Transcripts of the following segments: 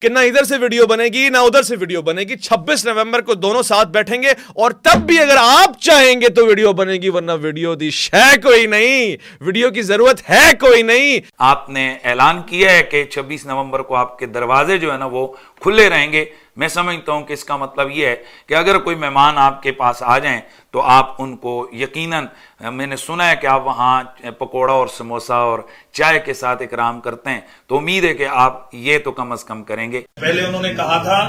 کہ نہ ادھر سے ویڈیو بنے گی، نہ ادھر سے ویڈیو بنے گی۔ چھبیس نومبر کو دونوں ساتھ بیٹھیں گے اور تب بھی اگر آپ چاہیں گے تو ویڈیو بنے گی، ورنہ ویڈیو دی شے کوئی نہیں۔ ویڈیو کی ضرورت ہے کوئی نہیں۔ آپ نے اعلان کیا ہے کہ چھبیس نومبر کو آپ کے دروازے جو ہے نا وہ کھلے رہیں گے۔ میں سمجھتا ہوں کہ اس کا مطلب یہ ہے کہ اگر کوئی مہمان آپ کے پاس آ جائیں تو آپ ان کو یقیناً، میں نے سنا ہے کہ آپ وہاں پکوڑا اور سموسا اور چائے کے ساتھ اکرام کرتے ہیں، تو امید ہے کہ آپ یہ تو کم از کم کریں گے۔ پہلے انہوں نے کہا تھا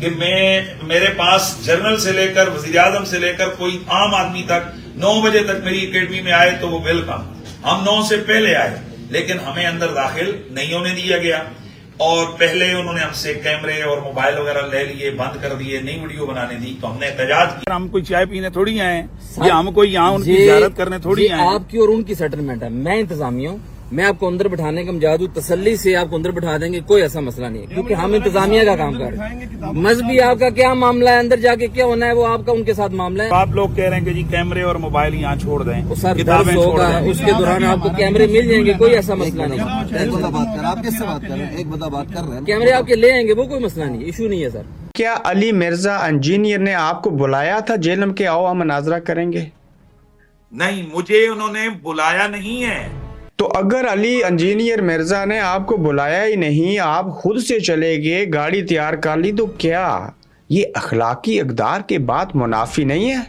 کہ میں، میرے پاس جنرل سے لے کر، وزیر اعظم سے لے کر کوئی عام آدمی تک نو بجے تک میری اکیڈمی میں آئے تو وہ ویلکم۔ ہم نو سے پہلے آئے، لیکن ہمیں اندر داخل نہیں ہونے دیا گیا۔ اور پہلے انہوں نے ہم سے کیمرے اور موبائل وغیرہ لے لیے بند کر دیے نئی ویڈیو بنانے دی تو ہم نے احتجاج کیا ہم کوئی چائے پینے تھوڑی آئے یا ہم کوئی یہاں ان کی جی، زیارت کرنے تھوڑی جی، آئے آپ کی اور ان کی سیٹلمنٹ ہے۔ میں انتظامیہ ہوں۔ میں آپ کو اندر بٹھانے کا مجاد ہوں تسلی سے آپ کو اندر بٹھا دیں گے کوئی ایسا مسئلہ نہیں ہے۔ کیونکہ ہم انتظامیہ کا کام کر رہے ہیں۔ مذہبی آپ کا کیا معاملہ ہے؟ اندر جا کے کیا ہونا ہے؟ وہ آپ کا ان کے ساتھ معاملہ ہے۔ آپ لوگ کہہ رہے ہیں کہ جی کیمرے اور موبائل یہاں چھوڑ دیں سر کتابیں درس چھوڑ ہوگا دیں۔ اس کے دوران آپ کو کیمرے مل جائیں گے کوئی ایسا مسئلہ نہیں۔ ایک بندہ بات کر آپ کس سے بات کر رہے ہیں؟ ایک بندہ بات کر رہے ہیں کیمرے آپ کے لے آئیں گے وہ کوئی مسئلہ نہیں ایشو نہیں ہے سر۔ کیا علی مرزا انجینئر نے آپ کو بلایا تھا جیلم کے آؤ ہم مناظرہ کریں گے؟ نہیں مجھے انہوں نے بلایا نہیں ہے۔ تو اگر علی انجینئر مرزا نے آپ کو بلایا ہی نہیں، آپ خود سے چلے گئے، گاڑی تیار کر لی، تو کیا یہ اخلاقی اقدار کے بعد منافی نہیں ہے؟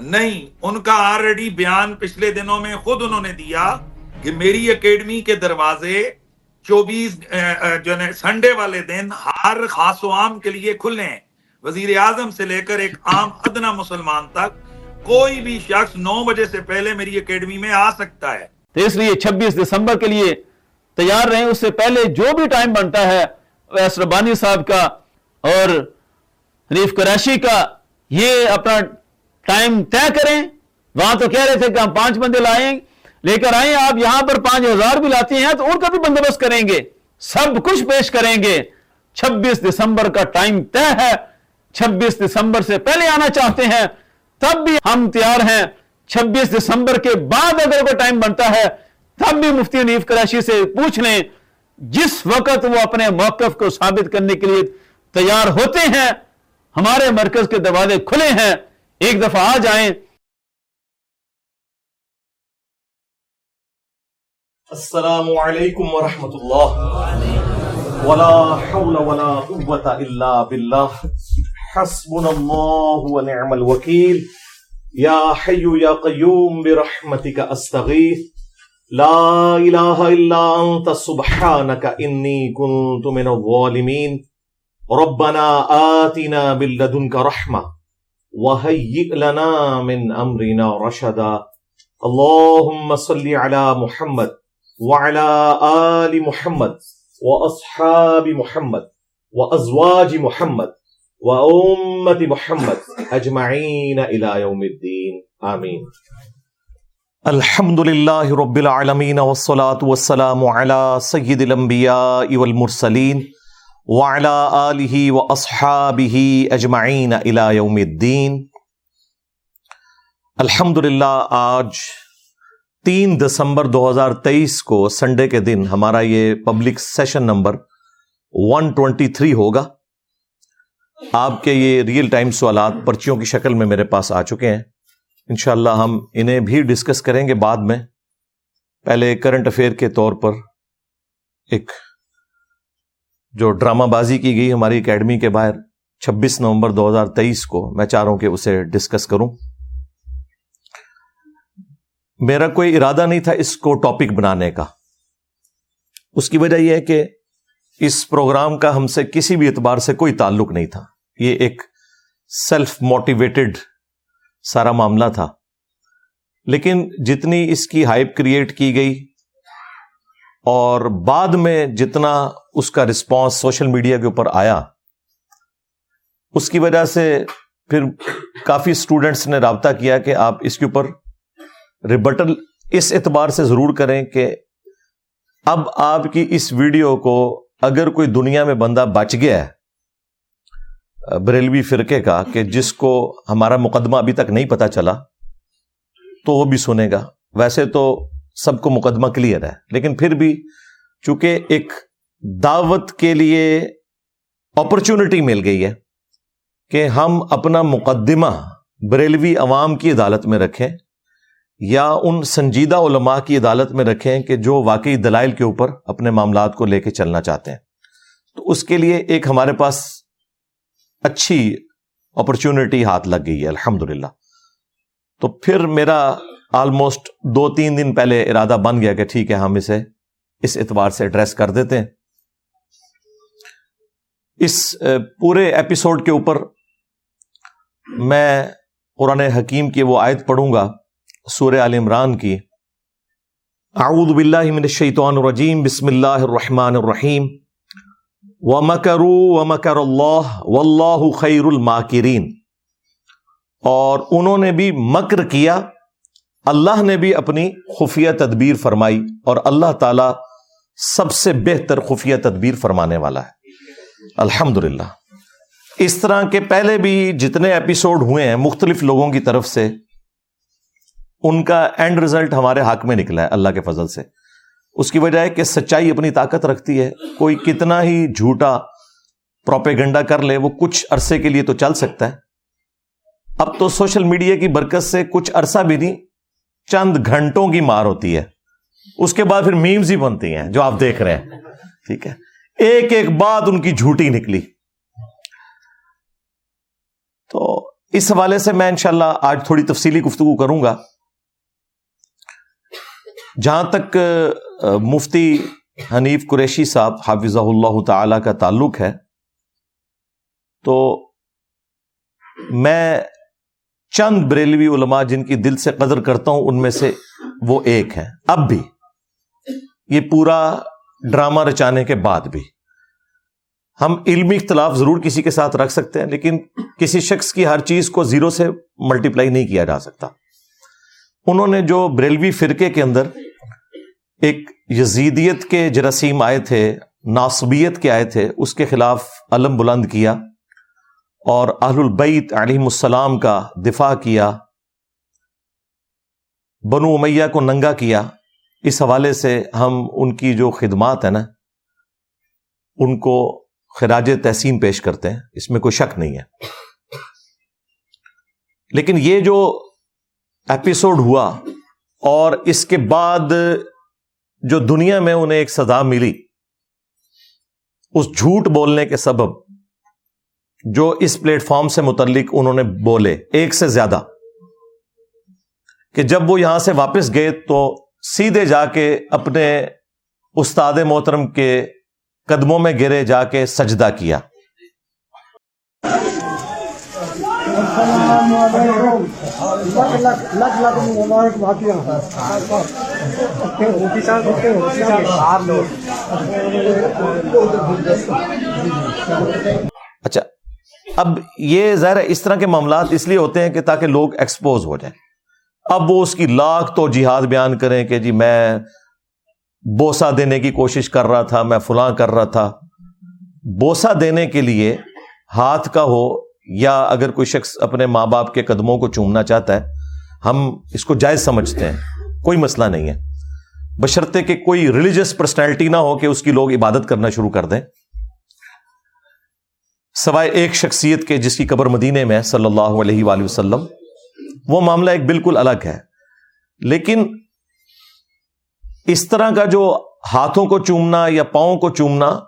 نہیں، ان کا آلریڈی بیان پچھلے دنوں میں خود انہوں نے دیا کہ میری اکیڈمی کے دروازے چوبیس جو ہے سنڈے والے دن ہر خاص و عام کے لیے کھلے ہیں۔ وزیر اعظم سے لے کر ایک عام ادنا مسلمان تک کوئی بھی شخص نو بجے سے پہلے میری اکیڈمی میں آ سکتا ہے۔ تو اس لیے چھبیس دسمبر کے لیے تیار رہیں۔ اس سے پہلے جو بھی ٹائم بنتا ہے، ویس ربانی صاحب کا اور حنیف کراچی کا، یہ اپنا ٹائم طے کریں۔ وہاں تو کہہ رہے تھے کہ ہم پانچ بندے لائیں لے کر آئیں، آپ یہاں پر پانچ ہزار بھی لاتے ہیں تو ان کا بھی بندوبست کریں گے۔ سب کچھ پیش کریں گے۔ چھبیس دسمبر کا ٹائم طے ہے۔ چھبیس دسمبر سے پہلے آنا چاہتے ہیں، تب بھی ہم تیار ہیں۔ چھبیس دسمبر کے بعد اگر کوئی ٹائم بنتا ہے، تب بھی مفتی حنیف کراچی سے پوچھ لیں جس وقت وہ اپنے موقف کو ثابت کرنے کے لیے تیار ہوتے ہیں، ہمارے مرکز کے دروازے کھلے ہیں۔ ایک دفعہ آ جائیں۔ السلام علیکم ورحمۃ اللہ ولا حول ولا قوة الا باللہ۔ حسبنا اللہ ونعم الوکیل۔ یا حی یا قیوم برحمتک استغیث، لا الہ الا انت سبحانک انی کنت من الظالمین، ربنا آتنا باللدنک رحمہ وهيئ لنا من امرنا رشدا۔ اللهم صل على محمد وعلى آل محمد وأصحاب محمد وأزواج محمد۔ وأمة محمد أجمعين إلى يوم الدين. آمين. الحمد لله رب العالمين والصلاة والسلام على سيد الأنبياء والمرسلين وعلى آله وأصحابه أجمعين إلى يوم الدين الحمد للہ آج تین دسمبر دو ہزار تیئیس کو سنڈے کے دن ہمارا یہ public session number one twenty three ہوگا۔ آپ کے یہ ریئل ٹائم سوالات پرچیوں کی شکل میں میرے پاس آ چکے ہیں۔ انشاءاللہ ہم انہیں بھی ڈسکس کریں گے بعد میں۔ پہلے کرنٹ افیئر کے طور پر ایک جو ڈرامہ بازی کی گئی ہماری اکیڈمی کے باہر چھبیس نومبر دو ہزار تیئیس کو، میں چاہ رہا ہوں کہ اسے ڈسکس کروں۔ میرا کوئی ارادہ نہیں تھا اس کو ٹاپک بنانے کا۔ اس کی وجہ یہ ہے کہ اس پروگرام کا ہم سے کسی بھی اعتبار سے کوئی تعلق نہیں تھا۔ یہ ایک سیلف موٹیویٹڈ سارا معاملہ تھا۔ لیکن جتنی اس کی ہائپ کریٹ کی گئی اور بعد میں جتنا اس کا رسپانس سوشل میڈیا کے اوپر آیا، اس کی وجہ سے پھر کافی اسٹوڈینٹس نے رابطہ کیا کہ آپ اس کے اوپر ریبٹل اس اعتبار سے ضرور کریں کہ اب آپ کی اس ویڈیو کو اگر کوئی دنیا میں بندہ بچ گیا ہے، بریلوی فرقے کا، کہ جس کو ہمارا مقدمہ ابھی تک نہیں پتا چلا، تو وہ بھی سنے گا۔ ویسے تو سب کو مقدمہ کلیئر ہے، لیکن پھر بھی چونکہ ایک دعوت کے لیے اپرچونٹی مل گئی ہے کہ ہم اپنا مقدمہ بریلوی عوام کی عدالت میں رکھیں۔ یا ان سنجیدہ علماء کی عدالت میں رکھیں کہ جو واقعی دلائل کے اوپر اپنے معاملات کو لے کے چلنا چاہتے ہیں۔ تو اس کے لیے ایک ہمارے پاس اچھی اپرچونٹی ہاتھ لگ گئی ہے الحمد تو پھر میرا آلموسٹ دو تین دن پہلے ارادہ بن گیا کہ ٹھیک ہے، ہم اسے اس اعتبار سے ایڈریس کر دیتے ہیں۔ اس پورے ایپیسوڈ کے اوپر میں قرآن حکیم کی وہ آیت پڑھوں گا۔ سورہ عال عمران کی۔ اعوذ باللہ من الشیطان الرجیم، بسم اللہ الرحمن الرحیم۔ وَمَكَرُوا وَمَكَرَ اللَّهُ وَاللَّهُ خَيْرُ الْمَاكِرِينَ۔ اور انہوں نے بھی مکر کیا۔ اللہ نے بھی اپنی خفیہ تدبیر فرمائی۔ اور اللہ تعالی سب سے بہتر خفیہ تدبیر فرمانے والا ہے۔ الحمد اس طرح کے پہلے بھی جتنے ایپیسوڈ ہوئے ہیں مختلف لوگوں کی طرف سے ان کا اینڈ ریزلٹ ہمارے حق میں نکلا ہے، اللہ کے فضل سے۔ اس کی وجہ ہے کہ سچائی اپنی طاقت رکھتی ہے۔ کوئی کتنا ہی جھوٹا پروپیگنڈا کر لے، وہ کچھ عرصے کے لیے تو چل سکتا ہے۔ اب تو سوشل میڈیا کی برکت سے کچھ عرصہ بھی نہیں، چند گھنٹوں کی مار ہوتی ہے۔ اس کے بعد پھر میمز ہی بنتی ہیں، جو آپ دیکھ رہے ہیں۔ ٹھیک ہے۔ ایک ایک بات ان کی جھوٹی نکلی۔ تو اس حوالے سے میں انشاءاللہ آج تھوڑی تفصیلی گفتگو کروں گا۔ جہاں تک مفتی حنیف قریشی صاحب حافظ اللہ تعالی کا تعلق ہے، تو میں چند بریلوی علماء جن کی دل سے قدر کرتا ہوں، ان میں سے وہ ایک ہیں۔ اب بھی یہ پورا ڈرامہ رچانے کے بعد بھی ہم علمی اختلاف ضرور کسی کے ساتھ رکھ سکتے ہیں، لیکن کسی شخص کی ہر چیز کو زیرو سے ملٹیپلائی نہیں کیا جا سکتا۔ انہوں نے جو بریلوی فرقے کے اندر ایک یزیدیت کے جراثیم آئے تھے، ناصبیت کے آئے تھے، اس کے خلاف علم بلند کیا اور اہل البیت علیہ السلام کا دفاع کیا، بنو امیہ کو ننگا کیا۔ اس حوالے سے ہم ان کی جو خدمات ہیں نا، ان کو خراج تحسین پیش کرتے ہیں، اس میں کوئی شک نہیں ہے۔ لیکن یہ جو ایپیسوڈ ہوا اور اس کے بعد جو دنیا میں انہیں ایک سزا ملی، اس جھوٹ بولنے کے سبب جو اس پلیٹ فارم سے متعلق انہوں نے بولے، ایک سے زیادہ، کہ جب وہ یہاں سے واپس گئے تو سیدھے جا کے اپنے استاد محترم کے قدموں میں گرے جا کے سجدہ کیا۔ اچھا اب یہ ظاہر ہے اس طرح کے معاملات اس لیے ہوتے ہیں کہ تاکہ لوگ ایکسپوز ہو جائیں۔ اب وہ اس کی لاکھ تو جہاد بیان کریں کہ جی میں بوسا دینے کی کوشش کر رہا تھا، میں فلاں کر رہا تھا۔ بوسا دینے کے لیے ہاتھ کا ہو یا اگر کوئی شخص اپنے ماں باپ کے قدموں کو چومنا چاہتا ہے، ہم اس کو جائز سمجھتے ہیں، کوئی مسئلہ نہیں ہے۔ بشرطے کہ کوئی ریلیجس پرسنالٹی نہ ہو کہ اس کی لوگ عبادت کرنا شروع کر دیں۔ سوائے ایک شخصیت کے جس کی قبر مدینے میں صلی اللہ علیہ وآلہ وسلم، وہ معاملہ ایک بالکل الگ ہے۔ لیکن اس طرح کا جو ہاتھوں کو چومنا یا پاؤں کو چومنا،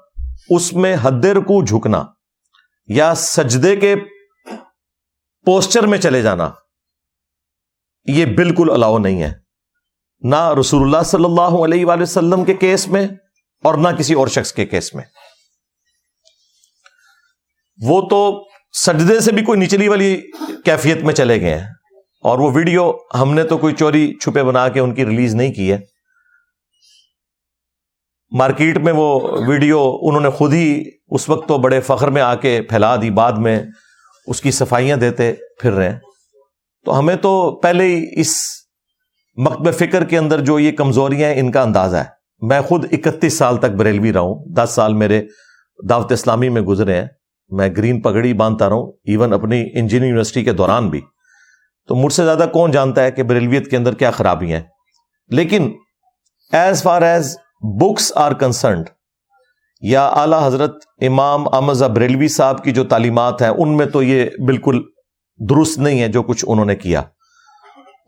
اس میں حدر کو جھکنا یا سجدے کے پوسچر میں چلے جانا، یہ بالکل الاؤ نہیں ہے۔ نہ رسول اللہ صلی اللہ علیہ وآلہ وسلم کے کیس میں اور نہ کسی اور شخص کے کیس میں۔ وہ تو سجدے سے بھی کوئی نچلی والی کیفیت میں چلے گئے ہیں اور وہ ویڈیو ہم نے تو کوئی چوری چھپے بنا کے ان کی ریلیز نہیں کی ہے۔ مارکیٹ میں وہ ویڈیو انہوں نے خود ہی اس وقت تو بڑے فخر میں آ کے پھیلا دی، بعد میں اس کی صفائیاں دیتے پھر رہے ہیں۔ تو ہمیں تو پہلے ہی اس مکتب فکر کے اندر جو یہ کمزوریاں ہیں، ان کا اندازہ ہے۔ میں خود اکتیس سال تک بریلوی رہا ہوں۔ دس سال میرے دعوت اسلامی میں گزرے ہیں۔ میں گرین پگڑی باندھتا رہا ہوں ایون اپنی انجینئرنگ یونیورسٹی کے دوران بھی۔ تو مجھ سے زیادہ کون جانتا ہے کہ بریلویت کے اندر کیا خرابی ہیں؟ لیکن as far as books are concerned یا اعلی حضرت امام احمد بریلوی صاحب کی جو تعلیمات ہیں، ان میں تو یہ بالکل درست نہیں ہے جو کچھ انہوں نے کیا۔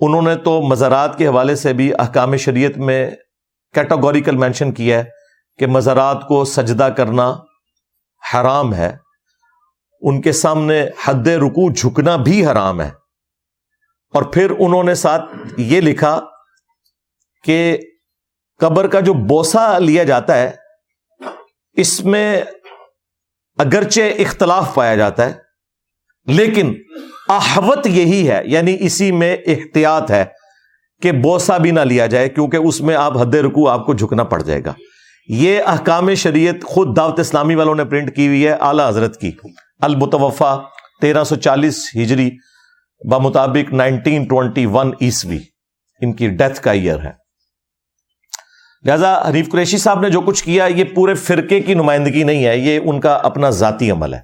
انہوں نے تو مزارات کے حوالے سے بھی احکام شریعت میں کیٹاگوریکل مینشن کیا ہے کہ مزارات کو سجدہ کرنا حرام ہے۔ ان کے سامنے حد رکو جھکنا بھی حرام ہے۔ اور پھر انہوں نے ساتھ یہ لکھا کہ قبر کا جو بوسا لیا جاتا ہے، اس میں اگرچہ اختلاف پایا جاتا ہے، لیکن احوت یہی ہے یعنی اسی میں احتیاط ہے کہ بوسا بھی نہ لیا جائے، کیونکہ اس میں آپ حد رکو آپ کو جھکنا پڑ جائے گا۔ یہ احکام شریعت خود دعوت اسلامی والوں نے پرنٹ کی ہوئی ہے، اعلی حضرت کی۔ المتوفا تیرہ سو چالیس ہجری بمطابق نائنٹین ٹوینٹی ون عیسوی، ان کی ڈیتھ کا ایئر ہے۔ لہذا حریف قریشی صاحب نے جو کچھ کیا، یہ پورے فرقے کی نمائندگی نہیں ہے، یہ ان کا اپنا ذاتی عمل ہے۔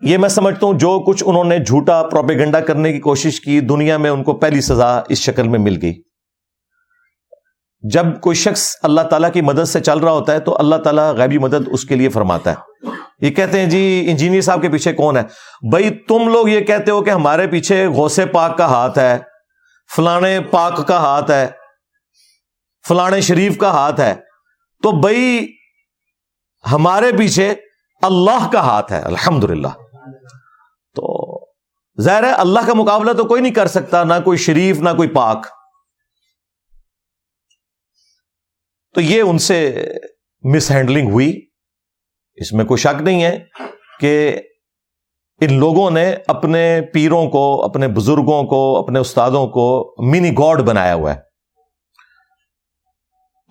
یہ میں سمجھتا ہوں جو کچھ انہوں نے جھوٹا پروپیگنڈا کرنے کی کوشش کی، دنیا میں ان کو پہلی سزا اس شکل میں مل گئی۔ جب کوئی شخص اللہ تعالیٰ کی مدد سے چل رہا ہوتا ہے تو اللہ تعالیٰ غیبی مدد اس کے لیے فرماتا ہے۔ یہ کہتے ہیں جی انجینئر صاحب کے پیچھے کون ہے؟ بھائی تم لوگ یہ کہتے ہو کہ ہمارے پیچھے غوث پاک کا ہاتھ ہے فلانے پاک کا ہاتھ ہے۔ فلانے شریف کا ہاتھ ہے، تو بھائی ہمارے پیچھے اللہ کا ہاتھ ہے الحمد تو ظاہر ہے اللہ کا مقابلہ تو کوئی نہیں کر سکتا، نہ کوئی شریف، نہ کوئی پاک۔ تو یہ ان سے مس ہینڈلنگ ہوئی۔ اس میں کوئی شک نہیں ہے کہ ان لوگوں نے اپنے پیروں کو، اپنے بزرگوں کو، اپنے استادوں کو منی گاڈ بنایا ہوا ہے۔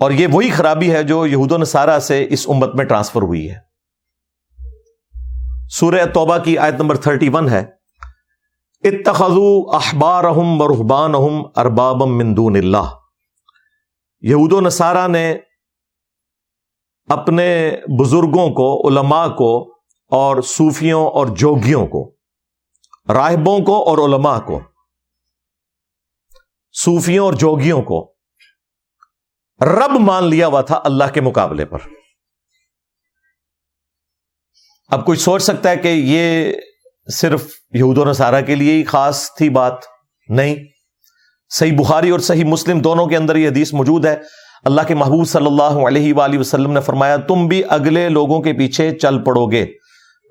اور یہ وہی خرابی ہے جو یہود و نصارہ سے اس امت میں ٹرانسفر ہوئی ہے۔ سورہ توبہ کی آیت نمبر تھرٹی ون ہے اتخذو احبار رحبان ارباب مندون اللہ۔ یہود و نصارہ نے اپنے بزرگوں کو، علماء کو اور صوفیوں اور جوگیوں کو، راہبوں کو اور علماء کو، صوفیوں اور جوگیوں کو رب مان لیا ہوا تھا اللہ کے مقابلے پر۔ اب کوئی سوچ سکتا ہے کہ یہ صرف یہود و نصارہ کے لیے ہی خاص تھی بات؟ نہیں۔ صحیح بخاری اور صحیح مسلم دونوں کے اندر یہ حدیث موجود ہے۔ اللہ کے محبوب صلی اللہ علیہ وآلہ وسلم نے فرمایا، تم بھی اگلے لوگوں کے پیچھے چل پڑو گے۔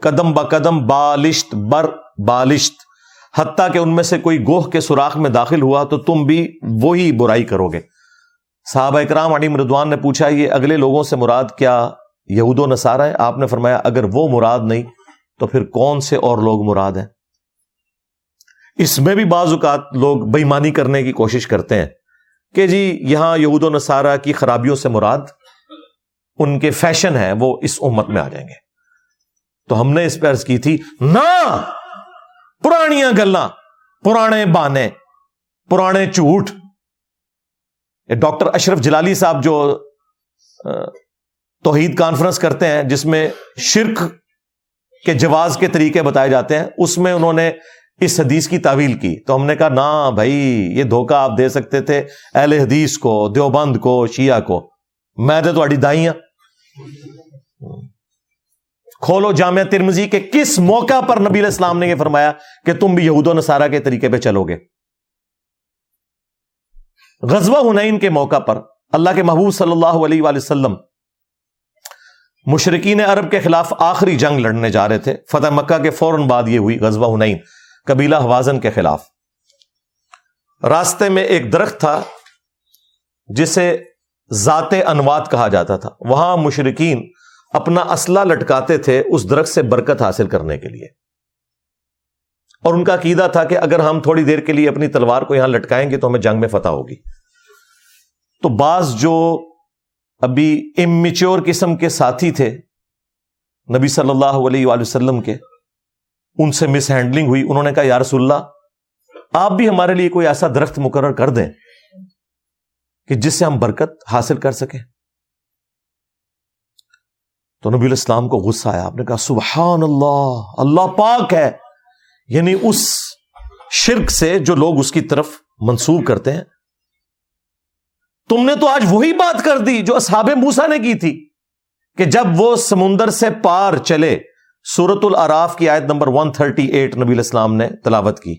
قدم با قدم بالشت بر بالشت۔ حتیٰ کہ ان میں سے کوئی گوہ کے سوراخ میں داخل ہوا تو تم بھی وہی برائی کرو گے۔ صحابہ اکرام علی مردوان نے پوچھا، یہ اگلے لوگوں سے مراد کیا یہود و نصارہ ہے آپ نے فرمایا، اگر وہ مراد نہیں تو پھر کون سے اور لوگ مراد ہیں؟ اس میں بھی بعض اوقات لوگ بےمانی کرنے کی کوشش کرتے ہیں کہ جی یہاں یہود و نصارہ کی خرابیوں سے مراد ان کے فیشن ہے وہ اس امت میں آ جائیں گے۔ تو ہم نے اس پہ عرض کی تھی، نہ! پرانیاں گلا پرانے بانے پرانے جھوٹ ڈاکٹر اشرف جلالی صاحب جو توحید کانفرنس کرتے ہیں، جس میں شرک کے جواز کے طریقے بتائے جاتے ہیں، اس میں انہوں نے اس حدیث کی تعویل کی۔ تو ہم نے کہا، نہ بھائی، یہ دھوکہ آپ دے سکتے تھے اہل حدیث کو، دیوبند کو، شیعہ کو۔ میں تو تھوڑی دائیاں کھولو جامعہ ترمزی کے کس موقع پر نبی علیہ السلام نے یہ فرمایا کہ تم بھی یہود و نصارہ کے طریقے پہ چلو گے۔ غزوہ ہنین کے موقع پر اللہ کے محبوب صلی اللہ علیہ وآلہ وسلم مشرقین عرب کے خلاف آخری جنگ لڑنے جا رہے تھے۔ فتح مکہ کے فوراً بعد یہ ہوئی غزوہ ہنین قبیلہ حوازن کے خلاف۔ راستے میں ایک درخت تھا، جسے ذات انوات کہا جاتا تھا۔ وہاں مشرقین اپنا اسلحہ لٹکاتے تھے اس درخت سے برکت حاصل کرنے کے لیے۔ اور ان کا عقیدہ تھا کہ اگر ہم تھوڑی دیر کے لیے اپنی تلوار کو یہاں لٹکائیں گے تو ہمیں جنگ میں فتح ہوگی۔ تو بعض جو ابھی امیچور قسم کے ساتھی تھے، نبی صلی اللہ علیہ وآلہ وسلم کے، ان سے مس ہینڈلنگ ہوئی۔ انہوں نے کہا، یا رسول اللہ، آپ بھی ہمارے لیے کوئی ایسا درخت مقرر کر دیں کہ جس سے ہم برکت حاصل کر سکیں۔ تو نبی الاسلام کو غصہ آیا۔ آپ نے کہا، سبحان اللہ اللہ پاک ہے۔ یعنی اس شرک سے جو لوگ اس کی طرف منسوخ کرتے ہیں۔ تم نے تو آج وہی بات کر دی جو اصحاب موسا نے کی تھی کہ جب وہ سمندر سے پار چلے سورت العراف کی آیت نمبر 138 نبی الاسلام نے تلاوت کی۔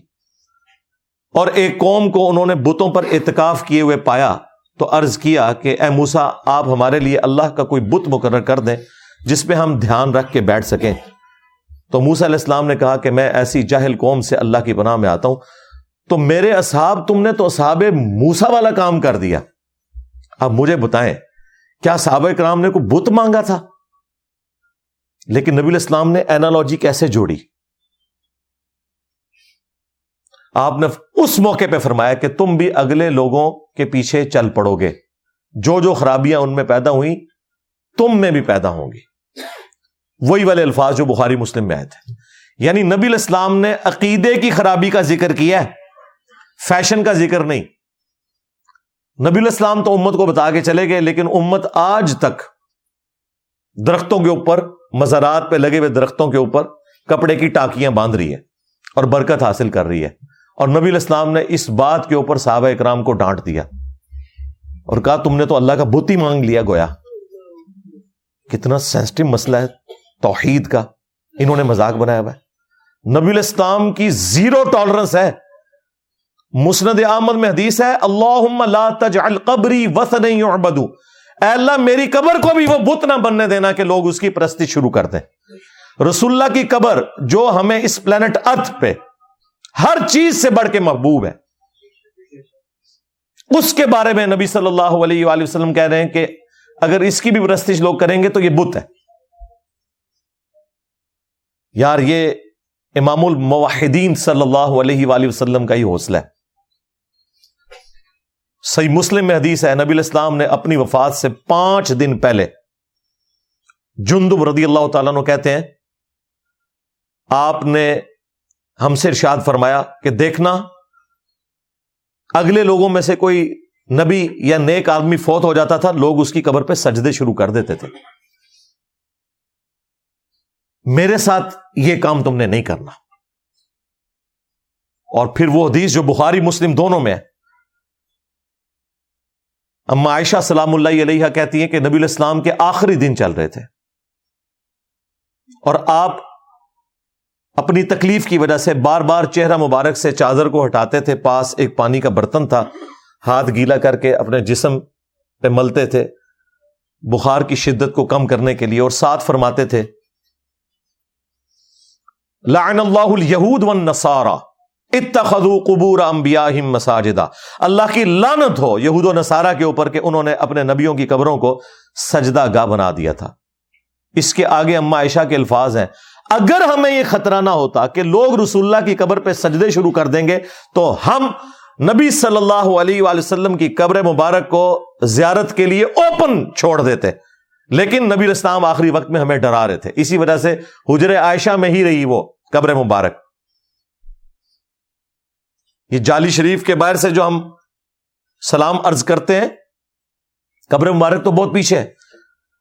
اور ایک قوم کو انہوں نے بتوں پر اعتکاف کیے ہوئے پایا تو عرض کیا کہ اے موسا آپ ہمارے لیے اللہ کا کوئی بت مقرر کر دیں جس پہ ہم دھیان رکھ کے بیٹھ سکیں۔ تو موسا علیہ السلام نے کہا کہ میں ایسی جاہل قوم سے اللہ کی پناہ میں آتا ہوں۔ تو میرے اصحاب تم نے تو اصحاب موسا والا کام کر دیا۔ اب مجھے بتائیں، کیا صحابہ کرام نے کوئی بت مانگا تھا؟ لیکن نبی الاسلام نے اینالوجی کیسے جوڑی؟ آپ نے اس موقع پہ فرمایا کہ تم بھی اگلے لوگوں کے پیچھے چل پڑو گے جو جو خرابیاں ان میں پیدا ہوئی تم میں بھی پیدا ہوں گی۔ وہی والے الفاظ جو بخاری مسلم میں آئے تھے۔ یعنی نبی الاسلام نے عقیدے کی خرابی کا ذکر کیا ہے، فیشن کا ذکر نہیں۔ نبی الاسلام تو امت کو بتا کے چلے گئے، لیکن امت آج تک درختوں کے اوپر، مزارات پہ لگے ہوئے درختوں کے اوپر کپڑے کی ٹاکیاں باندھ رہی ہے اور برکت حاصل کر رہی ہے۔ اور نبی الاسلام نے اس بات کے اوپر صحابہ اکرام کو ڈانٹ دیا اور کہا، تم نے تو اللہ کا بت ہی مانگ لیا گویا۔ کتنا سینسٹو مسئلہ ہے۔ توحید کا انہوں نے مذاق بنایا ہوا ہے۔ نبی الاسلام کی زیرو ٹالرنس ہے۔ مسند احمد میں حدیث ہے اللہ لا تجعل قبری وسن اے اللہ، میری قبر کو بھی وہ بت نہ بننے دینا کہ لوگ اس کی پرستی شروع کر دیں۔ رسول اللہ کی قبر جو ہمیں اس پلانٹ ارتھ پہ ہر چیز سے بڑھ کے محبوب ہے۔ اس کے بارے میں نبی صلی اللہ علیہ وآلہ وسلم کہہ رہے ہیں کہ اگر اس کی بھی پرستش لوگ کریں گے تو یہ بت ہے۔ یار، یہ امام الموحدین صلی اللہ علیہ وآلہ وسلم کا ہی حوصلہ ہے۔ صحیح مسلم میں حدیث ہے، نبی الاسلام نے اپنی وفات سے پانچ دن پہلے جندب رضی اللہ تعالیٰ نے کہتے ہیں، آپ نے ہم سے ارشاد فرمایا کہ دیکھنا، اگلے لوگوں میں سے کوئی نبی یا نیک آدمی فوت ہو جاتا تھا، لوگ اس کی قبر پہ سجدے شروع کر دیتے تھے۔ میرے ساتھ یہ کام تم نے نہیں کرنا۔ اور پھر وہ حدیث جو بخاری مسلم دونوں میں ہے۔ اما عائشہ سلام اللہ علیہ کہتی ہیں کہ نبی الاسلام کے آخری دن چل رہے تھے۔ اور آپ اپنی تکلیف کی وجہ سے بار بار چہرہ مبارک سے چادر کو ہٹاتے تھے۔ پاس ایک پانی کا برتن تھا۔ ہاتھ گیلا کر کے اپنے جسم پہ ملتے تھے۔ بخار کی شدت کو کم کرنے کے لیے اور ساتھ فرماتے تھے۔ لعن اللہ الیہود والنصارہ اتخذوا قبور انبیاءہم مساجدہ اللہ کی لعنت ہو یہود و نصارہ کے اوپر کہ انہوں نے اپنے نبیوں کی قبروں کو سجدہ گاہ بنا دیا تھا. اس کے آگے اما عائشہ کے الفاظ ہیں. اگر ہمیں یہ خطرہ نہ ہوتا کہ لوگ رسول اللہ کی قبر پہ سجدے شروع کر دیں گے تو ہم نبی صلی اللہ علیہ وآلہ وسلم کی قبر مبارک کو زیارت کے لیے اوپن چھوڑ دیتے. لیکن نبی اسلام آخری وقت میں ہمیں ڈرا رہے تھے. اسی وجہ سے حجر عائشہ میں ہی رہی وہ. قبر مبارک۔ یہ جالی شریف کے باہر سے جو ہم سلام ارض کرتے ہیں، قبر مبارک تو بہت پیچھے ہے۔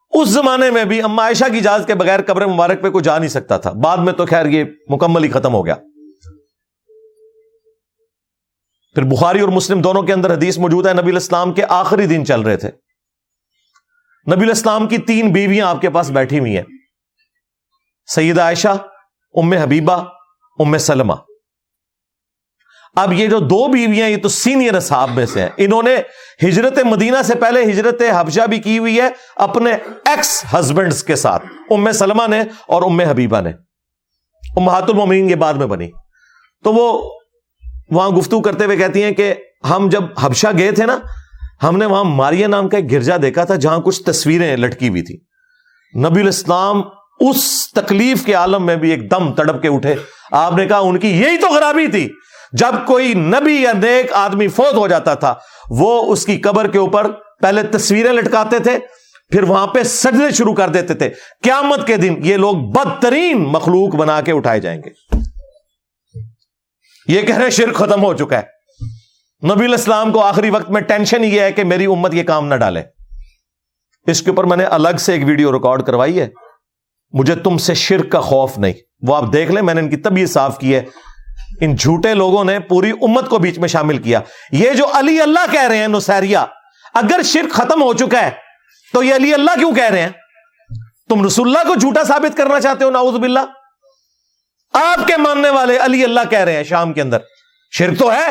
اس زمانے میں بھی اما عائشہ کی اجازت کے بغیر قبر مبارک پہ کوئی جا نہیں سکتا تھا۔ بعد میں تو خیر یہ مکمل ہی ختم ہو گیا۔ پھر بخاری اور مسلم دونوں کے اندر حدیث موجود ہے، نبی الاسلام کے آخری دن چل رہے تھے۔ نبی الاسلام کی تین بیویاں آپ کے پاس بیٹھی ہوئی ہیں۔ سید عائشہ ام حبیبہ، ام سلمہ۔ اب یہ جو دو بیویاں یہ تو سینئر صاحب میں سے ہیں۔ انہوں نے ہجرت مدینہ سے پہلے ہجرت حبشہ بھی کی ہوئی ہے اپنے ایکس ہسبینڈز کے ساتھ۔ ام سلمہ نے اور ام حبیبہ نے۔ امہات المومنین کے بعد میں بنی۔ تو وہ وہاں گفتگو کرتے ہوئے کہتی ہیں کہ ہم جب حبشہ گئے تھے نا، ہم نے وہاں ماریا نام کا ایک گرجا دیکھا تھا جہاں کچھ تصویریں لٹکی ہوئی تھی نبی الاسلام اس تکلیف کے عالم میں بھی ایک دم تڑپ کے اٹھے۔ آپ نے کہا ان کی یہی تو خرابی تھی۔ جب کوئی نبی یا نیک آدمی فوت ہو جاتا تھا، وہ اس کی قبر کے اوپر پہلے تصویریں لٹکاتے تھے، پھر وہاں پہ سجدے شروع کر دیتے تھے۔ قیامت کے دن یہ لوگ بدترین مخلوق بنا کے اٹھائے جائیں گے۔ یہ کہہ رہے شرک ختم ہو چکا ہے۔ نبی الاسلام کو آخری وقت میں ٹینشن یہ ہے کہ میری امت یہ کام نہ ڈالے۔ اس کے اوپر میں نے الگ سے ایک ویڈیو ریکارڈ کروائی ہے۔ مجھے تم سے شرک کا خوف نہیں۔ وہ آپ دیکھ لیں، میں نے ان کی طبیعت صاف کی ہے۔ ان جھوٹے لوگوں نے پوری امت کو بیچ میں شامل کیا۔ یہ جو علی اللہ کہہ رہے ہیں نسیریا اگر شرک ختم ہو چکا ہے، تو یہ علی اللہ کیوں کہہ رہے ہیں؟ تم رسول اللہ کو جھوٹا ثابت کرنا چاہتے ہو ناؤز باللہ۔ آپ کے ماننے والے علی اللہ کہہ رہے ہیں شام کے اندر۔ شرک تو ہے۔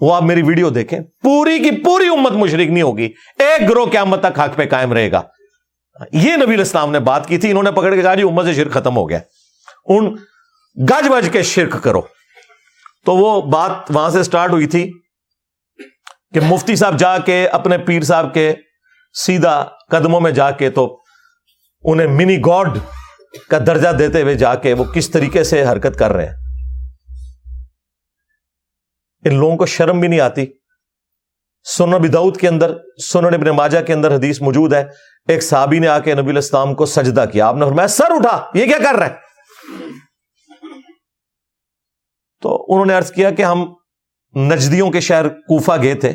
وہ آپ میری ویڈیو دیکھیں۔ پوری کی پوری امت مشرک نہیں ہوگی۔ ایک گروہ قیامت تک حق پہ قائم رہے گا۔ یہ نبی الاسلام نے بات کی تھی، انہوں نے پکڑ کے کہا جی امت سے شرک ختم ہو گیا۔ ان گج بج کے شرک کرو۔ تو وہ بات وہاں سے سٹارٹ ہوئی تھی کہ مفتی صاحب جا کے، اپنے پیر صاحب کے سیدھا قدموں میں جا کے، تو انہیں منی گاڈ کا درجہ دیتے ہوئے جا کے وہ کس طریقے سے حرکت کر رہے ہیں۔ ان لوگوں کو شرم بھی نہیں آتی۔ سنن بدعود کے اندر، سنن ابن ماجہ کے اندر حدیث موجود ہے۔ ایک صحابی نے آ کے نبی الاسلام کو سجدہ کیا۔ آپ نے فرمایا، سر اٹھا، یہ کیا کر رہا ہے؟ تو انہوں نے عرض کیا کہ ہم نجدیوں کے شہر کوفہ گئے تھے۔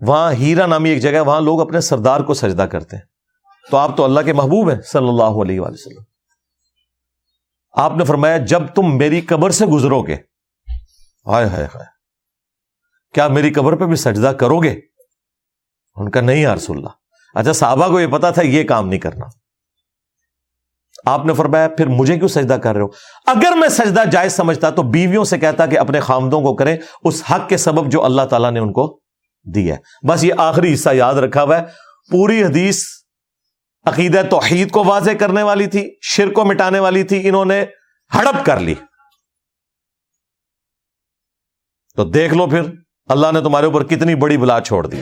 وہاں ہیرا نامی ایک جگہ وہاں لوگ اپنے سردار کو سجدہ کرتے ہیں۔ تو آپ تو اللہ کے محبوب ہیں، صلی اللہ علیہ وآلہ وسلم۔ آپ نے فرمایا، جب تم میری قبر سے گزرو گے، ہائے ہائے ہائے۔ کیا میری قبر پہ بھی سجدہ کرو گے؟ ان کا نہیں رسول اللہ۔ اچھا صحابہ کو یہ پتا تھا یہ کام نہیں کرنا۔ آپ نے فرمایا، پھر مجھے کیوں سجدہ کر رہے ہو؟ اگر میں سجدہ جائز سمجھتا تو بیویوں سے کہتا کہ اپنے خامدوں کو کریں، اس حق کے سبب جو اللہ تعالیٰ نے ان کو دی ہے۔ بس یہ آخری حصہ یاد رکھا ہوا ہے۔ پوری حدیث عقید توحید کو واضح کرنے والی تھی شر کو مٹانے والی تھی، انہوں نے ہڑپ کر لی۔ تو دیکھ لو پھر۔ اللہ نے تمہارے اوپر کتنی بڑی بلا چھوڑ دی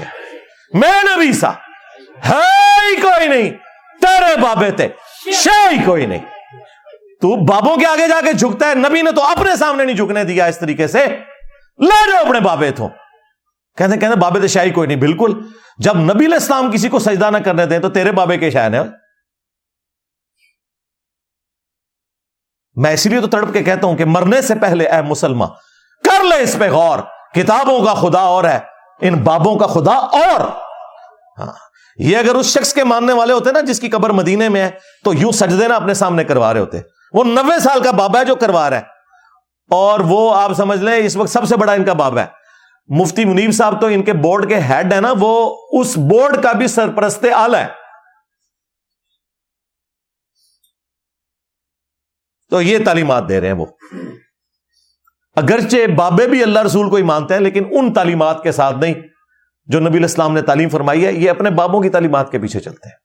میں نبی سا، ہے ہی کوئی نہیں، تیرے بابے تھے ہی کوئی نہیں۔ تو بابوں کے آگے جا کے جھکتا ہے، نبی نے تو اپنے سامنے نہیں جھکنے دیا اس طریقے سے۔ لے جاؤ اپنے بابے تو۔ کہتے کہتے بابے تو شاہی کوئی نہیں، بالکل۔ جب نبی الاسلام کسی کو سجدہ نہ کرنے دیں تو تیرے بابے کے شاید ہیں۔ میں اسی لیے تو تڑپ کے کہتا ہوں کہ مرنے سے پہلے اے مسلمان کر لے اس پہ غور۔ کتابوں کا خدا اور ہے، ان بابوں کا خدا اور۔ ہاں یہ اگر اس شخص کے ماننے والے ہوتے نا، جس کی قبر مدینے میں ہے، تو یوں سجدے نا اپنے سامنے کروا رہے ہوتے۔ وہ نوے سال کا بابا ہے جو کروا رہا ہے۔ اور وہ آپ سمجھ لیں، اس وقت سب سے بڑا ان کا بابا ہے۔ مفتی منیب صاحب تو ان کے بورڈ کے ہیڈ ہے نا، وہ اس بورڈ کا بھی سرپرست آل ہے تو یہ تعلیمات دے رہے ہیں وہ۔ اگرچہ بابے بھی اللہ رسول کو ہی مانتے ہیں، لیکن ان تعلیمات کے ساتھ نہیں، جو نبی الاسلام نے تعلیم فرمائی ہے، یہ اپنے بابوں کی تعلیمات کے پیچھے چلتے ہیں۔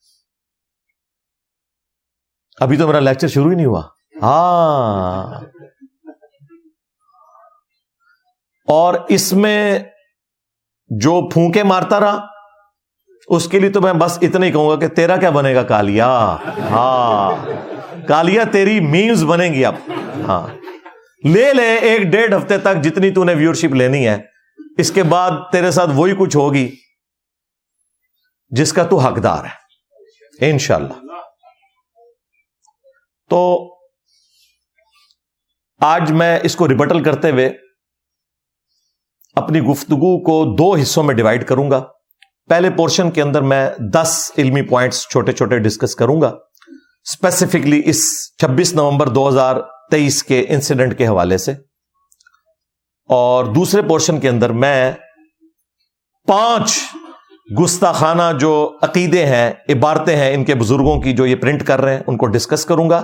ابھی تو میرا لیکچر شروع ہی نہیں ہوا۔ ہاں۔ اور اس میں جو پھونکے مارتا رہا، اس کے لیے تو میں بس اتنا ہی کہوں گا کہ تیرا کیا بنے گا، کالیا؟ ہاں۔ کالیا، تیری میمز بنے گی اب۔ ہاں۔ لے لے ایک ڈیڑھ ہفتے تک جتنی تو نے ویورشپ لینی ہے، اس کے بعد تیرے ساتھ وہی کچھ ہوگی جس کا تو حقدار ہے۔ انشاءاللہ۔ تو آج میں اس کو ریبٹل کرتے ہوئے اپنی گفتگو کو دو حصوں میں ڈیوائڈ کروں گا۔ پہلے پورشن کے اندر میں دس علمی پوائنٹس چھوٹے چھوٹے ڈسکس کروں گا۔ اسپیسیفکلی اس چھبیس نومبر دو ہزار تیئیس کے انسیڈنٹ کے حوالے سے اور دوسرے پورشن کے اندر میں پانچ گستاخانہ جو عقیدے ہیں، عبارتیں ہیں، ان کے بزرگوں کی جو یہ پرنٹ کر رہے ہیں، ان کو ڈسکس کروں گا،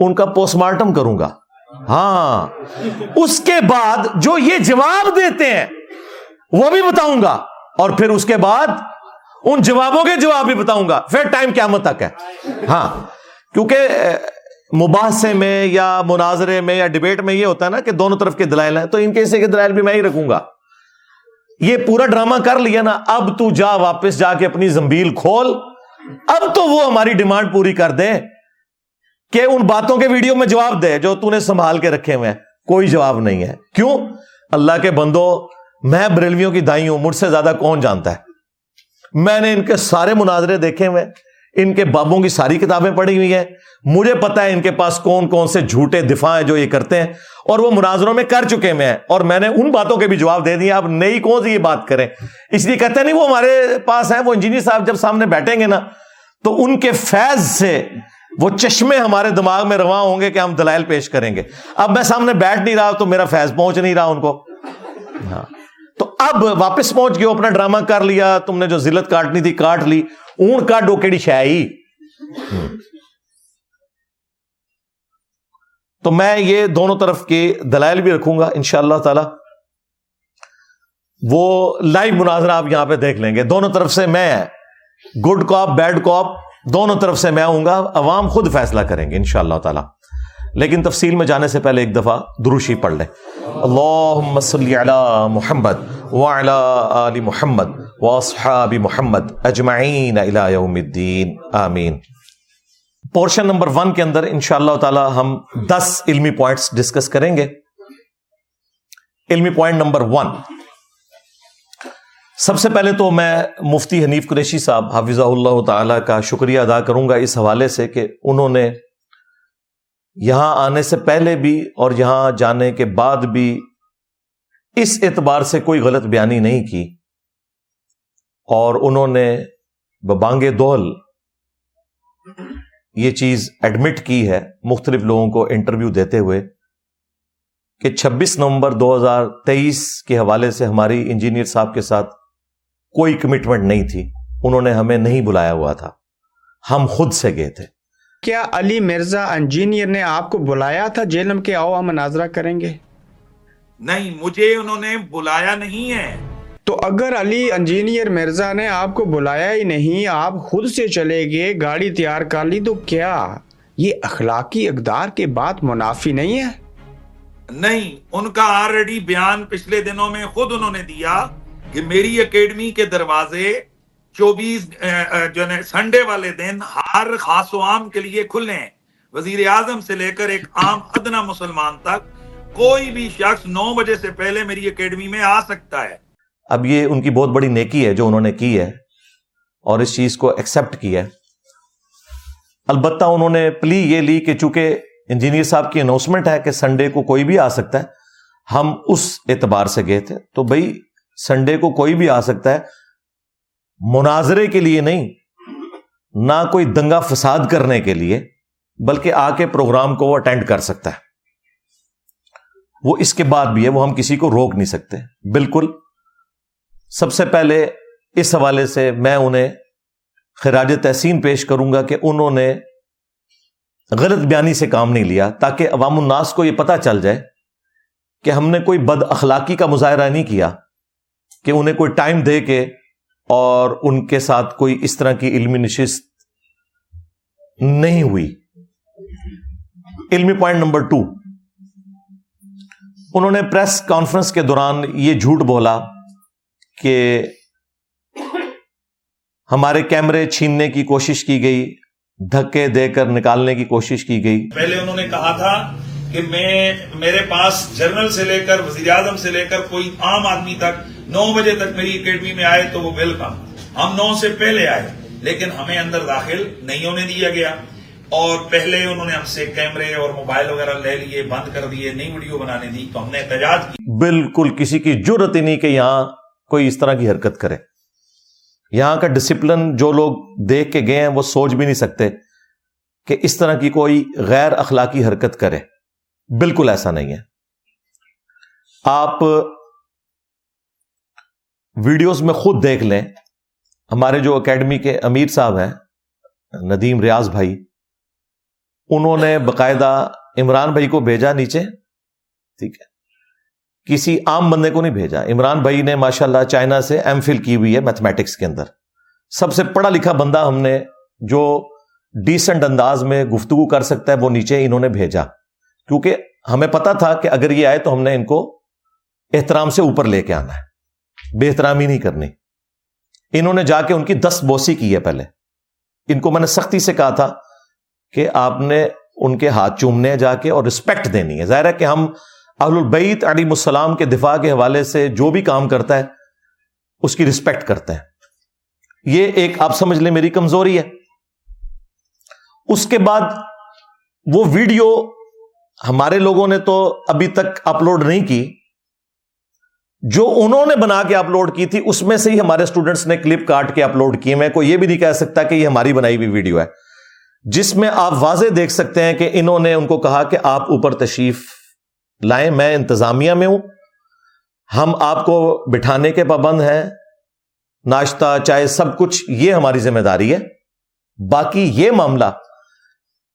ان کا پوسٹ مارٹم کروں گا۔ ہاں۔ اس کے بعد جو یہ جواب دیتے ہیں، وہ بھی بتاؤں گا۔ اور پھر اس کے بعد ان جوابوں کے جواب بھی بتاؤں گا۔ پھر ٹائم قیامت تک ہے۔ ہاں۔ کیونکہ مباحثے میں یا مناظرے میں یا ڈبیٹ میں یہ ہوتا ہے نا کہ دونوں طرف کے دلائل ہیں، تو ان کے حصے کے دلائل بھی میں ہی رکھوں گا۔ یہ پورا ڈرامہ کر لیا نا، اب تو جا واپس جا کے اپنی زمبیل کھول۔ اب تو وہ ہماری ڈیمانڈ پوری کر دے کہ ان باتوں کے ویڈیو میں جواب دے جو تو نے سنبھال کے رکھے ہوئے ہیں۔ کوئی جواب نہیں ہے۔ کیوں؟ اللہ کے بندو، میں بریلویوں کی دائی ہوں، مجھ سے زیادہ کون جانتا ہے؟ میں نے ان کے سارے مناظرے دیکھے ہوئے ان کے بابوں کی ساری کتابیں پڑھی ہوئی ہیں۔ مجھے پتا ہے ان کے پاس کون کون سے جھوٹے دفاع ہیں جو یہ کرتے ہیں، اور وہ مناظروں میں کر چکے میں ہیں۔ اور میں نے ان باتوں کے بھی جواب دے دیے اب نئی کون سی یہ بات کریں؟ اس لیے کہتے نہیں، وہ ہمارے پاس ہیں، وہ انجینئر صاحب جب سامنے بیٹھیں گے نا، تو ان کے فیض سے وہ چشمے ہمارے دماغ میں رواں ہوں گے کہ ہم دلائل پیش کریں گے۔ اب میں سامنے بیٹھ نہیں رہا تو میرا فیض پہنچ نہیں رہا ان کو۔ ہاں۔ تو اب واپس پہنچ گئے، اپنا ڈرامہ کر لیا، تم نے جو ذلت کاٹنی تھی کاٹ لی۔ اون کا ڈوکیڑی شاہی تو میں یہ دونوں طرف کے دلائل بھی رکھوں گا ان شاء اللہ تعالی۔ وہ لائیو مناظرہ آپ یہاں پہ دیکھ لیں گے۔ دونوں طرف سے میں گڈ کاپ بیڈ کاپ دونوں طرف سے میں آؤں گا۔ عوام خود فیصلہ کریں گے ان شاء اللہ تعالی۔ لیکن تفصیل میں جانے سے پہلے ایک دفعہ دروشی پڑھ لیں۔ اللہ صلی علی محمد وعلی آل محمد واصحاب محمد اجمعین الى یوم الدین۔ آمین۔ پورشن نمبر ون کے اندر ان شاء اللہ تعالی ہم دس علمی پوائنٹس ڈسکس کریں گے۔ علمی پوائنٹ نمبر ون۔ سب سے پہلے تو میں مفتی حنیف قریشی صاحب حافظ اللہ تعالی کا شکریہ ادا کروں گا اس حوالے سے کہ انہوں نے یہاں آنے سے پہلے بھی اور یہاں جانے کے بعد بھی اس اعتبار سے کوئی غلط بیانی نہیں کی۔ اور انہوں نے بانگے دول یہ چیز ایڈمٹ کی ہے مختلف لوگوں کو انٹرویو دیتے ہوئے کہ چھبیس نومبر دو ہزار تیئیس کے حوالے سے ہماری انجینئر صاحب کے ساتھ کوئی کمٹمنٹ نہیں تھی۔ انہوں نے ہمیں نہیں بلایا ہوا تھا۔ ہم خود سے گئے تھے۔ کیا علی مرزا انجینئر نے آپ کو بلایا تھا جیلم کے آؤ ہم مناظرہ کریں گے؟ نہیں مجھے انہوں نے بلایا نہیں ہے۔ تو اگر علی انجینئر مرزا نے آپ کو بلایا ہی نہیں آپ خود سے چلے گئے گاڑی تیار کر لی تو کیا یہ اخلاقی اقدار کے بعد منافی نہیں ہے؟ نہیں ان کا آلریڈی بیان پچھلے دنوں میں خود انہوں نے دیا کہ میری اکیڈمی کے دروازے چوبیس جو ہے سنڈے والے دن ہر خاص و عام کے لیے کھلے ہیں۔ وزیر اعظم سے لے کر ایک عام ادنا مسلمان تک کوئی بھی شخص نو بجے سے پہلے میری اکیڈمی میں آ سکتا ہے۔ اب یہ ان کی بہت بڑی نیکی ہے جو انہوں نے کی ہے اور اس چیز کو ایکسپٹ کیا ہے۔ البتہ انہوں نے پلی یہ لی کہ چونکہ انجینئر صاحب کی اناؤنسمنٹ ہے کہ سنڈے کو کوئی بھی آ سکتا ہے، ہم اس اعتبار سے گئے تھے۔ تو بھائی سنڈے کو کوئی بھی آ سکتا ہے مناظرے کے لیے نہیں، نہ کوئی دنگا فساد کرنے کے لیے، بلکہ آ کے پروگرام کو وہ اٹینڈ کر سکتا ہے۔ وہ اس کے بعد بھی ہے، وہ ہم کسی کو روک نہیں سکتے۔ بالکل۔ سب سے پہلے اس حوالے سے میں انہیں خراج تحسین پیش کروں گا کہ انہوں نے غلط بیانی سے کام نہیں لیا، تاکہ عوام الناس کو یہ پتا چل جائے کہ ہم نے کوئی بد اخلاقی کا مظاہرہ نہیں کیا، کہ انہیں کوئی ٹائم دے کے اور ان کے ساتھ کوئی اس طرح کی علمی نشست نہیں ہوئی۔ علمی پوائنٹ نمبر ٹو انہوں نے پریس کانفرنس کے دوران یہ جھوٹ بولا کہ ہمارے کیمرے چھیننے کی کوشش کی گئی، دھکے دے کر نکالنے کی کوشش کی گئی۔ پہلے انہوں نے کہا تھا کہ میں، میرے پاس جنرل سے لے کر وزیر اعظم سے لے کر کوئی عام آدمی تک نو بجے تک میری اکیڈمی میں آئے تو وہ ویلکم۔ ہم نو سے پہلے آئے، لیکن ہمیں اندر داخل نہیں ہونے دیا گیا۔ اور پہلے انہوں نے ہم سے کیمرے اور موبائل وغیرہ لے لیے، بند کر دیے، نئی ویڈیو بنانے دی، تو ہم نے احتجاج کی۔ بالکل کسی کی ضرورت ہی نہیں کہ یہاں کوئی اس طرح کی حرکت کرے۔ یہاں کا ڈسپلن جو لوگ دیکھ کے گئے ہیں، وہ سوچ بھی نہیں سکتے کہ اس طرح کی کوئی غیر اخلاقی حرکت کرے۔ بالکل ایسا نہیں ہے۔ آپ ویڈیوز میں خود دیکھ لیں۔ ہمارے جو اکیڈمی کے امیر صاحب ہیں، ندیم ریاض بھائی، انہوں نے باقاعدہ عمران بھائی کو بھیجا نیچے۔ ٹھیک ہے۔ کسی عام بندے کو نہیں بھیجا۔ عمران بھائی نے ماشاء اللہ چائنا سے ایم فل کی ہوئی ہے میتھمیٹکس کے اندر۔ سب سے پڑھا لکھا بندہ ہم نے جو ڈیسنٹ انداز میں گفتگو کر سکتا ہے، وہ نیچے انہوں نے بھیجا۔ کیونکہ ہمیں پتا تھا کہ اگر یہ آئے تو ہم نے ان کو احترام سے اوپر لے کے آنا ہے۔ بے احترامی نہیں کرنی۔ انہوں نے جا کے ان کی دس بوسی کی ہے پہلے۔ ان کو میں نے سختی سے کہا تھا کہ آپ نے ان کے ہاتھ چومنے جا کے اور رسپیکٹ دینی ہے۔ ظاہر ہے کہ ہم اہل البعید علیم السلام کے دفاع کے حوالے سے جو بھی کام کرتا ہے، اس کی رسپیکٹ کرتے ہیں۔ یہ ایک آپ سمجھ لیں میری کمزوری ہے۔ اس کے بعد وہ ویڈیو ہمارے لوگوں نے تو ابھی تک اپلوڈ نہیں کی جو انہوں نے بنا کے اپلوڈ کی تھی، اس میں سے ہی ہمارے اسٹوڈنٹس نے کلپ کاٹ کے اپلوڈ کی۔ میں کوئی یہ بھی نہیں کہہ سکتا کہ یہ ہماری بنائی ہوئی ویڈیو ہے۔ جس میں آپ واضح دیکھ سکتے ہیں کہ انہوں نے ان کو کہا کہ آپ اوپر تشریف لائیں۔ میں انتظامیہ میں ہوں۔ ہم آپ کو بٹھانے کے پابند ہیں۔ ناشتہ، چائے، سب کچھ، یہ ہماری ذمہ داری ہے۔ باقی یہ معاملہ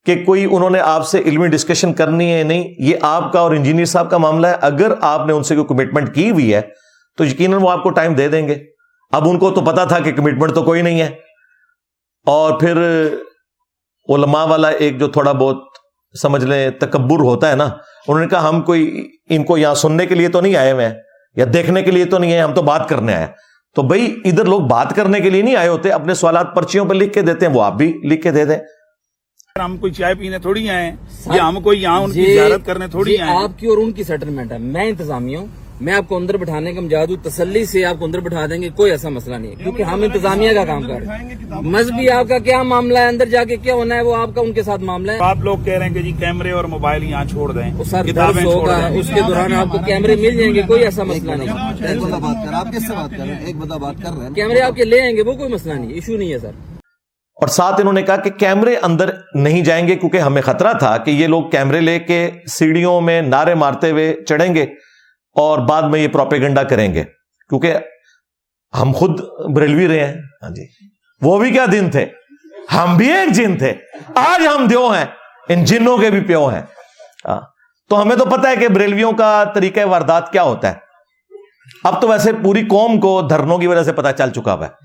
کہ کوئی انہوں نے آپ سے علمی ڈسکشن کرنی ہے نہیں، یہ آپ کا اور انجینئر صاحب کا معاملہ ہے۔ اگر آپ نے ان سے کوئی کمٹمنٹ کی ہوئی ہے، تو یقیناً وہ آپ کو ٹائم دے دیں گے۔ اب ان کو تو پتا تھا کہ کمٹمنٹ تو کوئی نہیں ہے۔ اور پھر علماء والا ایک جو تھوڑا بہت سمجھ لیں تکبر ہوتا ہے نا، انہوں نے کہا ہم کوئی ان کو یہاں سننے کے لیے تو نہیں آئے ہوئے ہیں، یا دیکھنے کے لیے تو نہیں آئے ہم تو بات کرنے آئے تو بھائی، ادھر لوگ بات کرنے کے لیے نہیں آئے ہوتے، اپنے سوالات پرچیوں پہ لکھ کے دیتے ہیں، وہ آپ بھی لکھ کے دے دیں۔ ہم کوئی چائے پینے تھوڑی آئے یا ہم کوئی یہاں ان کی زیارت کرنے تھوڑی آئے آپ کی اور ان کی سیٹلمنٹ ہے۔ میں انتظامیہ ہوں۔ میں آپ کو اندر بٹھانے کا مجاد ہوں۔ تسلی سے آپ کو اندر بٹھا دیں گے کوئی ایسا مسئلہ نہیں ہے۔ کیونکہ ہم انتظامیہ کا کام کر رہے ہیں۔ مذہبی آپ کا کیا معاملہ ہے؟ اندر جا کے کیا ہونا ہے؟ وہ آپ کا ان کے ساتھ معاملہ ہے؟ آپ لوگ کہہ رہے ہیں کہ جی کیمرے اور موبائل یہاں چھوڑ دیں۔ سر درس ہوگا اس کے دوران آپ کو کیمرے مل جائیں گے کوئی ایسا مسئلہ نہیں۔ ایک بندہ بات کر رہے ہیں ایک بندہ بات کر رہے ہیں کیمرے آپ کے لے آئیں گے وہ کوئی مسئلہ نہیں ایشو نہیں ہے سر۔ اور ساتھ انہوں نے کہا کہ کیمرے اندر نہیں جائیں گے کیونکہ ہمیں خطرہ تھا کہ یہ لوگ کیمرے لے کے سیڑھیوں میں نعرے مارتے ہوئے چڑھیں گے اور بعد میں یہ پروپیگنڈا کریں گے۔ کیونکہ ہم خود بریلوی رہے ہیں۔ ہاں جی۔ وہ بھی کیا دن تھے؟ ہم بھی ایک جن تھے۔ آج ہم دیو ہیں۔ ان جنوں کے بھی پیو ہیں۔ ہاں۔ تو ہمیں تو پتا ہے کہ بریلویوں کا طریقہ واردات کیا ہوتا ہے۔ اب تو ویسے پوری قوم کو دھرنوں کی وجہ سے پتا چل چکا ہوا ہے۔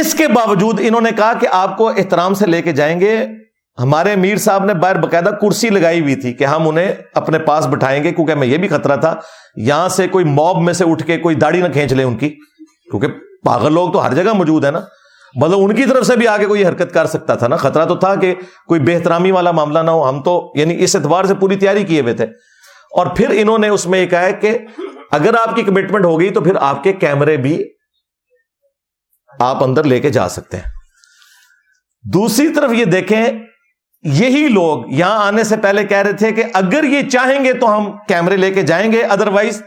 اس کے باوجود انہوں نے کہا کہ آپ کو احترام سے لے کے جائیں گے۔ ہمارے میر صاحب نے باہر باقاعدہ کرسی لگائی ہوئی تھی کہ ہم انہیں اپنے پاس بٹھائیں گے کیونکہ میں یہ بھی خطرہ تھا۔ یہاں سے کوئی موب میں سے اٹھ کے کوئی داڑھی نہ کھینچ لے ان کی، کیونکہ پاگل لوگ تو ہر جگہ موجود ہے نا۔ مطلب ان کی طرف سے بھی آگے کوئی حرکت کر سکتا تھا نا۔ خطرہ تو تھا کہ کوئی بہترامی والا معاملہ نہ ہو۔ ہم تو یعنی اس اعتبار سے پوری تیاری کیے ہوئے تھے۔ اور پھر انہوں نے اس میں یہ کہا کہ اگر آپ کی کمٹمنٹ ہو گئی تو پھر آپ کے کیمرے بھی آپ اندر لے کے جا سکتے ہیں۔ دوسری طرف یہ دیکھیں یہی لوگ یہاں آنے سے پہلے کہہ رہے تھے کہ اگر یہ چاہیں گے تو ہم کیمرے لے کے جائیں گے ادروائز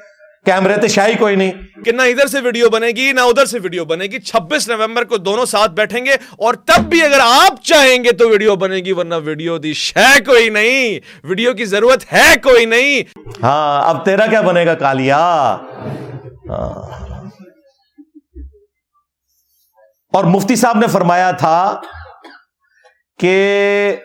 کیمرے تو شاہی کوئی نہیں۔ کہ نہ ادھر سے ویڈیو بنے گی نہ ادھر سے ویڈیو بنے گی۔ چھبیس نومبر کو دونوں ساتھ بیٹھیں گے اور تب بھی اگر آپ چاہیں گے تو ویڈیو بنے گی ورنہ ویڈیو دی شہ کوئی نہیں۔ ویڈیو کی ضرورت ہے کوئی نہیں۔ ہاں اب تیرا کیا بنے گا کالیا؟ اور مفتی صاحب نے فرمایا تھا کہ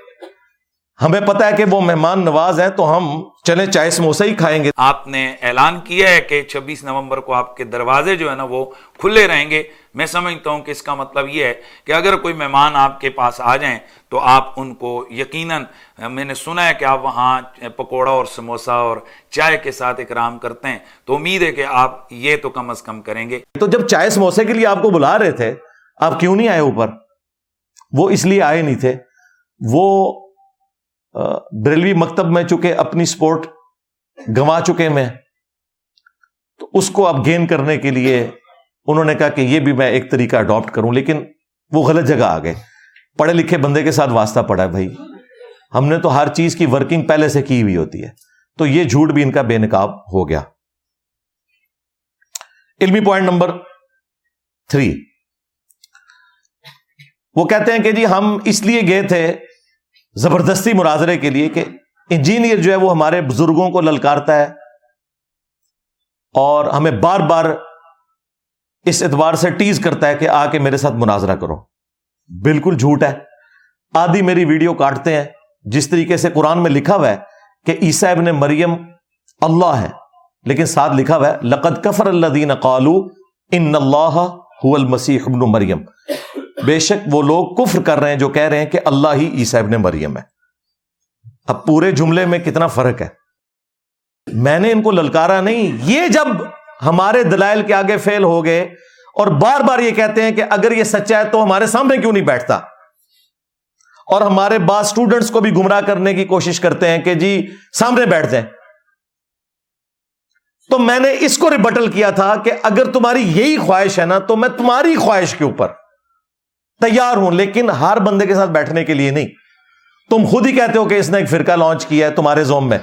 ہمیں پتا ہے کہ وہ مہمان نواز ہیں تو ہم چلے چائے سموسے ہی کھائیں گے۔ آپ نے اعلان کیا ہے کہ چھبیس نومبر کو آپ کے دروازے جو ہے نا وہ کھلے رہیں گے۔ میں سمجھتا ہوں کہ اس کا مطلب یہ ہے کہ اگر کوئی مہمان آپ کے پاس آ جائیں تو آپ ان کو یقیناً میں نے سنا ہے کہ آپ وہاں پکوڑا اور سموسا اور چائے کے ساتھ اکرام کرتے ہیں۔ تو امید ہے کہ آپ یہ تو کم از کم کریں گے۔ تو جب چائے سموسے کے لیے آپ کو بلا رہے تھے آپ کیوں نہیں آئے اوپر؟ وہ اس لیے آئے نہیں تھے۔ وہ بریلوی مکتب میں چکے اپنی سپورٹ گنوا چکے میں، تو اس کو اب گین کرنے کے لیے انہوں نے کہا کہ یہ بھی میں ایک طریقہ اڈاپٹ کروں، لیکن وہ غلط جگہ آ گئے۔ پڑھے لکھے بندے کے ساتھ واسطہ پڑا ہے بھائی۔ ہم نے تو ہر چیز کی ورکنگ پہلے سے کی ہوئی ہوتی ہے۔ تو یہ جھوٹ بھی ان کا بے نقاب ہو گیا۔ علمی پوائنٹ نمبر تھری وہ کہتے ہیں کہ جی ہم اس لیے گئے تھے زبردستی مناظرے کے لیے کہ انجینئر جو ہے وہ ہمارے بزرگوں کو للکارتا ہے اور ہمیں بار بار اس اعتبار سے ٹیز کرتا ہے کہ آ کے میرے ساتھ مناظرہ کرو۔ بالکل جھوٹ ہے۔ آدھی میری ویڈیو کاٹتے ہیں۔ جس طریقے سے قرآن میں لکھا ہوا ہے کہ عیسا ابن مریم اللہ ہے، لیکن ساتھ لکھا ہوا ہے، لقد کفر اللہ دین قالو ان اللہ المسیح ابن مریم۔ بے شک وہ لوگ کفر کر رہے ہیں جو کہہ رہے ہیں کہ اللہ ہی عیسیٰ ابن مریم ہے۔ اب پورے جملے میں کتنا فرق ہے۔ میں نے ان کو للکارا نہیں، یہ جب ہمارے دلائل کے آگے فیل ہو گئے اور بار بار یہ کہتے ہیں کہ اگر یہ سچا ہے تو ہمارے سامنے کیوں نہیں بیٹھتا؟ اور ہمارے بعض اسٹوڈنٹس کو بھی گمراہ کرنے کی کوشش کرتے ہیں کہ جی سامنے بیٹھ جائیں۔ تو میں نے اس کو ریبٹل کیا تھا کہ اگر تمہاری یہی خواہش ہے نا، تو میں تمہاری خواہش کے اوپر۔ تیار ہوں، لیکن ہر بندے کے ساتھ بیٹھنے کے لیے نہیں۔ تم خود ہی کہتے ہو کہ اس نے ایک فرقہ لانچ کیا ہے تمہارے زوم میں۔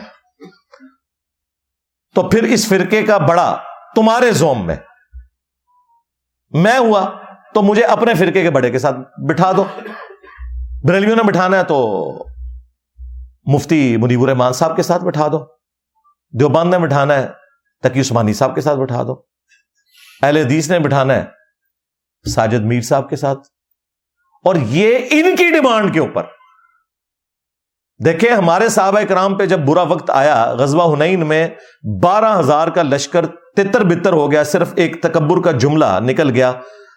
تو پھر اس فرقے کا بڑا تمہارے زوم میں۔ میں ہوا، تو مجھے اپنے فرقے کے بڑے کے ساتھ بٹھا دو۔ بریلویوں نے بٹھانا ہے تو مفتی منیب الرحمان صاحب کے ساتھ بٹھا دو۔ دیوبند نے بٹھانا ہے، تقی عثمانی صاحب کے ساتھ بٹھا دو۔ اہل حدیث نے بٹھانا ہے، ساجد میر صاحب کے ساتھ۔ اور یہ ان کی ڈیمانڈ کے اوپر۔ دیکھیں ہمارے صحابہ کرام پہ جب برا وقت آیا، غزوہ ہنین میں بارہ ہزار کا لشکر تتر بتر ہو گیا، صرف ایک تکبر کا جملہ نکل گیا،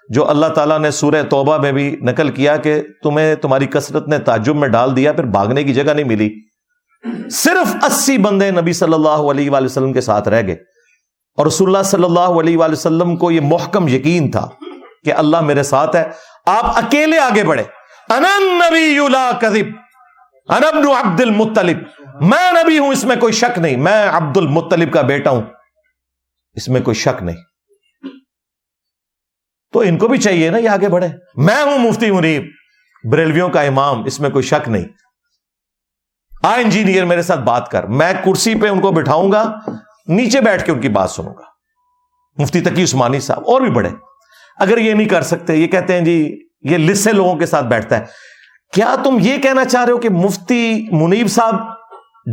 جو اللہ تعالیٰ نے سورہ توبہ میں بھی نقل کیا کہ تمہیں تمہاری کثرت نے تعجب میں ڈال دیا، پھر بھاگنے کی جگہ نہیں ملی۔ صرف اسی بندے نبی صلی اللہ علیہ وآلہ وسلم کے ساتھ رہ گئے۔ اور رسول اللہ صلی اللہ علیہ وآلہ وسلم کو یہ محکم یقین تھا کہ اللہ میرے ساتھ ہے۔ آپ اکیلے آگے بڑھے نبی ابن عبد المطلب۔ میں نبی ہوں، اس میں کوئی شک نہیں۔ میں عبد المطلب کا بیٹا ہوں، اس میں کوئی شک نہیں۔ تو ان کو بھی چاہیے نا یہ آگے بڑھے میں ہوں مفتی مریب بریلویوں کا امام، اس میں کوئی شک نہیں۔ آ انجینئر میرے ساتھ بات کر، میں کرسی پہ ان کو بٹھاؤں گا، نیچے بیٹھ کے ان کی بات سنوں گا۔ مفتی تقی عثمانی صاحب اور بھی بڑے اگر یہ نہیں کر سکتے، یہ کہتے ہیں جی یہ لسے لوگوں کے ساتھ بیٹھتا ہے۔ کیا تم یہ کہنا چاہ رہے ہو کہ مفتی منیب صاحب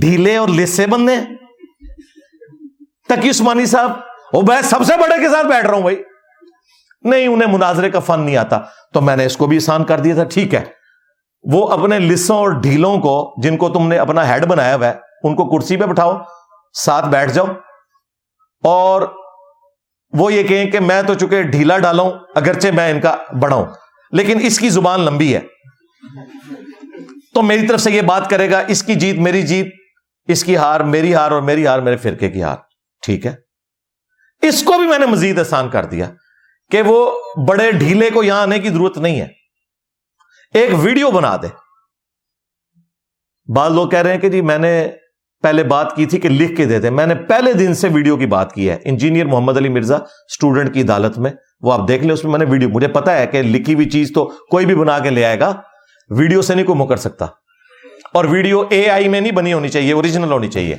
ڈھیلے اور لسے بندے تقی عثمانی صاحب، وہ میں سب سے بڑے کے ساتھ بیٹھ رہا ہوں بھائی۔ نہیں، انہیں مناظرے کا فن نہیں آتا۔ تو میں نے اس کو بھی آسان کر دیا تھا، ٹھیک ہے۔ وہ اپنے لسوں اور ڈھیلوں کو، جن کو تم نے اپنا ہیڈ بنایا ہوا ہے، ان کو کرسی پہ بٹھاؤ، ساتھ بیٹھ جاؤ۔ اور وہ یہ کہیں کہ میں تو چکے ڈھیلا ڈالا ہوں اگرچہ میں ان کا بڑھاؤں لیکن اس کی زبان لمبی ہے۔ تو میری طرف سے یہ بات کرے گا، اس کی جیت میری جیت، اس کی ہار میری ہار اور میری ہار میرے فرقے کی ہار۔ ٹھیک ہے؟ اس کو بھی میں نے مزید آسان کر دیا کہ وہ بڑے ڈھیلے کو یہاں آنے کی ضرورت نہیں ہے۔ ایک ویڈیو بنا دے۔ بعض لوگ کہہ رہے ہیں کہ جی میں نے پہلے بات کی تھی کہ لکھ کے دے میں نے پہلے دن سے ویڈیو کی بات کی ہے۔ انجینئر محمد علی مرزا اسٹوڈنٹ کی عدالت میں۔ وہ آپ دیکھ لیں، اس میں میں نے ویڈیو۔ مجھے پتا ہے کہ لکھی ہوئی چیز تو کوئی بھی بنا کے لے آئے گا۔ ویڈیو سے نہیں کوئی کر سکتا۔ اور ویڈیو اے آئی میں نہیں بنی ہونی چاہیے اوریجنل ہونی چاہیے۔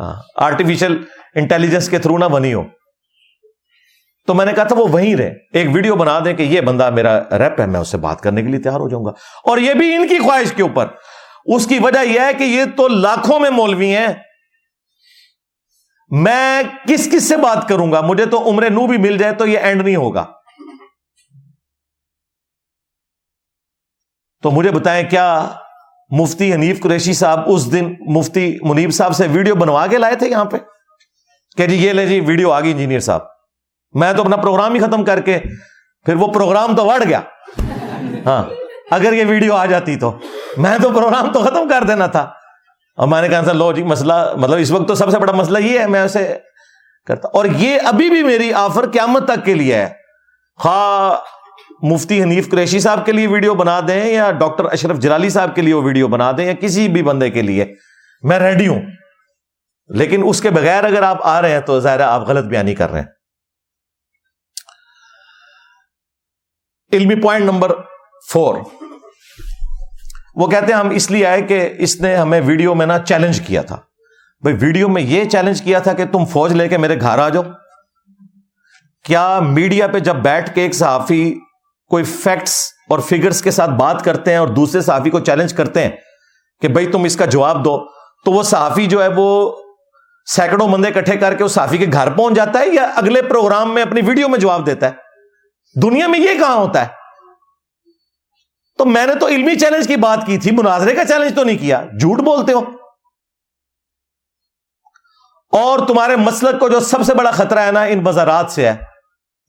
ہاں، آرٹیفیشل انٹیلیجنس کے تھرو نہ بنی ہو۔ تو میں نے کہا تھا وہ وہیں رہے۔ ایک ویڈیو بنا دیں کہ یہ بندہ میرا ریپ ہے، میں اس سے بات کرنے کے لیے تیار ہو جاؤں گا۔ اور یہ بھی ان کی خواہش کے اوپر۔ اس کی وجہ یہ ہے کہ یہ تو لاکھوں میں مولوی ہیں۔ میں کس کس سے بات کروں گا؟ مجھے تو عمر نو بھی مل جائے تو یہ اینڈ نہیں ہوگا۔ تو مجھے بتائیں کیا مفتی حنیف قریشی صاحب اس دن مفتی منیب صاحب سے ویڈیو بنوا کے لائے تھے یہاں پہ؟ کہ جی یہ لے جی ویڈیو آ گئی انجینئر صاحب۔ میں تو اپنا پروگرام ہی ختم کر کے پھر وہ پروگرام تو بڑھ گیا۔ ہاں۔ اگر یہ ویڈیو آ جاتی تو۔ میں تو پروگرام تو ختم کر دینا تھا۔ اور میں نے کہا لو جی مسئلہ مطلب اس وقت تو سب سے بڑا مسئلہ یہ ہے، میں اسے کرتا۔ اور یہ ابھی بھی میری آفر قیامت تک کے لیے ہے۔ خواہ مفتی حنیف قریشی صاحب کے لیے ویڈیو بنا دیں یا ڈاکٹر اشرف جلالی صاحب کے لیے وہ ویڈیو بنا دیں یا کسی بھی بندے کے لیے، میں ریڈی ہوں۔ لیکن اس کے بغیر اگر آپ آ رہے ہیں تو ظاہر آپ غلط بیانی کر رہے ہیں۔ علمی پوائنٹ نمبر فور۔ وہ کہتے ہیں ہم اس لیے آئے کہ اس نے ہمیں ویڈیو میں نا چیلنج کیا تھا۔ بھائی، ویڈیو میں یہ چیلنج کیا تھا کہ تم فوج لے کے میرے گھر آ جاؤ۔ کیا میڈیا پہ جب بیٹھ کے ایک صحافی کوئی فیکٹس اور فگرز کے ساتھ بات کرتے ہیں اور دوسرے صحافی کو چیلنج کرتے ہیں کہ بھائی، تم اس کا جواب دو، تو وہ صحافی جو ہے وہ سینکڑوں بندے اکٹھے کر کے اس صحافی کے گھر پہنچ جاتا ہے یا اگلے پروگرام میں اپنی ویڈیو میں جواب دیتا ہے؟ دنیا میں یہ کہاں ہوتا ہے؟ تو میں نے تو علمی چیلنج کی بات کی تھی، مناظرے کا چیلنج تو نہیں کیا۔ جھوٹ بولتے ہو۔ اور تمہارے مسلک کو جو سب سے بڑا خطرہ ہے نا، ان بازارات سے ہے۔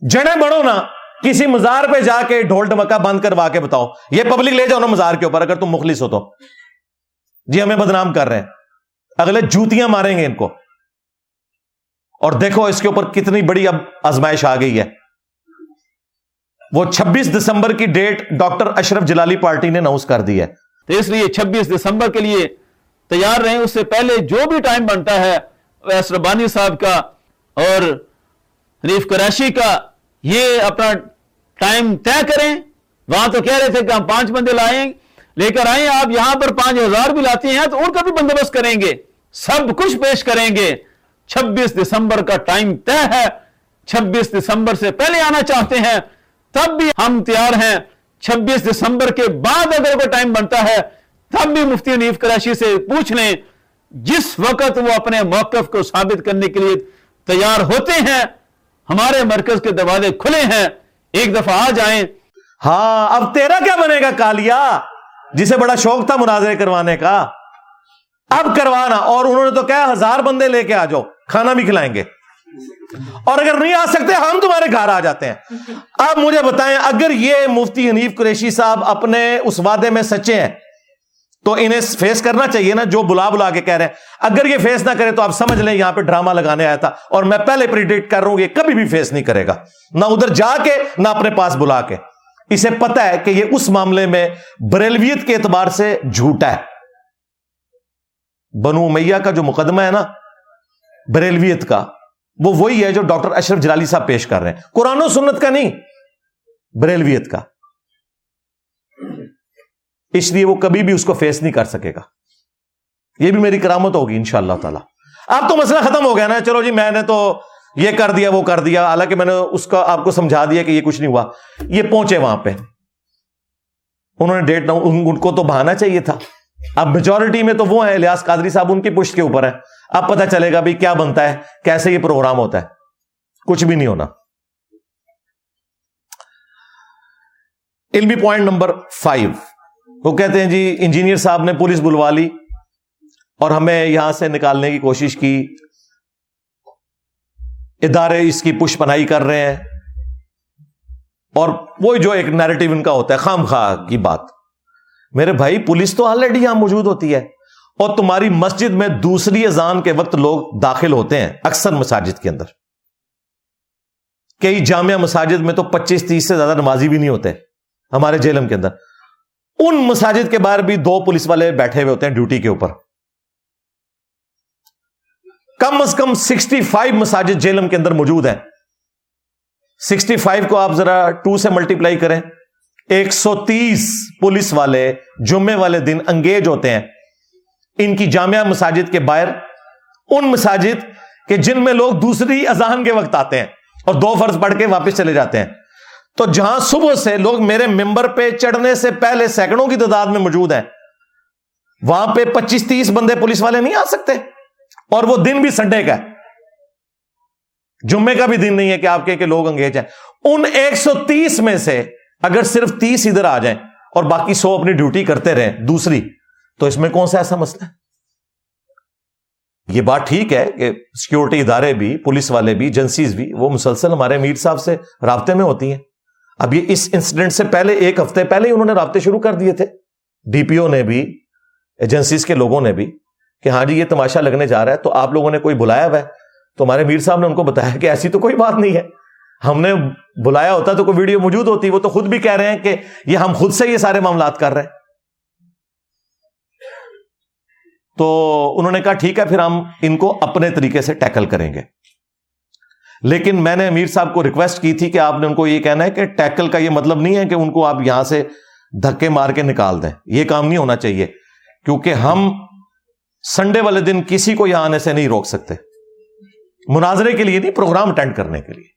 جڑے بڑھو نا، کسی مزار پہ جا کے ڈھول ڈمکا بند کروا کے بتاؤ۔ یہ پبلک لے جاؤ نا مزار کے اوپر، اگر تم مخلص ہو تو۔ جی ہمیں بدنام کر رہے ہیں۔ اگلے جوتیاں ماریں گے ان کو۔ اور دیکھو اس کے اوپر کتنی بڑی اب آزمائش آ گئی ہے۔ وہ چھبیس دسمبر کی date doctor Ashraf Jalali party نے نوس کر دی ہے۔ تو اس لیے چھبیس دسمبر کے لیے تیار رہیں۔ اس سے پہلے جو بھی ٹائم بنتا ہے ویس ربانی صاحب کا اور ریف کراچی کا، یہ اپنا ٹائم طے کریں۔ وہاں تو کہہ رہے تھے کہ ہم پانچ بندے لائیں، لے کر آئیں۔ آپ یہاں پر پانچ ہزار بھی لاتی ہیں تو ان کا بھی بندوبست کریں گے۔ سب کچھ پیش کریں گے۔ چھبیس دسمبر کا ٹائم طے ہے۔ چھبیس دسمبر سے پہلے آنا چاہتے ہیں۔ تب بھی ہم تیار ہیں چھبیس دسمبر کے بعد اگر کوئی ٹائم بنتا ہے، تب بھی مفتی نیف کراچی سے پوچھ لیں جس وقت وہ اپنے موقف کو ثابت کرنے کے لیے تیار ہوتے ہیں، ہمارے مرکز کے دروازے کھلے ہیں، ایک دفعہ آ جائیں۔ ہاں اب تیرا کیا بنے گا کالیا؟ جسے بڑا شوق تھا مناظرے کروانے کا۔ اب کروانا، اور انہوں نے تو کہا ہزار بندے لے کے آ جاؤ، کھانا بھی کھلائیں گے۔ اور اگر نہیں آ سکتے، ہم تمہارے گھر آ جاتے ہیں۔ اب مجھے بتائیں، اگر یہ مفتی حنیف قریشی صاحب اپنے اس وعدے میں سچے ہیں، تو انہیں فیس کرنا چاہیے نا، جو بلا بلا کے کہہ رہے ہیں۔ اگر یہ فیس نہ کرے تو آپ سمجھ لیں، یہاں پہ ڈرامہ لگانے آیا تھا۔ اور میں پہلے پریڈکٹ کر رہا ہوں، یہ کبھی بھی فیس نہیں کرے گا۔ نہ ادھر جا کے، نہ اپنے پاس بلا کے۔ اسے پتا ہے کہ یہ اس معاملے میں بریلویت کے اعتبار سے جھوٹا ہے۔ بنو میاں کا جو مقدمہ ہے نا، بریلویت کا وہ وہی ہے جو ڈاکٹر اشرف جلالی صاحب پیش کر رہے ہیں۔ قرآن و سنت کا نہیں، بریلویت کا۔ اس لیے وہ کبھی بھی اس کو فیس نہیں کر سکے گا۔ یہ بھی میری کرامت ہوگی ان شاء اللہ تعالی۔ اب تو مسئلہ ختم ہو گیا نا، چلو جی میں نے تو یہ کر دیا، وہ کر دیا۔ حالانکہ میں نے اس کا آپ کو سمجھا دیا کہ یہ کچھ نہیں ہوا۔ یہ پہنچے وہاں پہ۔ انہوں نے ڈیٹ نہ ان کو تو بہانا چاہیے تھا۔ اب میجورٹی میں تو وہ ہیں، الیاس قادری صاحب، ان کی پشت کے اوپر ہے اب پتہ چلے گا بھی کیا بنتا ہے، کیسے یہ پروگرام ہوتا ہے۔ کچھ بھی نہیں ہونا۔ علمی پوائنٹ نمبر فائیو وہ کہتے ہیں جی انجینئر صاحب نے پولیس بلوا لی اور ہمیں یہاں سے نکالنے کی کوشش کی۔ ادارے اس کی پش پنائی کر رہے ہیں۔ اور وہ جو ایک نیریٹو ان کا ہوتا ہے، خام خواہ کی بات۔ میرے بھائی، پولیس تو آلریڈی یہاں موجود ہوتی ہے۔ اور تمہاری مسجد میں دوسری اذان کے وقت لوگ داخل ہوتے ہیں اکثر مساجد کے اندر۔ کئی جامعہ مساجد میں تو پچیس تیس سے زیادہ نمازی بھی نہیں ہوتے ہمارے جیلم کے اندر۔ ان مساجد کے باہر بھی دو پولیس والے بیٹھے ہوئے ہوتے ہیں ڈیوٹی کے اوپر۔ کم از کم سکسٹی فائیو مساجد جیلم کے اندر موجود ہیں۔ سکسٹی فائیو کو آپ ذرا ٹو سے ملٹی پلائی کریں۔ ایک سو تیس پولیس والے جمعے والے دن انگیج ہوتے ہیں۔ ان کی جامعہ مساجد کے باہر، ان مساجد کے جن میں لوگ دوسری اذان کے وقت آتے ہیں اور دو فرض پڑھ کے واپس چلے جاتے ہیں۔ تو جہاں صبح سے لوگ میرے ممبر پہ چڑھنے سے پہلے سینکڑوں کی تعداد میں موجود ہیں، وہاں پہ پچیس تیس بندے پولیس والے نہیں آ سکتے۔ اور وہ دن بھی سنڈے کا ہے۔ جمعے کا بھی دن نہیں ہے کہ آپ کہ لوگ انگیج ہیں۔ ان ایک سو تیس میں سے اگر صرف تیس ادھر آ جائیں اور باقی سو اپنی ڈیوٹی کرتے رہیں دوسری، تو اس میں کون سا ایسا مسئلہ ہے؟ یہ بات ٹھیک ہے کہ سیکورٹی ادارے بھی، پولیس والے بھی ایجنسیز بھی، وہ مسلسل ہمارے امیر صاحب سے رابطے میں ہوتی ہیں۔ اب یہ اس انسیڈنٹ سے پہلے، ایک ہفتے پہلے ہی انہوں نے رابطے شروع کر دیے تھے۔ ڈی پی او نے بھی ایجنسیز کے لوگوں نے بھی کہ ہاں جی یہ تماشا لگنے جا رہا ہے، تو آپ لوگوں نے کوئی بلایا ہوا ہے؟ تو ہمارے میر صاحب نے ان کو بتایا کہ ایسی تو کوئی بات نہیں ہے۔ ہم نے بلایا ہوتا تو کوئی ویڈیو موجود ہوتی، وہ تو خود بھی کہہ رہے ہیں کہ یہ ہم خود سے یہ سارے معاملات کر رہے ہیں۔ تو انہوں نے کہا، ٹھیک ہے، پھر ہم ان کو اپنے طریقے سے ٹیکل کریں گے۔ لیکن میں نے امیر صاحب کو ریکویسٹ کی تھی کہ آپ نے ان کو یہ کہنا ہے کہ ٹیکل کا یہ مطلب نہیں ہے کہ ان کو آپ یہاں سے دھکے مار کے نکال دیں۔ یہ کام نہیں ہونا چاہیے، کیونکہ ہم سنڈے والے دن کسی کو یہاں آنے سے نہیں روک سکتے۔ مناظرے کے لیے نہیں، پروگرام اٹینڈ کرنے کے لیے۔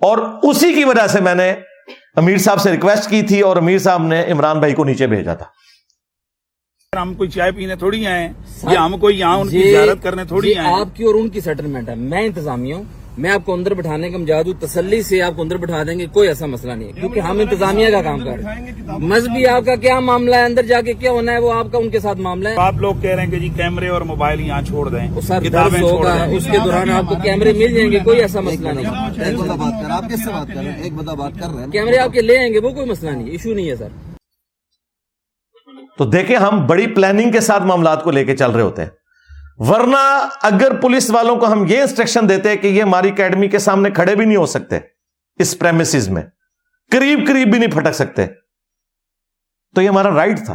اور اسی کی وجہ سے میں نے امیر صاحب سے ریکویسٹ کی تھی اور امیر صاحب نے عمران بھائی کو نیچے بھیجا تھا۔ ہم کوئی چائے پینے تھوڑی آئے یا ہم کوئی یہاں ان کی زیارت کرنے تھوڑی آئے آپ کی اور ان کی سیٹلمنٹ ہے۔ میں انتظامیہ ہوں۔ میں آپ کو اندر بٹھانے کا مجاد ہوں تسلی سے آپ کو اندر بٹھا دیں گے کوئی ایسا مسئلہ نہیں ہے کیونکہ ہم انتظامیہ کا کام کر رہے ہیں۔ مذہبی آپ کا کیا معاملہ ہے؟ اندر جا کے کیا ہونا ہے؟ وہ آپ کا ان کے ساتھ معاملہ ہے۔ آپ لوگ کہہ رہے ہیں کہ جی کیمرے اور موبائل یہاں چھوڑ دیں درس ہوگا اس کے دوران آپ کو کیمرے مل جائیں گے کوئی ایسا مسئلہ نہیں۔ ایک بندہ بات کر رہا ہے آپ کس سے بات کر رہے ہیں؟ ایک بندہ بات کر رہے ہیں کیمرے آپ کے لے آئیں گے وہ کوئی مسئلہ نہیں ایشو نہیں ہے سر۔ تو دیکھیں ہم بڑی پلاننگ کے ساتھ معاملات کو لے کے چل رہے ہوتے ہیں۔ ورنہ اگر پولیس والوں کو ہم یہ انسٹرکشن دیتے کہ یہ ہماری اکیڈمی کے سامنے کھڑے بھی نہیں ہو سکتے اس پریمسز میں، قریب قریب بھی نہیں پھٹک سکتے، تو یہ ہمارا رائٹ تھا۔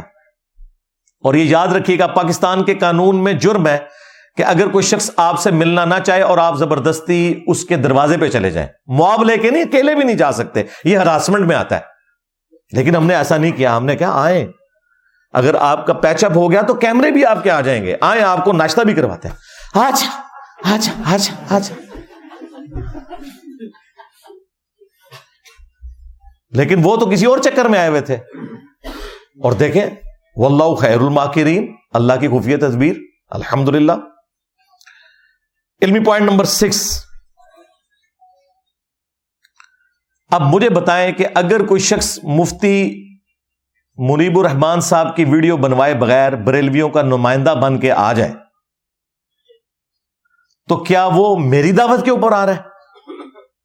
اور یہ یاد رکھیے گا، پاکستان کے قانون میں جرم ہے کہ اگر کوئی شخص آپ سے ملنا نہ چاہے اور آپ زبردستی اس کے دروازے پہ چلے جائیں معاب لے کے نہیں، اکیلے بھی نہیں جا سکتے۔ یہ ہراسمنٹ میں آتا ہے۔ لیکن ہم نے ایسا نہیں کیا، ہم نے کیا آئے اگر آپ کا پیچ اپ ہو گیا تو کیمرے بھی آپ کے آ جائیں گے۔ آئے آپ کو ناشتہ بھی کرواتے ہیں۔ آجا آجا آجا آجا لیکن وہ تو کسی اور چکر میں آئے ہوئے تھے۔ اور دیکھیں، واللہ خیر الماکرین۔ اللہ کی خفیہ تصویر الحمد علمی پوائنٹ نمبر سکس اب مجھے بتائیں کہ اگر کوئی شخص مفتی منیب الرحمان صاحب کی ویڈیو بنوائے بغیر بریلویوں کا نمائندہ بن کے آ جائے۔ تو کیا وہ میری دعوت کے اوپر آ رہا ہے؟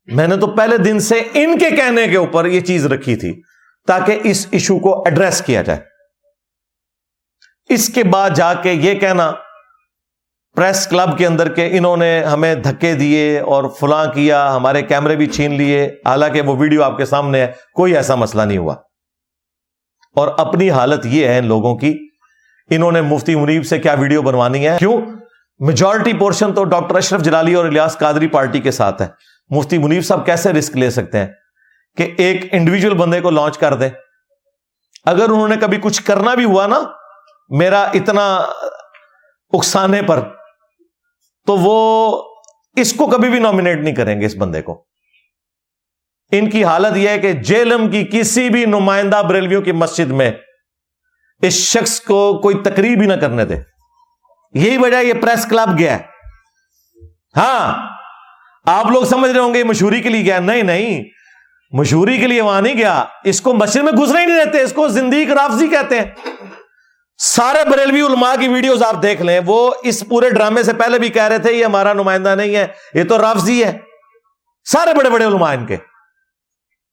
میں نے تو پہلے دن سے ان کے کہنے کے اوپر یہ چیز رکھی تھی تاکہ اس ایشو کو ایڈریس کیا جائے۔ اس کے بعد جا کے یہ کہنا، پریس کلب کے اندر کے انہوں نے ہمیں دھکے دیے اور فلاں کیا، ہمارے کیمرے بھی چھین لیے، حالانکہ وہ ویڈیو آپ کے سامنے ہے، کوئی ایسا مسئلہ نہیں ہوا۔ اور اپنی حالت یہ ہے ان لوگوں کی، انہوں نے مفتی منیب سے کیا ویڈیو بنوانی ہے؟ کیوں؟ میجورٹی پورشن تو ڈاکٹر اشرف جلالی اور الیاس قادری پارٹی کے ساتھ ہے مفتی منیب صاحب کیسے رسک لے سکتے ہیں کہ ایک انڈیویجل بندے کو لانچ کر دیں؟ اگر انہوں نے کبھی کچھ کرنا بھی ہوا نا، میرا اتنا اکسانے پر، تو وہ اس کو کبھی بھی نامنیٹ نہیں کریں گے اس بندے کو۔ ان کی حالت یہ ہے کہ جیلم کی کسی بھی نمائندہ بریلویوں کی مسجد میں اس شخص کو کوئی تقریب ہی نہ کرنے دے۔ یہی وجہ یہ پریس کلب گیا ہاں آپ لوگ سمجھ رہے ہوں گے مشہوری کے لیے گیا۔ نہیں نہیں، مشہوری کے لیے وہاں نہیں گیا۔ اس کو مسجد میں گزرے ہی نہیں رہتے اس کو زندگی رافضی کہتے ہیں۔ سارے بریلوی علماء کی ویڈیوز آپ دیکھ لیں، وہ اس پورے ڈرامے سے پہلے بھی کہہ رہے تھے، یہ ہمارا نمائندہ نہیں ہے، یہ تو رافضی ہے۔ سارے بڑے بڑے علماء ان کے۔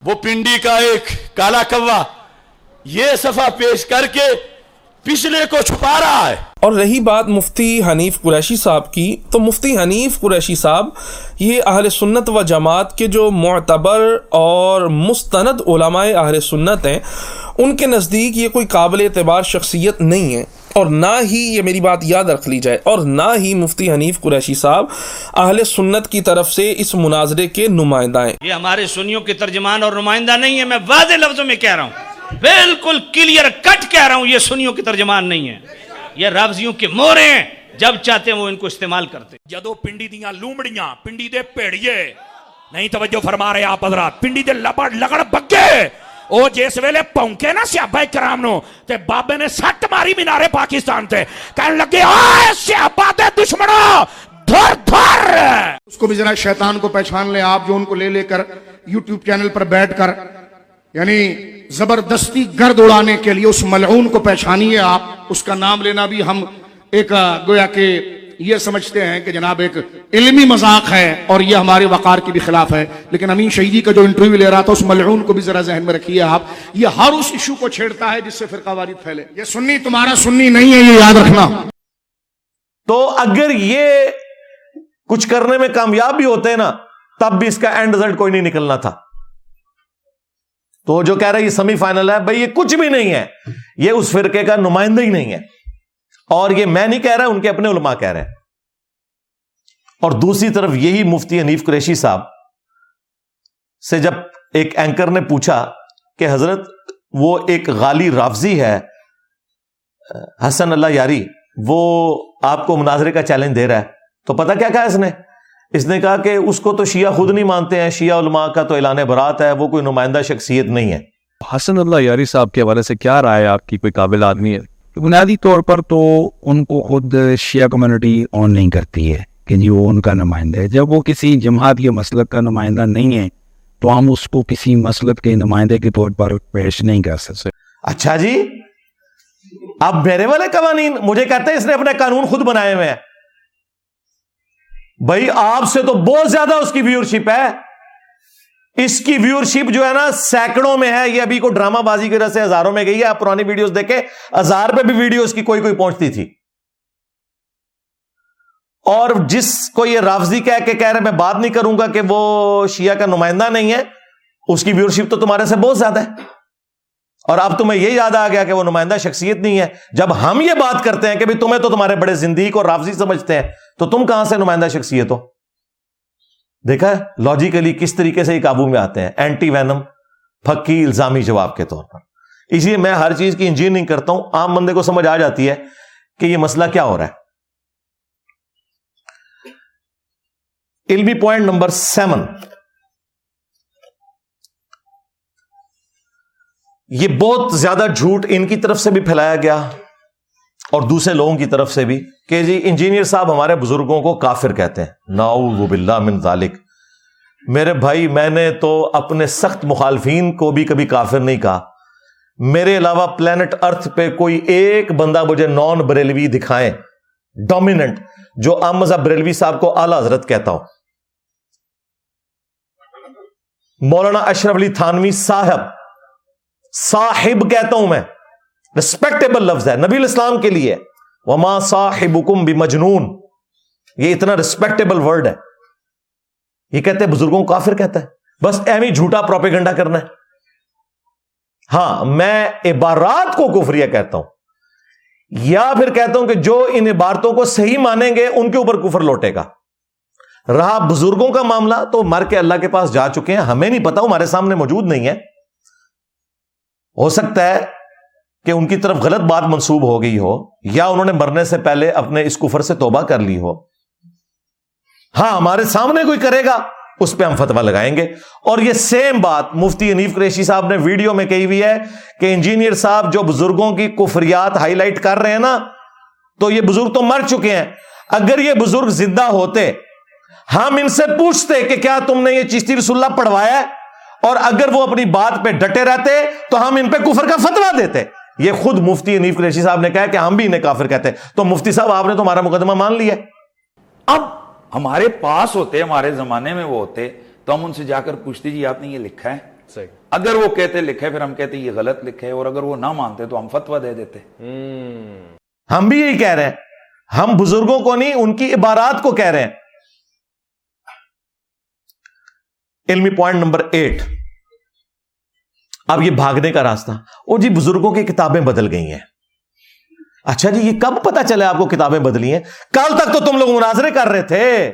وہ پنڈی کا ایک کالا کوا یہ صفحہ پیش کر کے پچھلے کو چھپا رہا ہے۔ اور رہی بات مفتی حنیف قریشی صاحب کی، تو مفتی حنیف قریشی صاحب، یہ اہل سنت و جماعت کے جو معتبر اور مستند علماء اہل سنت ہیں، ان کے نزدیک یہ کوئی قابل اعتبار شخصیت نہیں ہے۔ اور نہ ہی یہ میری بات یاد رکھ لی جائے اور نہ ہی مفتی حنیف قریشی صاحب اہل سنت کی طرف سے اس مناظرے کے نمائندہ ہیں۔ یہ ہمارے سنیوں کے ترجمان اور نمائندہ نہیں ہے میں واضح لفظوں میں کہہ رہا ہوں۔ بالکل کلیئر کٹ کہہ رہا ہوں یہ سنیوں کے ترجمان نہیں ہے یہ رابضیوں کے مورے ہیں جب چاہتے ہیں وہ ان کو استعمال کرتے جدو پنڈی دیاں لومڑیاں پنڈی دے پیڑیے۔ نہیں توجہ فرما رہے آپ حضرات پنڈی دے لبڑ لگڑ بگے۔ او جس ویلے پونکے نا سیابہ کرام نو تے بابے نے سٹ ماری مینارے پاکستان تے کہنے لگے آئے سیابہ دے دشمنوں دھر دھر اس کو بھی ذرا شیطان کو پہچان لیں آپ جو ان کو لے لے کر یوٹیوب چینل پر بیٹھ کر یعنی زبردستی گرد اڑانے کے لیے اس ملعون کو پہچانیے آپ اس کا نام لینا بھی ہم ایک گویا کہ یہ سمجھتے ہیں کہ جناب ایک علمی مذاق ہے اور یہ ہمارے وقار کی بھی خلاف ہے، لیکن امین شہیدی کا جو انٹرویو لے رہا تھا، اس ملعون کو بھی ذرا ذہن میں رکھیے آپ۔ یہ ہر اس ایشو کو چھیڑتا ہے جس سے فرقہ وارد پھیلے۔ یہ سنی، تمہارا سنی نہیں ہے، یہ یاد رکھنا۔ تو اگر یہ کچھ کرنے میں کامیاب بھی ہوتے ہیں نا، تب بھی اس کا اینڈ رزلٹ کوئی نہیں نکلنا تھا۔ تو جو کہہ رہا ہے یہ سیمی فائنل ہے، بھائی یہ کچھ بھی نہیں ہے۔ یہ اس فرقے کا نمائندہ ہی نہیں ہے۔ اور یہ میں نہیں کہہ رہا، ان کے اپنے علماء کہہ رہے ہیں۔ اور دوسری طرف یہی مفتی حنیف قریشی صاحب سے جب ایک اینکر نے پوچھا کہ حضرت وہ ایک غالی رافضی ہے، حسن اللہ یاری، وہ آپ کو مناظرے کا چیلنج دے رہا ہے، تو پتا کیا کہا اس نے؟ اس نے کہا کہ اس کو تو شیعہ خود نہیں مانتے ہیں، شیعہ علماء کا تو اعلان برات ہے، وہ کوئی نمائندہ شخصیت نہیں ہے۔ حسن اللہ یاری صاحب کے حوالے سے کیا رائے آپ کی؟ کوئی قابل آدمی ہے؟ بنیادی طور پر تو ان کو خود شیعہ کمیونٹی آن نہیں کرتی ہے کہ جی وہ ان کا نمائندہ ہے۔ جب وہ کسی جماعت یا مسلک کا نمائندہ نہیں ہے، تو ہم اس کو کسی مسلک کے نمائندے کے طور پر پیش نہیں کر سکتے۔ اچھا جی اب میرے والے قوانین، مجھے کہتے ہیں اس نے اپنے قانون خود بنائے ہوئے ہیں۔ بھائی، آپ سے تو بہت زیادہ اس کی ویورشپ ہے۔ اس کی ویورشپ جو ہے نا سینکڑوں میں ہے، یہ ابھی کو ڈرامہ بازی کی وجہ سے ہزاروں میں گئی ہے۔ آپ پرانی ویڈیوز دیکھیں، ہزار پہ بھی ویڈیو اس کی کوئی کوئی پہنچتی تھی۔ اور جس کو یہ رافضی کہہ کے کہہ رہے میں بات نہیں کروں گا کہ وہ شیعہ کا نمائندہ نہیں ہے، اس کی ویورشپ تو تمہارے سے بہت زیادہ ہے۔ اور اب تمہیں یہ یاد آ گیا کہ وہ نمائندہ شخصیت نہیں ہے۔ جب ہم یہ بات کرتے ہیں کہ تمہیں تو تمہارے بڑے زندگی کو رافضی سمجھتے ہیں، تو تم کہاں سے نمائندہ شخصیت ہو؟ دیکھا لاجیکلی کس طریقے سے یہ قابو میں آتے ہیں؟ اینٹی وینم پھکی، الزامی جواب کے طور پر۔ اس لیے میں ہر چیز کی انجینئرنگ کرتا ہوں، عام بندے کو سمجھ آ جاتی ہے کہ یہ مسئلہ کیا ہو رہا ہے۔ علمی پوائنٹ نمبر سیون یہ بہت زیادہ جھوٹ ان کی طرف سے بھی پھیلایا گیا۔ اور دوسرے لوگوں کی طرف سے بھی کہ جی انجینئر صاحب ہمارے بزرگوں کو کافر کہتے ہیں۔ ناؤ باللہ من ذالک۔ میرے بھائی، میں نے تو اپنے سخت مخالفین کو بھی کبھی کافر نہیں کہا۔ میرے علاوہ پلانٹ ارتھ پہ کوئی ایک بندہ مجھے نان بریلوی دکھائیں۔ ڈومیننٹ جو امزا بریلوی صاحب کو اعلی حضرت کہتا ہوں۔ مولانا اشرف علی تھانوی صاحب صاحب کہتا ہوں میں۔ ریسپیکٹیبل لفظ ہے نبی الاسلام کے لیے وما صاحب حکم بھی مجنون یہ اتنا ریسپیکٹیبل ورڈ ہے یہ کہتے ہیں بزرگوں کو کافر کہتا ہے بس اہم ہی جھوٹا پروپیگنڈا کرنا ہے ہاں میں عبارات کو کفریہ کہتا ہوں یا پھر کہتا ہوں کہ جو ان عبارتوں کو صحیح مانیں گے ان کے اوپر کفر لوٹے گا رہا بزرگوں کا معاملہ تو مر کے اللہ کے پاس جا چکے ہیں ہمیں نہیں پتا ہمارے سامنے موجود نہیں ہے ہو سکتا ہے کہ ان کی طرف غلط بات منسوب ہو گئی ہو یا انہوں نے مرنے سے پہلے اپنے اس کفر سے توبہ کر لی ہو۔ ہاں ہمارے سامنے کوئی کرے گا، اس پہ ہم فتوا لگائیں گے۔ اور یہ سیم بات مفتی انیف قریشی صاحب نے ویڈیو میں کہی ہوئی ہے کہ انجینئر صاحب جو بزرگوں کی کفریات ہائی لائٹ کر رہے ہیں نا، تو یہ بزرگ تو مر چکے ہیں۔ اگر یہ بزرگ زندہ ہوتے، ہم ان سے پوچھتے کہ کیا تم نے یہ چشتی رسول اللہ پڑھوایا اور اگر وہ اپنی بات پہ ڈٹے رہتے، تو ہم ان پہ کفر کا فتوا دیتے۔ یہ خود مفتی انیف قریشی صاحب نے کہا کہ ہم بھی انہیں کافر کہتے تو مفتی صاحب آپ نے تو ہمارا مقدمہ مان لیا۔ اب ہمارے پاس ہوتے ہمارے زمانے میں وہ ہوتے تو ہم ان سے جا کر پوچھتے جی آپ نے یہ لکھا ہے؟ صحیح۔ اگر وہ کہتے لکھے پھر ہم کہتے یہ غلط لکھے اور اگر وہ نہ مانتے تو ہم فتوا دے دیتے۔ ہم بھی یہی کہہ رہے ہیں۔ ہم بزرگوں کو نہیں ان کی عبارات کو کہہ رہے ہیں۔ علمی پوائنٹ نمبر ایٹ۔ اب یہ بھاگنے کا راستہ۔ وہ جی بزرگوں کی کتابیں بدل گئی ہیں۔ اچھا جی یہ کب پتا چلے آپ کو کتابیں بدلی ہیں؟ کل تک تو تم لوگ مناظرے کر رہے تھے۔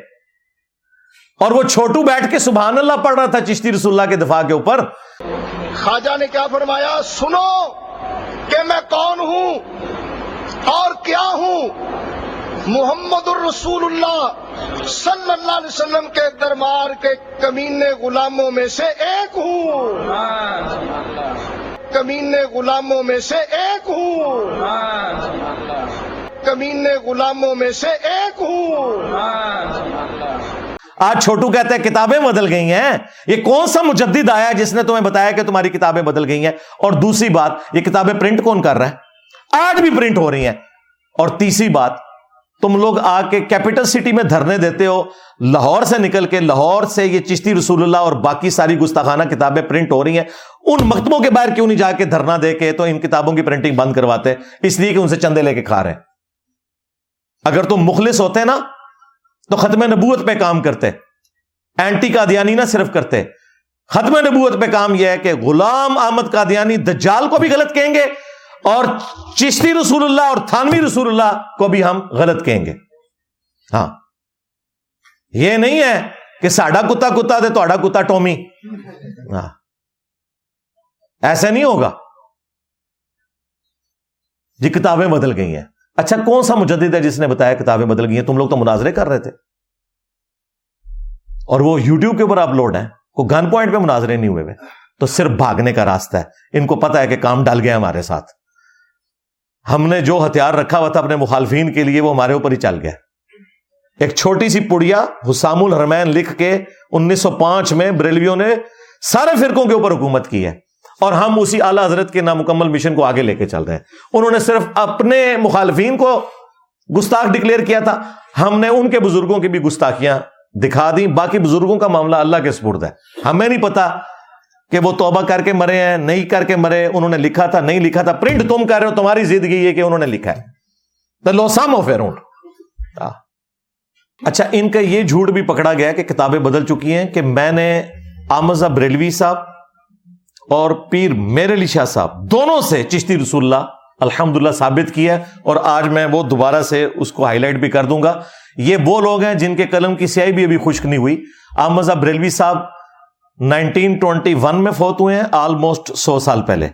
اور وہ چھوٹو بیٹھ کے سبحان اللہ پڑھ رہا تھا چشتی رسول اللہ کے دفاع کے اوپر۔ خواجہ نے کیا فرمایا؟ سنو کہ میں کون ہوں اور کیا ہوں؟ محمد الرسول اللہ صلی اللہ علیہ وسلم کے دربار کے کمینے غلاموں میں سے ایک ہوں۔ کمینے غلاموں میں سے ایک ہوں۔ کمینے غلاموں میں سے ایک ہوں۔ آج چھوٹو کہتے ہیں کتابیں بدل گئی ہیں۔ یہ کون سا مجدد آیا جس نے تمہیں بتایا کہ تمہاری کتابیں بدل گئی ہیں؟ اور دوسری بات، یہ کتابیں پرنٹ کون کر رہا ہے؟ آج بھی پرنٹ ہو رہی ہیں۔ اور تیسری بات تم لوگ آ کے کیپٹل سٹی میں دھرنے دیتے ہو۔ لاہور سے نکل کے لاہور سے یہ چشتی رسول اللہ اور باقی ساری گستاخانہ کتابیں پرنٹ ہو رہی ہیں۔ ان مکتبوں کے باہر کیوں نہیں جا کے دھرنا دے کے تو ان کتابوں کی پرنٹنگ بند کرواتے؟ اس لیے کہ ان سے چندے لے کے کھا رہے ہیں۔ اگر تم مخلص ہوتے نا، تو ختم نبوت پہ کام کرتے۔ اینٹی قادیانی نہ صرف کرتے۔ ختم نبوت پہ کام یہ ہے کہ غلام احمد قادیانی دجال کو بھی غلط کہیں گے۔ اور چشتی رسول اللہ اور تھانوی رسول اللہ کو بھی ہم غلط کہیں گے۔ ہاں۔ یہ نہیں ہے کہ ساڈا کتا کتا دے تو کتا ٹومی۔ ہاں۔ ایسے نہیں ہوگا۔ جی کتابیں بدل گئی ہیں۔ اچھا کون سا مجدد ہے جس نے بتایا کتابیں بدل گئی ہیں؟ تم لوگ تو مناظرے کر رہے تھے۔ اور وہ یوٹیوب کے اوپر اپلوڈ ہیں۔ کو گن پوائنٹ پہ مناظرے نہیں ہوئے تو صرف بھاگنے کا راستہ ہے۔ ان کو پتا ہے کہ کام ڈال گیا ہمارے ساتھ۔ ہم نے جو ہتھیار رکھا ہوا تھا اپنے مخالفین کے لیے وہ ہمارے اوپر ہی چل گیا۔ ایک چھوٹی سی پڑیا حسام الرمین لکھ کے انیس سو پانچ میں بریلویوں نے سارے فرقوں کے اوپر حکومت کی ہے اور ہم اسی اعلی حضرت کے نامکمل مشن کو آگے لے کے چل رہے ہیں۔ انہوں نے صرف اپنے مخالفین کو گستاخ ڈکلیئر کیا تھا۔ ہم نے ان کے بزرگوں کی بھی گستاخیاں دکھا دی باقی بزرگوں کا معاملہ اللہ کے سپرد ہے۔ ہمیں نہیں پتا کہ وہ توبہ کر کے مرے ہیں، نہیں کر کے مرے، انہوں نے لکھا تھا، نہیں لکھا تھا۔ پرنٹ تم کر رہے ہو، تمہاری زندگی یہ کہ انہوں نے لکھا ہے۔ لو سم آف اچھا ان کا یہ جھوٹ بھی پکڑا گیا کہ کتابیں بدل چکی ہیں کہ میں نے آمزہ بریلوی صاحب اور پیر میر علی شاہ صاحب دونوں سے چشتی رسول اللہ الحمد للہ ثابت کیا اور آج میں وہ دوبارہ سے اس کو ہائی لائٹ بھی کر دوں گا۔ یہ وہ لوگ ہیں جن کے قلم کی سیائی بھی ابھی خشک نہیں ہوئی۔ آمزہ بریلوی صاحب نائنٹین ٹوینٹی ون میں فوت ہوئے ہیں، آلموسٹ سو سال پہلے۔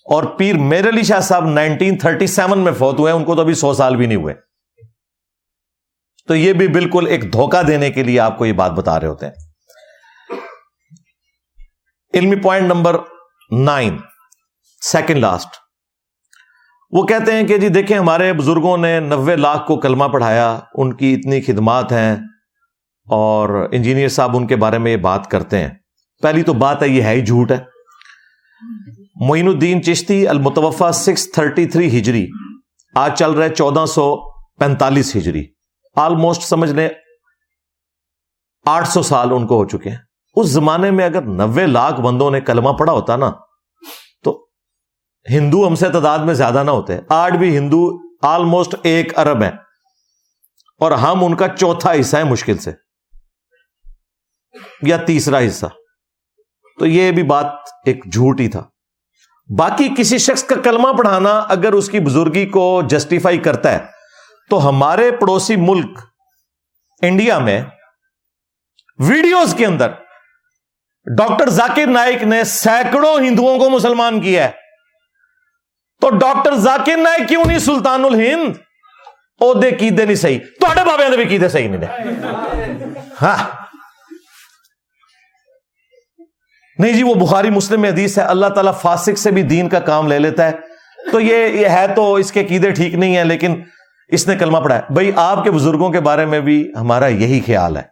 اور پیر میر علی شاہ صاحب نائنٹین تھرٹی سیون میں فوت ہوئے ہیں، ان کو تو ابھی سو سال بھی نہیں ہوئے۔ تو یہ بھی بالکل ایک دھوکہ دینے کے لیے آپ کو یہ بات بتا رہے ہوتے ہیں۔ علمی point number nine second last وہ کہتے ہیں کہ جی دیکھیں، ہمارے بزرگوں نے نوے لاکھ کو کلمہ پڑھایا، ان کی اتنی خدمات ہیں اور انجینئر صاحب ان کے بارے میں یہ بات کرتے ہیں۔ پہلی تو بات ہے، یہ ہے ہی جھوٹ ہے۔ معین الدین چشتی المتوفا سکس تھرٹی تھری ہجری، آج چل رہے چودہ سو پینتالیس ہجری۔ آلموسٹ سمجھ لیں، آٹھ سو سال ان کو ہو چکے ہیں۔ اس زمانے میں اگر نوے لاکھ بندوں نے کلمہ پڑا ہوتا نا، تو ہندو ہم سے تعداد میں زیادہ نہ ہوتے۔ آج بھی ہندو آلموسٹ ایک ارب ہے اور ہم ان کا چوتھا حصہ ہے مشکل سے، یا تیسرا حصہ۔ تو یہ بھی بات ایک جھوٹ ہی تھا۔ باقی کسی شخص کا کلمہ پڑھانا اگر اس کی بزرگی کو جسٹیفائی کرتا ہے، تو ہمارے پڑوسی ملک انڈیا میں ویڈیوز کے اندر ڈاکٹر ذاکر نائک نے سینکڑوں ہندوؤں کو مسلمان کیا ہے۔ تو ڈاکٹر ذاکر نائک کیوں نہیں سلطان الہند؟ عہدے کیدے نہیں صحیح۔ تو بابے نے بھی کیدے صحیح نہیں ہاں۔ نہیں جی وہ بخاری مسلم حدیث ہے، اللہ تعالیٰ فاسق سے بھی دین کا کام لے لیتا ہے۔ تو یہ یہ ہے تو اس کے قیدے ٹھیک نہیں ہے لیکن اس نے کلمہ پڑھا ہے۔ بھائی، آپ کے بزرگوں کے بارے میں بھی ہمارا یہی خیال ہے۔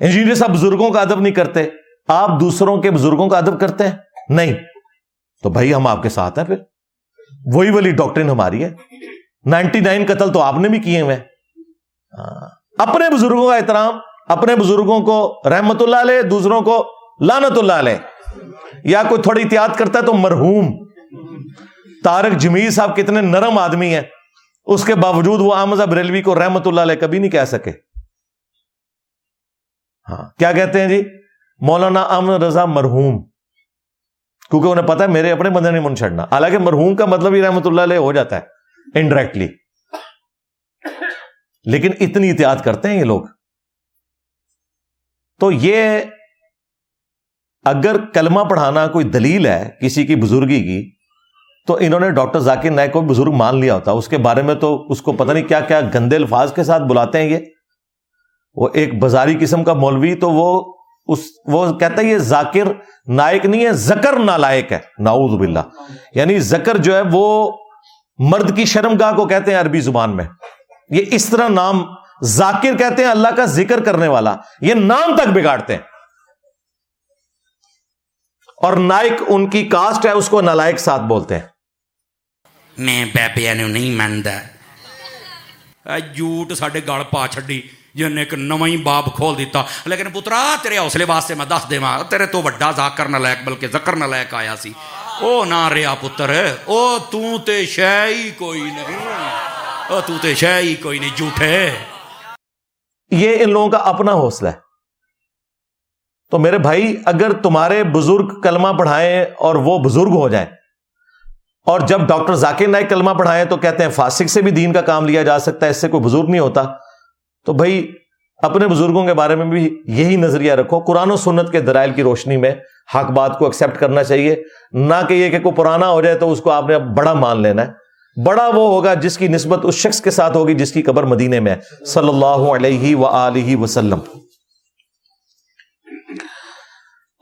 انجینئر صاحب، بزرگوں کا ادب نہیں کرتے۔ آپ دوسروں کے بزرگوں کا ادب کرتے ہیں؟ نہیں۔ تو بھائی، ہم آپ کے ساتھ ہیں پھر۔ وہی والی ڈاکٹرین ہماری ہے۔ نائنٹی نائن قتل تو آپ نے بھی کیے ہوئے ہاں۔ اپنے بزرگوں کا احترام، اپنے بزرگوں کو رحمت اللہ علیہ، دوسروں کو لانت اللہ علیہ۔ یا کوئی تھوڑی احتیاط کرتا ہے تو مرحوم۔ تارک جمیل صاحب کتنے نرم آدمی ہیں۔ اس کے باوجود وہ احمد بریلوی کو رحمت اللہ علیہ کبھی نہیں کہہ سکے۔ ہاں کیا کہتے ہیں جی؟ مولانا امن رضا مرحوم۔ کیونکہ انہیں پتا ہے میرے اپنے بندے نہیں من چھڑنا۔ حالانکہ مرحوم کا مطلب ہی رحمت اللہ علیہ ہو جاتا ہے انڈائریکٹلی لیکن اتنی احتیاط کرتے ہیں یہ لوگ۔ تو یہ اگر کلمہ پڑھانا کوئی دلیل ہے کسی کی بزرگی کی، تو انہوں نے ڈاکٹر ذاکر نائک کو بزرگ مان لیا ہوتا۔ اس کے بارے میں تو اس کو پتہ نہیں کیا کیا گندے الفاظ کے ساتھ بلاتے ہیں یہ۔ وہ ایک بازاری قسم کا مولوی، تو وہ اس، وہ کہتا ہے یہ ذاکر نائک نہیں ہے زکر نالائک ہے۔ ناؤز باللہ۔ یعنی زکر جو ہے وہ مرد کی شرم گاہ کو کہتے ہیں عربی زبان میں۔ یہ اس طرح نام ذاکر کہتے ہیں، اللہ کا ذکر کرنے والا۔ یہ نام تک بگاڑتے ہیں۔ اور نائک ان کی کاسٹ ہے اس کو نالائک ساتھ بولتے ہیں۔ میں بابیا نو نہیں منتا جھوٹ سڈے گل پا چڈی جن ایک نو ہی باب کھول دیتا لیکن پترا تیرے حوصلے واسطے میں دس دے تیرے تو وڈا ذاکر نہ لائک بلکہ زکر نہ لائک آیا سی۔ او نہ رہا پتر او تو تے شہ ہی کوئی نہیں۔ او تو تے شہ ہی کوئی نہیں جھوٹے۔ یہ ان لوگوں کا اپنا حوصلہ ہے۔ تو میرے بھائی، اگر تمہارے بزرگ کلمہ پڑھائیں اور وہ بزرگ ہو جائیں، اور جب ڈاکٹر ذاکر نائک کلمہ پڑھائیں تو کہتے ہیں فاسق سے بھی دین کا کام لیا جا سکتا ہے، اس سے کوئی بزرگ نہیں ہوتا۔ تو بھائی، اپنے بزرگوں کے بارے میں بھی یہی نظریہ رکھو۔ قرآن و سنت کے درائل کی روشنی میں حق بات کو ایکسپٹ کرنا چاہیے۔ نہ کہ یہ کہ کوئی پرانا ہو جائے تو اس کو آپ نے بڑا مان لینا ہے۔ بڑا وہ ہوگا جس کی نسبت اس شخص کے ساتھ ہوگی جس کی قبر مدینے میں صلی اللہ علیہ و وسلم۔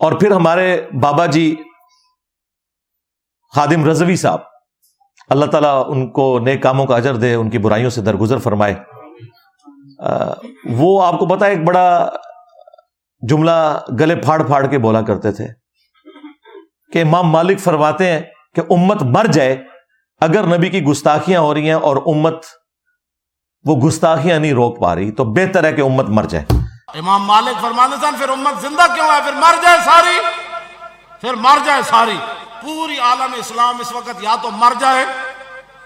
اور پھر ہمارے بابا جی خادم رضوی صاحب، اللہ تعالیٰ ان کو نئے کاموں کا اجر دے، ان کی برائیوں سے درگزر فرمائے۔ وہ آپ کو پتا ایک بڑا جملہ گلے پھاڑ پھاڑ کے بولا کرتے تھے کہ امام مالک فرماتے ہیں کہ امت مر جائے اگر نبی کی گستاخیاں ہو رہی ہیں اور امت وہ گستاخیاں نہیں روک پا رہی، تو بہتر ہے کہ امت مر جائے۔ امام مالک فرمانے سن، پھر امت زندہ کیوں ہے؟ پھر مر جائے ساری۔ پھر مر جائے ساری۔ پوری عالم اسلام اس وقت یا تو مر جائے،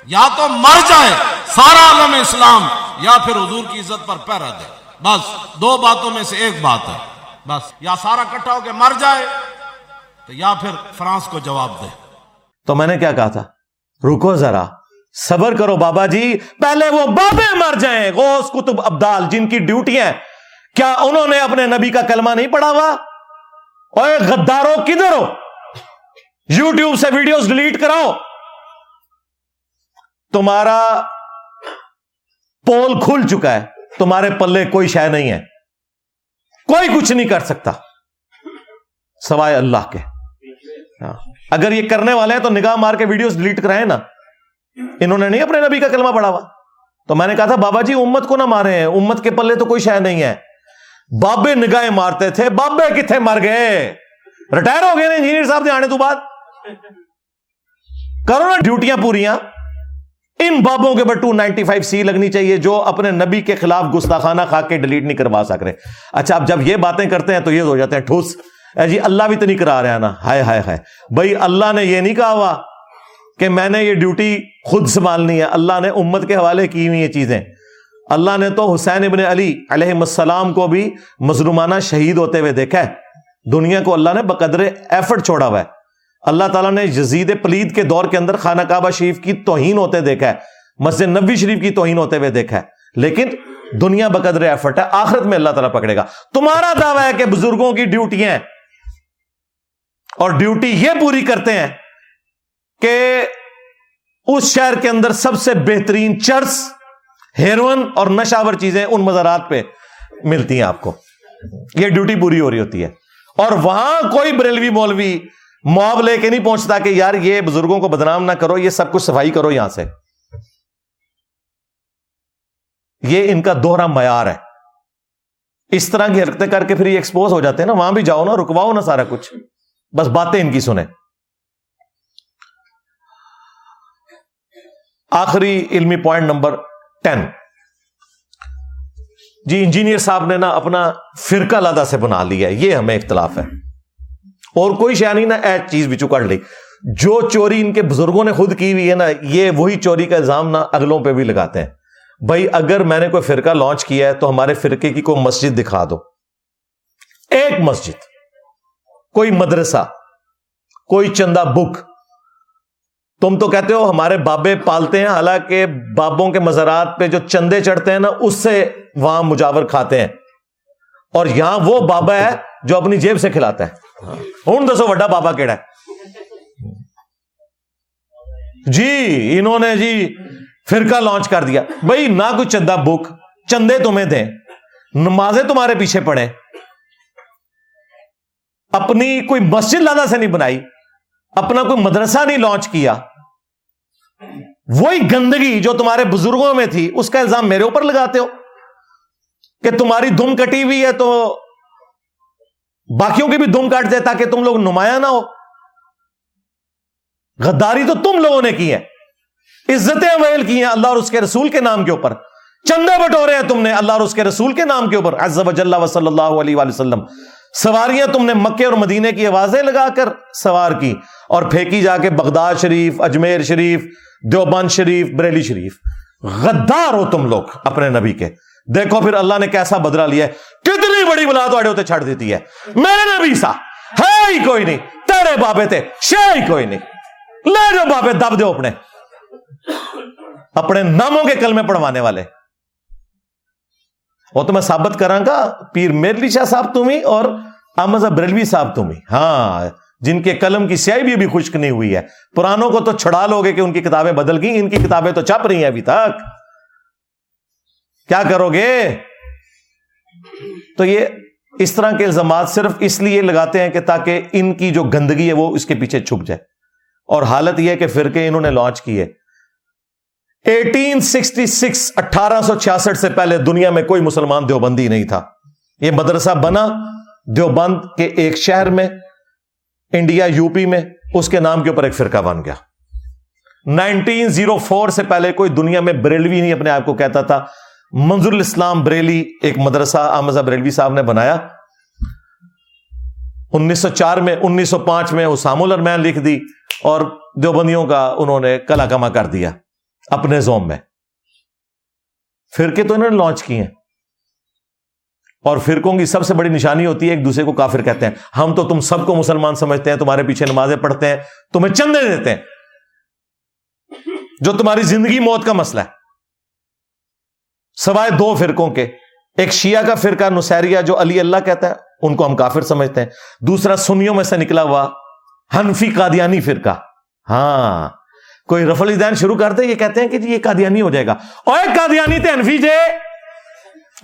یا تو مر جائے، سارا عالم اسلام، یا پھر حضور کی عزت پر پیرا دے۔ بس، دو باتوں میں سے ایک بات ہے۔ بس، یا سارا کٹھا ہو کے مر جائے، تو یا پھر فرانس کو جواب دے۔ تو میں نے کیا کہا تھا؟ رکو ذرا، صبر کرو بابا جی پہلے وہ بابے مر جائیں۔ غوث کتب ابدال، جن کی ڈیوٹی ہیں۔ کیا انہوں نے اپنے نبی کا کلمہ نہیں پڑھا ہوا؟ اور غدارو کدھر ہو؟ یوٹیوب سے ویڈیوز ڈیلیٹ کراؤ۔ تمہارا پول کھل چکا ہے۔ تمہارے پلے کوئی شے نہیں ہے۔ کوئی کچھ نہیں کر سکتا۔ سوائے اللہ کے۔ ہاں۔ اگر یہ کرنے والے ہیں تو نگاہ مار کے ویڈیوز ڈیلیٹ کرائے نا۔ انہوں نے نہیں اپنے نبی کا کلمہ پڑھا ہوا۔ تو میں نے کہا تھا، بابا جی امت کو نہ مارے ہیں۔ امت کے پلے تو کوئی شہ نہیں ہے۔ بابے نگاہیں مارتے تھے بابے کتنے مر گئے ریٹائر ہو گئے نا انجینئر صاحب نے آنے تو بعد کرو نا ڈیوٹیاں پوریاں ان بابوں کے ٹو نائنٹی فائیو سی لگنی چاہیے جو اپنے نبی کے خلاف گستاخانہ کھا کے ڈیلیٹ نہیں کروا سک رہے اچھا اب جب یہ باتیں کرتے ہیں تو یہ ہو جاتے ہیں ٹھوس اے جی اللہ بھی تو نہیں کرا رہے ہیں نا ہائے ہائے ہائے بھائی اللہ نے یہ نہیں کہا ہوا کہ میں نے یہ ڈیوٹی خود سنبھالنی ہے اللہ نے امت کے حوالے کی ہوئی یہ چیزیں اللہ نے تو حسین ابن علی علیہ السلام کو بھی مظلومانہ شہید ہوتے ہوئے دیکھا ہے۔ دنیا کو اللہ نے بقدر ایفرٹ چھوڑا ہوا ہے۔ اللہ تعالیٰ نے یزید پلید کے دور کے اندر خانہ کعبہ شریف کی توہین ہوتے دیکھا ہے۔ مسجد نبی شریف کی توہین ہوتے ہوئے دیکھا ہے۔ لیکن دنیا بقدر ایفرٹ ہے۔ آخرت میں اللہ تعالیٰ پکڑے گا۔ تمہارا دعویٰ ہے کہ بزرگوں کی ڈیوٹیاں ہیں۔ اور ڈیوٹی یہ پوری کرتے ہیں کہ اس شہر کے اندر سب سے بہترین چرس ہیروئن اور نشاور چیزیں ان مزارات پہ ملتی ہیں آپ کو۔ یہ ڈیوٹی پوری ہو رہی ہوتی ہے۔ اور وہاں کوئی بریلوی مولوی معاو لے کے نہیں پہنچتا کہ یار یہ بزرگوں کو بدنام نہ کرو، یہ سب کچھ صفائی کرو یہاں سے۔ یہ ان کا دوہرا معیار ہے۔ اس طرح کی حرکتیں کر کے پھر یہ ایکسپوز ہو جاتے ہیں نا، وہاں بھی جاؤ نا، رکواؤ نا سارا کچھ۔ بس باتیں ان کی سنیں۔ آخری علمی پوائنٹ نمبر ٹین جی انجینئر صاحب نے نا اپنا فرقہ لادہ سے بنا لیا یہ ہمیں اختلاف ہے۔ اور کوئی شہ نہیں نا ایج چیز بھی چکڑ لی جو چوری ان کے بزرگوں نے خود کی ہوئی ہے نا، یہ وہی چوری کا الزام نہ اگلوں پہ بھی لگاتے ہیں۔ بھائی اگر میں نے کوئی فرقہ لانچ کیا ہے تو ہمارے فرقے کی کوئی مسجد دکھا دو۔ ایک مسجد، کوئی مدرسہ، کوئی چندہ بک تم تو کہتے ہو ہمارے بابے پالتے ہیں، حالانکہ بابوں کے مزارات پہ جو چندے چڑھتے ہیں نا، اس سے وہاں مجاور کھاتے ہیں۔ اور یہاں وہ بابا ہے جو اپنی جیب سے کھلاتا ہے۔ ہوں، دسو وڈا بابا کیڑا ہے۔ جی انہوں نے جی فرقہ لانچ کر دیا۔ بھائی، نہ کوئی چندہ بک چندے تمہیں دیں۔ نمازیں تمہارے پیچھے پڑے۔ اپنی کوئی مسجد لادا سے نہیں بنائی۔ اپنا کوئی مدرسہ نہیں لانچ کیا۔ وہی گندگی جو تمہارے بزرگوں میں تھی، اس کا الزام میرے اوپر لگاتے ہو۔ کہ تمہاری دم کٹی ہوئی ہے تو باقیوں کی بھی دم کاٹ دے تاکہ تم لوگ نمایاں نہ ہو۔ غداری تو تم لوگوں نے کی ہے۔ عزتیں ویل کی ہیں اللہ اور اس کے رسول کے نام کے اوپر۔ چندے بٹورے ہیں تم نے اللہ اور اس کے رسول کے نام کے اوپر۔ عز و جل و صلی اللہ علیہ وآلہ وسلم۔ سواریاں تم نے مکے اور مدینے کی آوازیں لگا کر سوار کی۔ اور پھینکی جا کے بغداد شریف، اجمیر شریف، دیوبند شریف، بریلی شریف۔ غدار ہو تم لوگ اپنے نبی کے۔ دیکھو پھر اللہ نے کیسا بدلا لیا ہے۔ کتنی بڑی بلا تو ہوتے چھڑ دیتی ہے۔ میرے نبی سا، ہے ہی کوئی نہیں۔ تیرے بابے تھے شہ ہی کوئی نہیں۔ لے جو بابے، دب دو اپنے۔ اپنے ناموں کے کلمے پڑھوانے والے۔ وہ تو میں ثابت کرا گا، پیر میرلی شاہ صاحب تمہیں اور احمد بریلوی صاحب تمہیں ہاں جن کے قلم کی سیاہی بھی ابھی خشک نہیں ہوئی ہے۔ پرانوں کو تو چھڑا لو گے کہ ان کی کتابیں بدل گئی ان کی کتابیں تو چھپ رہی ہیں ابھی تک۔ کیا کرو گے؟ تو یہ اس طرح کے الزامات صرف اس لیے لگاتے ہیں کہ تاکہ ان کی جو گندگی ہے وہ اس کے پیچھے چھپ جائے۔ اور حالت یہ کہ فرقے انہوں نے لانچ کیے۔ ایٹین سکسٹی سکس اٹھارہ سو چھیاسٹھ سے پہلے دنیا میں کوئی مسلمان دیوبندی نہیں تھا۔ یہ مدرسہ بنا، دیوبند کے ایک شہر میں۔ انڈیا یو پی میں اس کے نام کے اوپر ایک فرقہ بن گیا۔ نائنٹین زیرو فور سے پہلے کوئی دنیا میں بریلوی نہیں اپنے آپ کو کہتا تھا۔ منظور الاسلام بریلی ایک مدرسہ آمزہ بریلوی صاحب نے بنایا۔ انیس سو چار میں، انیس سو پانچ میں اسام الرمین لکھ دی اور دیوبندیوں کا انہوں نے کلا کما کر دیا اپنے زوم میں۔ فرقے تو انہوں نے لانچ کیے۔ ہیں اور فرقوں کی سب سے بڑی نشانی ہوتی ہے ایک دوسرے کو کافر کہتے ہیں۔ ہم تو تم سب کو مسلمان سمجھتے ہیں، تمہارے پیچھے نمازیں پڑھتے ہیں، تمہیں چندے دیتے ہیں۔ جو تمہاری زندگی موت کا مسئلہ ہے۔ سوائے دو فرقوں کے، ایک شیعہ کا فرقہ نسیریا جو علی اللہ کہتا ہے، ان کو ہم کافر سمجھتے ہیں۔ دوسرا سنیوں میں سے نکلا ہوا حنفی قادیانی فرقہ۔ ہاں کوئی رفل دین شروع کرتے یہ کہتے ہیں کہ جی یہ قادیانی ہو جائے گا۔ اور قادیانی تے حنفی جے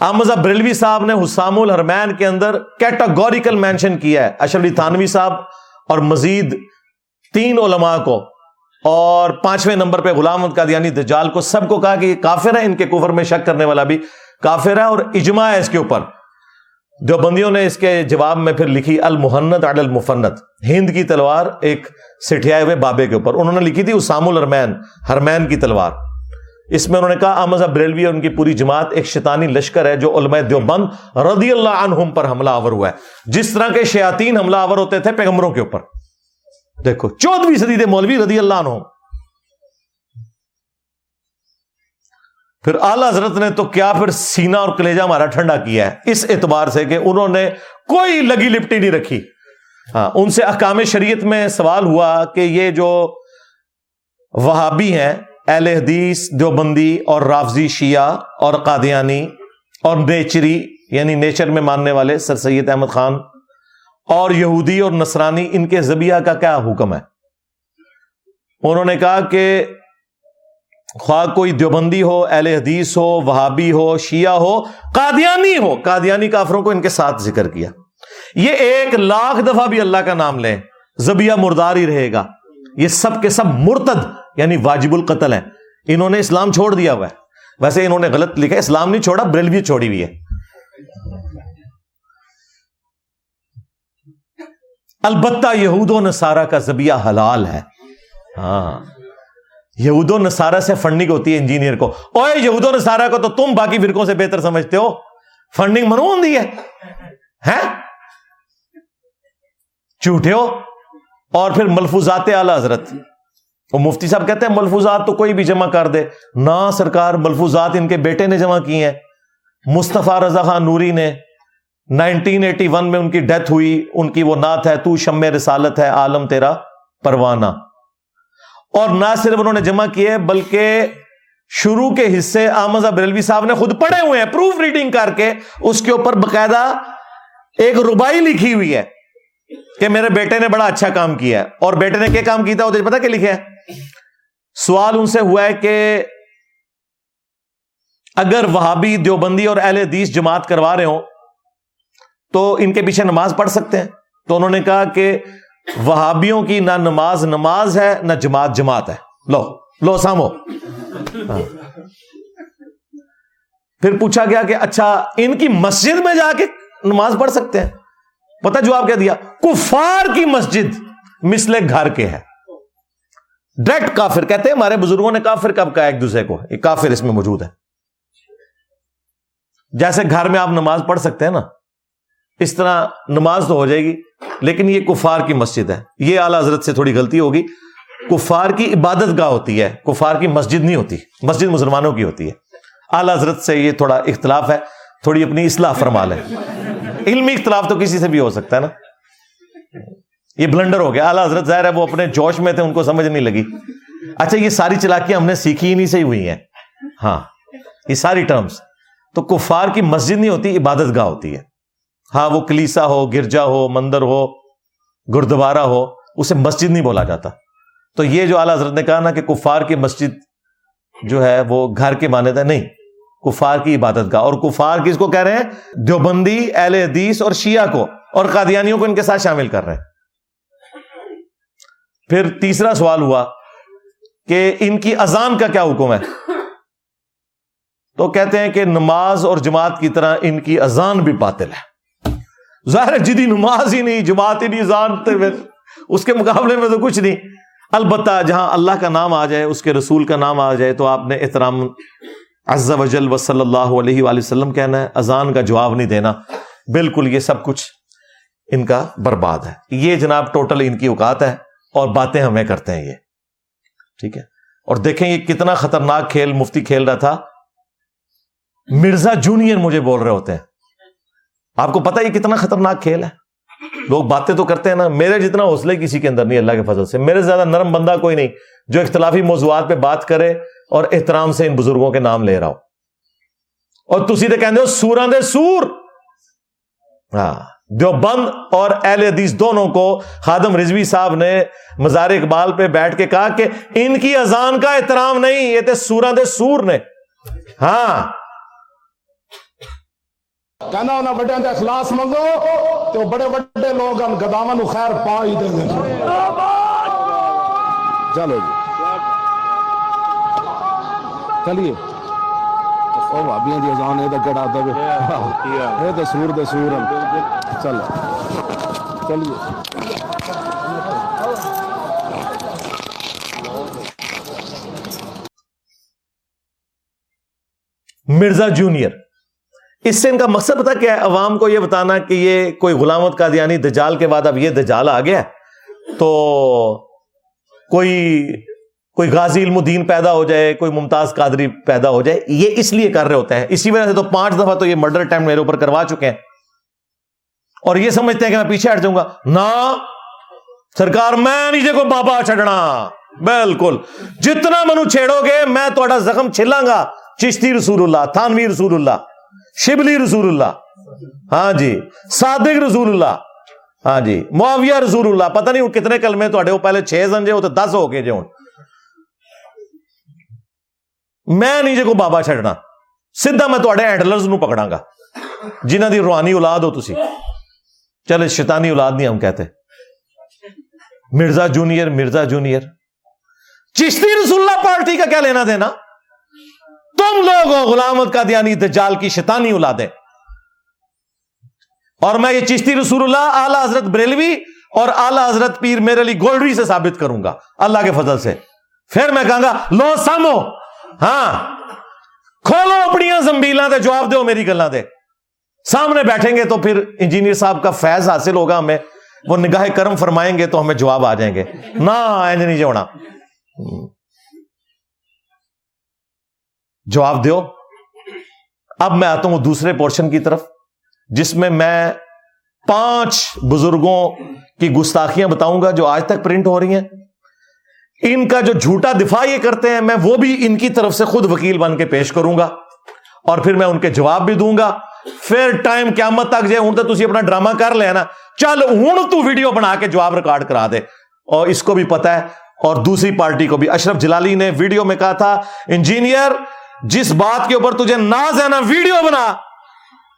احمد بریلوی صاحب نے حسام الحرمین کے اندر کیٹاگوریکل مینشن کیا ہے۔ اشرف علی تھانوی صاحب اور مزید تین علماء کو۔ اور پانچویں نمبر پہ غلام قادیانی دجال کو سب کو کہا کہ یہ کافر ہے ان کے کفر میں شک کرنے والا بھی کافر ہے اور اجماع ہے اس کے اوپر۔ جو بندیوں نے اس کے جواب میں پھر لکھی، المحنت عد المفنت۔ ہند کی تلوار ایک سٹھیائے ہوئے بابے کے اوپر۔ انہوں نے لکھی تھی اسام الرمین ہرمین کی تلوار۔ اس میں انہوں نے کہا احمد بریلوی اور ان کی پوری جماعت ایک شیطانی لشکر ہے جو علماء دیوبند رضی اللہ عنہم پر حملہ آور ہوا ہے۔ جس طرح کے شیاطین حملہ آور ہوتے تھے پیغمبروں کے اوپر۔ دیکھو چودہویں صدی دے مولوی رضی اللہ عنہ پھر اعلی حضرت نے تو کیا پھر سینہ اور کلیجہ ہمارا ٹھنڈا کیا ہے؟ اس اعتبار سے کہ انہوں نے کوئی لگی لپٹی نہیں رکھی۔ ہاں ان سے احکام شریعت میں سوال ہوا کہ یہ جو وہابی ہیں اہل حدیث، دیوبندی اور رافضی شیعہ اور قادیانی اور نیچری یعنی نیچر میں ماننے والے سر سید احمد خان اور یہودی اور نصرانی، ان کے زبیہ کا کیا حکم ہے؟ انہوں نے کہا کہ خواہ کوئی دیوبندی ہو، اہل حدیث ہو، وہابی ہو، شیعہ ہو، قادیانی ہو، قادیانی کافروں کو ان کے ساتھ ذکر کیا۔ یہ ایک لاکھ دفعہ بھی اللہ کا نام لیں زبیہ مردار ہی رہے گا۔ یہ سب کے سب مرتد یعنی واجب القتل ہیں۔ انہوں نے اسلام چھوڑ دیا ہوا ہے۔ ویسے انہوں نے غلط لکھا اسلام نہیں چھوڑا، بریلوی چھوڑی ہوئی ہے۔ البتہ یہود و نسارا کا زبیہ حلال ہے۔ ہاں۔ یہود و نسارا سے فنڈنگ ہوتی ہے انجینئر کو۔ اوے یہود و نسارا کو تو تم باقی فرقوں سے بہتر سمجھتے ہو۔ فنڈنگ منو دی ہے۔ چوٹے ہو۔ اور پھر ملفوظات اعلی حضرت۔ اور مفتی صاحب کہتے ہیں ملفوظات تو کوئی بھی جمع کر دے۔ نہ سرکار ملفوظات ان کے بیٹے نے جمع کیے ہیں۔ مصطفیٰ رضا خان نوری نے نائنٹین ایٹی ون میں ان کی ڈیتھ ہوئی۔ ان کی وہ نعت ہے، تو شم رسالت ہے، عالم تیرا پروانہ۔ اور نہ صرف انہوں نے جمع کیے، بلکہ شروع کے حصے احمد بریلوی صاحب نے خود پڑھے ہوئے ہیں۔ پروف ریڈنگ کر کے اس کے اوپر باقاعدہ ایک ربائی لکھی ہوئی ہے۔ کہ میرے بیٹے نے بڑا اچھا کام کیا ہے۔ اور بیٹے نے کیا کام کیا تھا وہ پتا کیا لکھا ہے؟ سوال ان سے ہوا ہے کہ اگر وہابی دیوبندی اور اہل حدیث جماعت کروا رہے ہوں تو ان کے پیچھے نماز پڑھ سکتے ہیں۔ تو انہوں نے کہا کہ وہابیوں کی نہ نماز نماز ہے، نہ جماعت جماعت ہے۔ لو لو سامو۔ ہاں۔ پھر پوچھا گیا کہ اچھا ان کی مسجد میں جا کے نماز پڑھ سکتے ہیں؟ پتہ جواب کیا دیا؟ کفار کی مسجد مسلے گھر کے ہے ڈائریکٹ کافر کہتے ہیں، ہمارے بزرگوں نے کافر کب کہا؟ ایک دوسرے کو۔ ایک کافر اس میں موجود ہے۔ جیسے گھر میں آپ نماز پڑھ سکتے ہیں نا، اس طرح نماز تو ہو جائے گی، لیکن یہ کفار کی مسجد ہے۔ یہ اعلی حضرت سے تھوڑی غلطی ہوگی۔ کفار کی عبادت گاہ ہوتی ہے، کفار کی مسجد نہیں ہوتی، مسجد مسلمانوں کی ہوتی ہے۔ اعلی حضرت سے یہ تھوڑا اختلاف ہے۔ تھوڑی اپنی اصلاح فرما لیں۔ علمی اختلاف تو کسی سے بھی ہو سکتا ہے نا۔ یہ بلنڈر ہو گیا۔ اعلیٰ حضرت ظاہر ہے وہ اپنے جوش میں تھے، ان کو سمجھ نہیں لگی۔ اچھا یہ ساری چلاکیاں ہم نے سیکھی نہیں سے ہی ہوئی ہیں۔ ہاں یہ ساری ٹرمز تو کفار کی مسجد نہیں ہوتی، عبادت گاہ ہوتی ہے۔ ہاں وہ کلیسا ہو، گرجا ہو، مندر ہو گردوارا ہو، اسے مسجد نہیں بولا جاتا۔ تو یہ جو اعلیٰ حضرت نے کہا نا کہ کفار کی مسجد جو ہے، وہ گھر کے مانے تھے نہیں۔ کفار کی عبادت کا اور کفار کس کو کہہ رہے ہیں؟ دیوبندی، اہل حدیث اور شیعہ کو۔ اور قادیانیوں کو ان کے ساتھ شامل کر رہے ہیں۔ پھر تیسرا سوال ہوا کہ ان کی اذان کا کیا حکم ہے؟ تو کہتے ہیں کہ نماز اور جماعت کی طرح ان کی اذان بھی باطل ہے۔ ظاہر جدی نماز ہی نہیں، جماعت ہی نہیں، اذان اس کے مقابلے میں تو کچھ نہیں۔ البتہ جہاں اللہ کا نام آ جائے، اس کے رسول کا نام آ جائے تو آپ نے احترام عز و جل و صلی اللہ علیہ وآلہ وسلم کہنا ہے، اذان کا جواب نہیں دینا۔ بالکل یہ سب کچھ ان کا برباد ہے۔ یہ جناب ٹوٹل ان کی اوقات ہے اور باتیں ہمیں کرتے ہیں یہ۔ ٹھیک ہے؟ اور دیکھیں یہ کتنا خطرناک کھیل، مفتی کھیل رہا تھا۔ مرزا جونیئر مجھے بول رہے ہوتے ہیں۔ آپ کو پتا یہ کتنا خطرناک کھیل ہے؟ لوگ باتیں تو کرتے ہیں نا۔ میرے جتنا حوصلے کسی کے اندر نہیں، اللہ کے فضل سے۔ میرے زیادہ نرم بندہ کوئی نہیں جو اختلافی موضوعات پہ بات کرے۔ اور احترام سے ان بزرگوں کے نام لے رہا ہو اور تسی تو کہندے ہو سوراں دے سور۔ ہاں دیوبند اور اہل حدیث دونوں کو خادم رضوی صاحب نے مزار اقبال پہ بیٹھ کے کہا کہ ان کی اذان کا احترام نہیں، یہ تے سورا دے سور نے۔ ہاں۔ کہنا انہاں بڑے دے اخلاص منگو تو بڑے بڑے لوگ ان گداواں نو خیر پا ہی گے چلو جی۔ چلیے۔ او بھابیاں دی اذان اے تے کڑا دے اے تے سور دے سور چل چلیے۔ مرزا جونیئر اس سے ان کا مقصد پتا کیا ہے؟ عوام کو یہ بتانا کہ یہ کوئی غلامت کا یعنی دجال کے بعد اب یہ دجال آ گیا تو کوئی کوئی غازی علم الدین پیدا ہو جائے، کوئی ممتاز قادری پیدا ہو جائے، یہ اس لیے کر رہے ہوتے ہیں۔ اسی وجہ سے تو پانچ دفعہ تو یہ مرڈر اٹمپٹ میرے اوپر کروا چکے ہیں۔ اور یہ سمجھتے ہیں کہ میں پیچھے ہٹ جاؤں گا۔ نہ، سرکار، میں نیچے کو بابا چھڑنا بالکل۔ جتنا منو چھیڑو گے، میں تھوڑا زخم چھلاں گا۔ چشتی رسول اللہ، تھانوی رسول اللہ، شبلی رسول اللہ۔ ہاں جی۔ صادق رسول اللہ۔ ہاں جی۔ معاویہ رسول اللہ۔ پتہ نہیں کتنے کلمے تھوڑے وہ پہلے چھ زنجے ہوتے دس ہو گئے جی ہوں میں نیچے کو بابا چھڑنا سیدھا میں تھوڑے ہینڈلرز نو پکڑاں گا جنہ دی روحانی اولاد ہو تسی چلے شیطانی اولاد نہیں ہم کہتے مرزا جونیئر مرزا جونیئر چشتی رسول اللہ پارٹی کا کیا لینا دینا تم لوگ ہو غلامت کا دیانی دجال کی شیطانی اولادیں اور میں یہ چشتی رسول اللہ اعلی حضرت بریلوی اور اعلی حضرت پیر میرے لیے گولڈری سے ثابت کروں گا اللہ کے فضل سے پھر میں کہوں گا لو سامو ہاں کھولو اپنی زمبیلاں دے، جواب دو میری گلاں دے۔ سامنے بیٹھیں گے تو پھر انجینئر صاحب کا فیض حاصل ہوگا، ہمیں وہ نگاہ کرم فرمائیں گے تو ہمیں جواب آ جائیں گے۔ نہ، اینج نہیں جوڑا جواب دیو اب میں آتا ہوں دوسرے پورشن کی طرف، جس میں میں پانچ بزرگوں کی گستاخیاں بتاؤں گا جو آج تک پرنٹ ہو رہی ہیں۔ ان کا جو جھوٹا دفاع یہ کرتے ہیں، میں وہ بھی ان کی طرف سے خود وکیل بن کے پیش کروں گا۔ اور پھر میں ان کے جواب بھی دوں گا۔ پھر ٹائم قیامت تک جائے ہوں تو اپنا ڈرامہ کر لینا چل، ہوں تو ویڈیو بنا کے جواب ریکارڈ کرا دے۔ اور اس کو بھی پتا ہے۔ اور دوسری پارٹی کو بھی۔ اشرف جلالی نے ویڈیو میں کہا تھا، انجینئر، جس بات کے اوپر تجھے ناز ہے نا، ویڈیو بنا،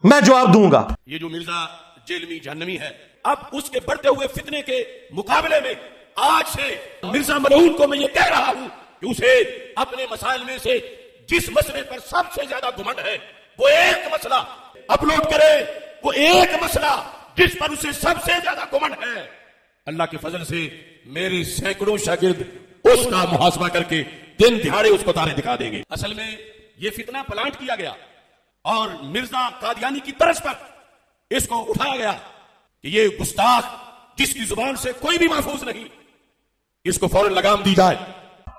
میں جواب دوں گا۔ یہ جو مرزا جیلمی جہنمی ہے، اب اس کے بڑھتے ہوئے فتنے کے مقابلے میں آج سے مرزا ملعون کو میں یہ کہہ رہا ہوں کہ اسے اپنے مسائل میں سے جس مسئلے پر سب سے زیادہ گمنڈ ہے، وہ ایک مسئلہ اپلوڈ کرے، وہ ایک مسئلہ جس پر اسے سب سے زیادہ گمنڈ ہے۔ اللہ کے فضل سے میری سینکڑوں شاگرد اس کا محاسبہ کر کے دن دہاڑے اس کو تارے دکھا دیں گے۔ اصل میں یہ فتنہ پلانٹ کیا گیا اور مرزا قادیانی کی طرز پر اس کو اٹھایا گیا کہ یہ گستاخ جس کی زبان سے کوئی بھی محفوظ نہیں اس کو فوراً لگام دی جائے۔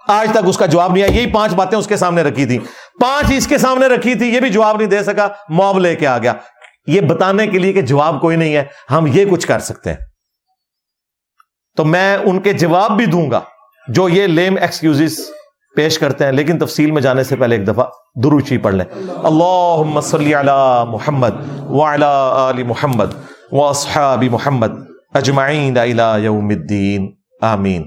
آج تک اس کا جواب نہیں آیا۔ یہی پانچ باتیں اس کے سامنے رکھی تھی پانچ اس کے سامنے رکھی تھی یہ بھی جواب نہیں دے سکا۔ موب لے کے آ گیا۔ یہ بتانے کے لیے کہ جواب کوئی نہیں ہے۔ ہم یہ کچھ کر سکتے ہیں۔ تو میں ان کے جواب بھی دوں گا جو یہ لیم ایکسکیوز پیش کرتے ہیں، لیکن تفصیل میں جانے سے پہلے ایک دفعہ دروشی پڑھ لیں۔ اللہ صلی علی محمد وعلی آل محمد واصحاب محمد اجمعین الى یوم الدین۔ آمین۔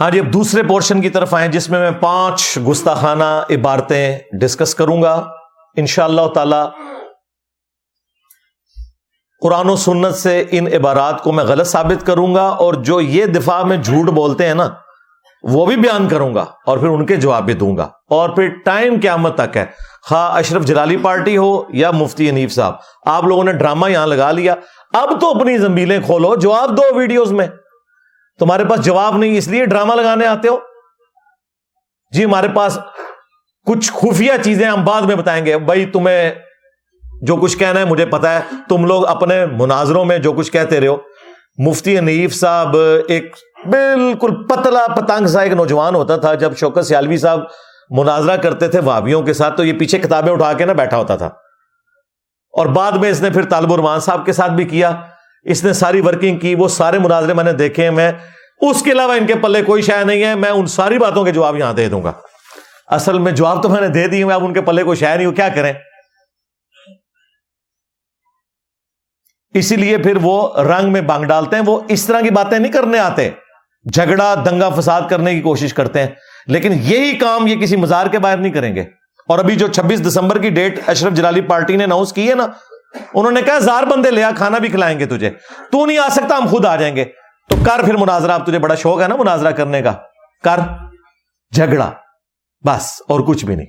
ہاں جی اب دوسرے پورشن کی طرف آئیں، جس میں میں پانچ گستاخانہ عبارتیں ڈسکس کروں گا۔ انشاءاللہ تعالی، قرآن و سنت سے ان عبارات کو میں غلط ثابت کروں گا اور جو یہ دفاع میں جھوٹ بولتے ہیں نا، وہ بھی بیان کروں گا اور پھر ان کے جواب بھی دوں گا۔ اور پھر ٹائم قیامت تک ہے۔ خواہ اشرف جلالی پارٹی ہو یا مفتی انیف صاحب، آپ لوگوں نے ڈرامہ یہاں لگا لیا۔ اب تو اپنی زمبیلیں کھولو، جواب دو ویڈیوز میں۔ تمہارے پاس جواب نہیں، اس لیے ڈرامہ لگانے آتے ہو؟ جی ہمارے پاس کچھ خفیہ چیزیں ہم بعد میں بتائیں گے۔ بھائی، تمہیں جو کچھ کہنا ہے، مجھے پتا ہے۔ تم لوگ اپنے مناظروں میں جو کچھ کہتے رہے ہو۔ مفتی انیف صاحب ایک بالکل پتلا پتنگ سا ایک نوجوان ہوتا تھا۔ جب شوکت سیالوی صاحب مناظرہ کرتے تھے وابیوں کے ساتھ، تو یہ پیچھے کتابیں اٹھا کے نا بیٹھا ہوتا تھا۔ اور بعد میں اس نے پھر طالب الرمان صاحب کے ساتھ بھی کیا۔ اس نے ساری ورکنگ کی، وہ سارے مناظرے میں نے دیکھے ہیں، میں اس کے علاوہ ان کے پلے کوئی شے نہیں ہے، میں ان ساری باتوں کے جواب یہاں دے دوں گا۔ اصل میں جواب تو میں نے دے دیے اب ان کے پلے کوئی شے نہیں ہو کیا کریں؟ اسی لیے پھر وہ رنگ میں بانگ ڈالتے ہیں، وہ اس طرح کی باتیں نہیں کرنے آتے۔ جھگڑا، دنگا فساد کرنے کی کوشش کرتے ہیں، لیکن یہی کام یہ کسی مزار کے باہر نہیں کریں گے۔ اور ابھی جو چھبیس دسمبر کی ڈیٹ اشرف جلالی پارٹی نے اناؤنس کی ہے نا انہوں نے کہا ہزار بندے لیا کھانا بھی کھلائیں گے تجھے۔ تو نہیں آ سکتا، ہم خود آ جائیں گے۔ تو کر پھر مناظرہ، اب تجھے بڑا شوق ہے نا مناظرہ کرنے کا۔ کر۔ جھگڑا۔ بس، اور کچھ بھی نہیں۔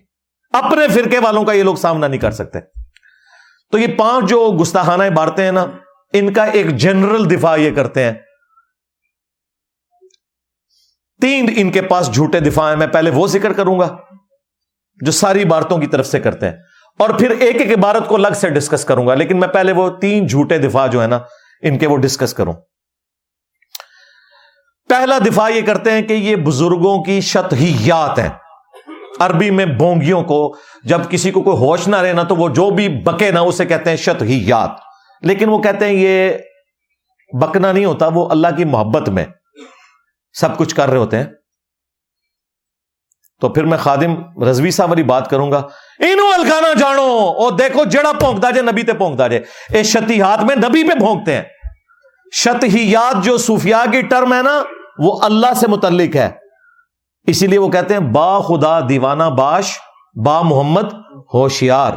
اپنے فرقے والوں کا یہ لوگ سامنا نہیں کر سکتے۔ تو یہ پانچ جو گستاخانہ عبارتیں ہیں نا، ان کا ایک جنرل دفاع یہ کرتے ہیں۔ تین ان کے پاس جھوٹے دفاع ہیں، میں پہلے وہ ذکر کروں گا، جو ساری عبارتوں کی طرف سے کرتے ہیں۔ اور پھر ایک ایک عبارت کو الگ سے ڈسکس کروں گا، لیکن میں پہلے وہ تین جھوٹے دفاع جو ہے نا، ان کے وہ ڈسکس کروں۔ پہلا دفاع یہ کرتے ہیں کہ یہ بزرگوں کی شتحیات ہیں۔ عربی میں بونگیوں کو، جب کسی کو کوئی ہوش نہ رہنا تو وہ جو بھی بکے نا، اسے کہتے ہیں شتحیات لیکن وہ کہتے ہیں یہ بکنا نہیں ہوتا، وہ اللہ کی محبت میں سب کچھ کر رہے ہوتے ہیں۔ تو پھر میں خادم رضوی صاحب والی بات کروں گا۔ انو الکانا جانو، او دیکھو جڑا پونکتا جائے نبی تے پونکتا جائے اے شتیحات میں نبی پہ پھونکتے ہیں۔ شتحیات جو صوفیاء کی ٹرم ہے نا، وہ اللہ سے متعلق ہے۔ اسی لیے وہ کہتے ہیں، با خدا دیوانہ باش، با محمد ہوشیار۔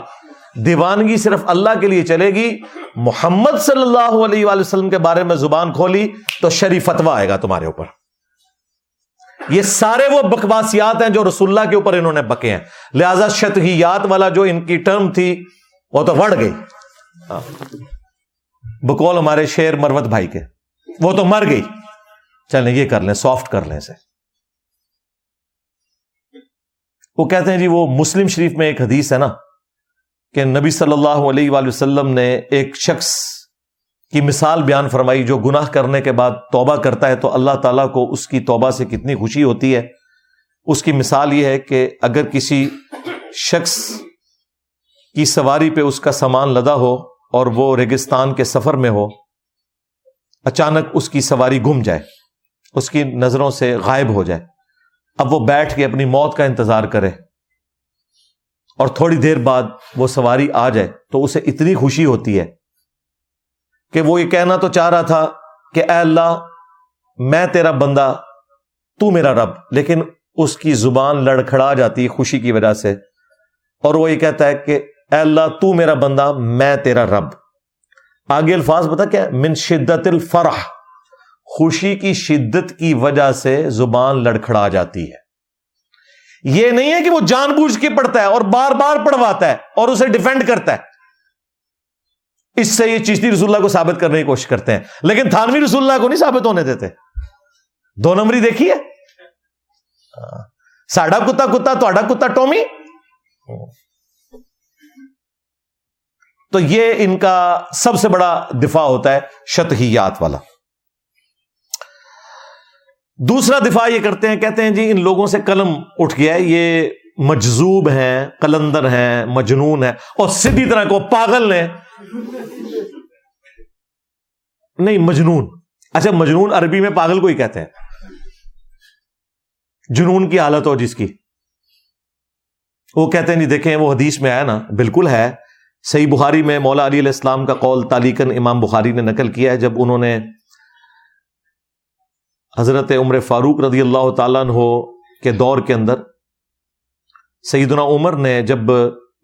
دیوانگی صرف اللہ کے لیے چلے گی۔ محمد صلی اللہ علیہ وآلہ وسلم کے بارے میں زبان کھولی تو شریف فتوا آئے گا تمہارے اوپر۔ یہ سارے وہ بکواسیات ہیں جو رسول اللہ کے اوپر انہوں نے بکے ہیں۔ لہذا شتحیات والا جو ان کی ٹرم تھی، وہ تو بڑھ گئی۔ ہاں۔ بکول ہمارے شیر مروت بھائی کے۔ وہ تو مر گئی۔ چلیں یہ کر لیں سافٹ کر لیں اسے۔ وہ کہتے ہیں جی وہ مسلم شریف میں ایک حدیث ہے نا، کہ نبی صلی اللہ علیہ وآلہ وسلم نے ایک شخص کی مثال بیان فرمائی جو گناہ کرنے کے بعد توبہ کرتا ہے تو اللہ تعالیٰ کو اس کی توبہ سے کتنی خوشی ہوتی ہے۔ اس کی مثال یہ ہے کہ اگر کسی شخص کی سواری پہ اس کا سامان لدا ہو اور وہ ریگستان کے سفر میں ہو، اچانک اس کی سواری گم جائے، اس کی نظروں سے غائب ہو جائے۔ اب وہ بیٹھ کے اپنی موت کا انتظار کرے اور تھوڑی دیر بعد وہ سواری آ جائے تو اسے اتنی خوشی ہوتی ہے کہ وہ یہ کہنا تو چاہ رہا تھا کہ اے اللہ، میں تیرا بندہ، تو میرا رب، لیکن اس کی زبان لڑکھڑا جاتی خوشی کی وجہ سے۔ اور وہ یہ کہتا ہے کہ اے اللہ، تو میرا بندہ، میں تیرا رب۔ آگے الفاظ بتا کیا من شدت الفرح۔ خوشی کی شدت کی وجہ سے زبان لڑکھڑا جاتی ہے۔ یہ نہیں ہے کہ وہ جان بوجھ کے پڑھتا ہے اور بار بار پڑھواتا ہے اور اسے ڈیفینڈ کرتا ہے۔ اس سے یہ چیشتی رسول اللہ کو ثابت کرنے کی کوشش کرتے ہیں۔ لیکن تھانوی رسول اللہ کو نہیں ثابت ہونے دیتے۔ دو نمبری دیکھیے ہاں۔ ساڈا کتا کتا تو کتا ٹومی۔ تو یہ ان کا سب سے بڑا دفاع ہوتا ہے شتحیات والا۔ دوسرا دفاع یہ کرتے ہیں، کہتے ہیں جی ان لوگوں سے قلم اٹھ گیا ہے، یہ مجزوب ہیں کلندر ہیں، مجنون ہیں اور سیدھی طرح کو پاگل نے نہیں، مجنون۔ اچھا مجنون عربی میں پاگل کو ہی کہتے ہیں۔ جنون کی حالت ہو جس کی۔ وہ کہتے ہیں، نہیں، دیکھیں، وہ حدیث میں آیا نا، بالکل ہے۔ صحیح بخاری میں مولا علی علیہ السلام کا قول تالیکن امام بخاری نے نقل کیا ہے، جب انہوں نے حضرت عمر فاروق رضی اللہ تعالیٰ عنہ کے دور کے اندر سیدنا عمر نے جب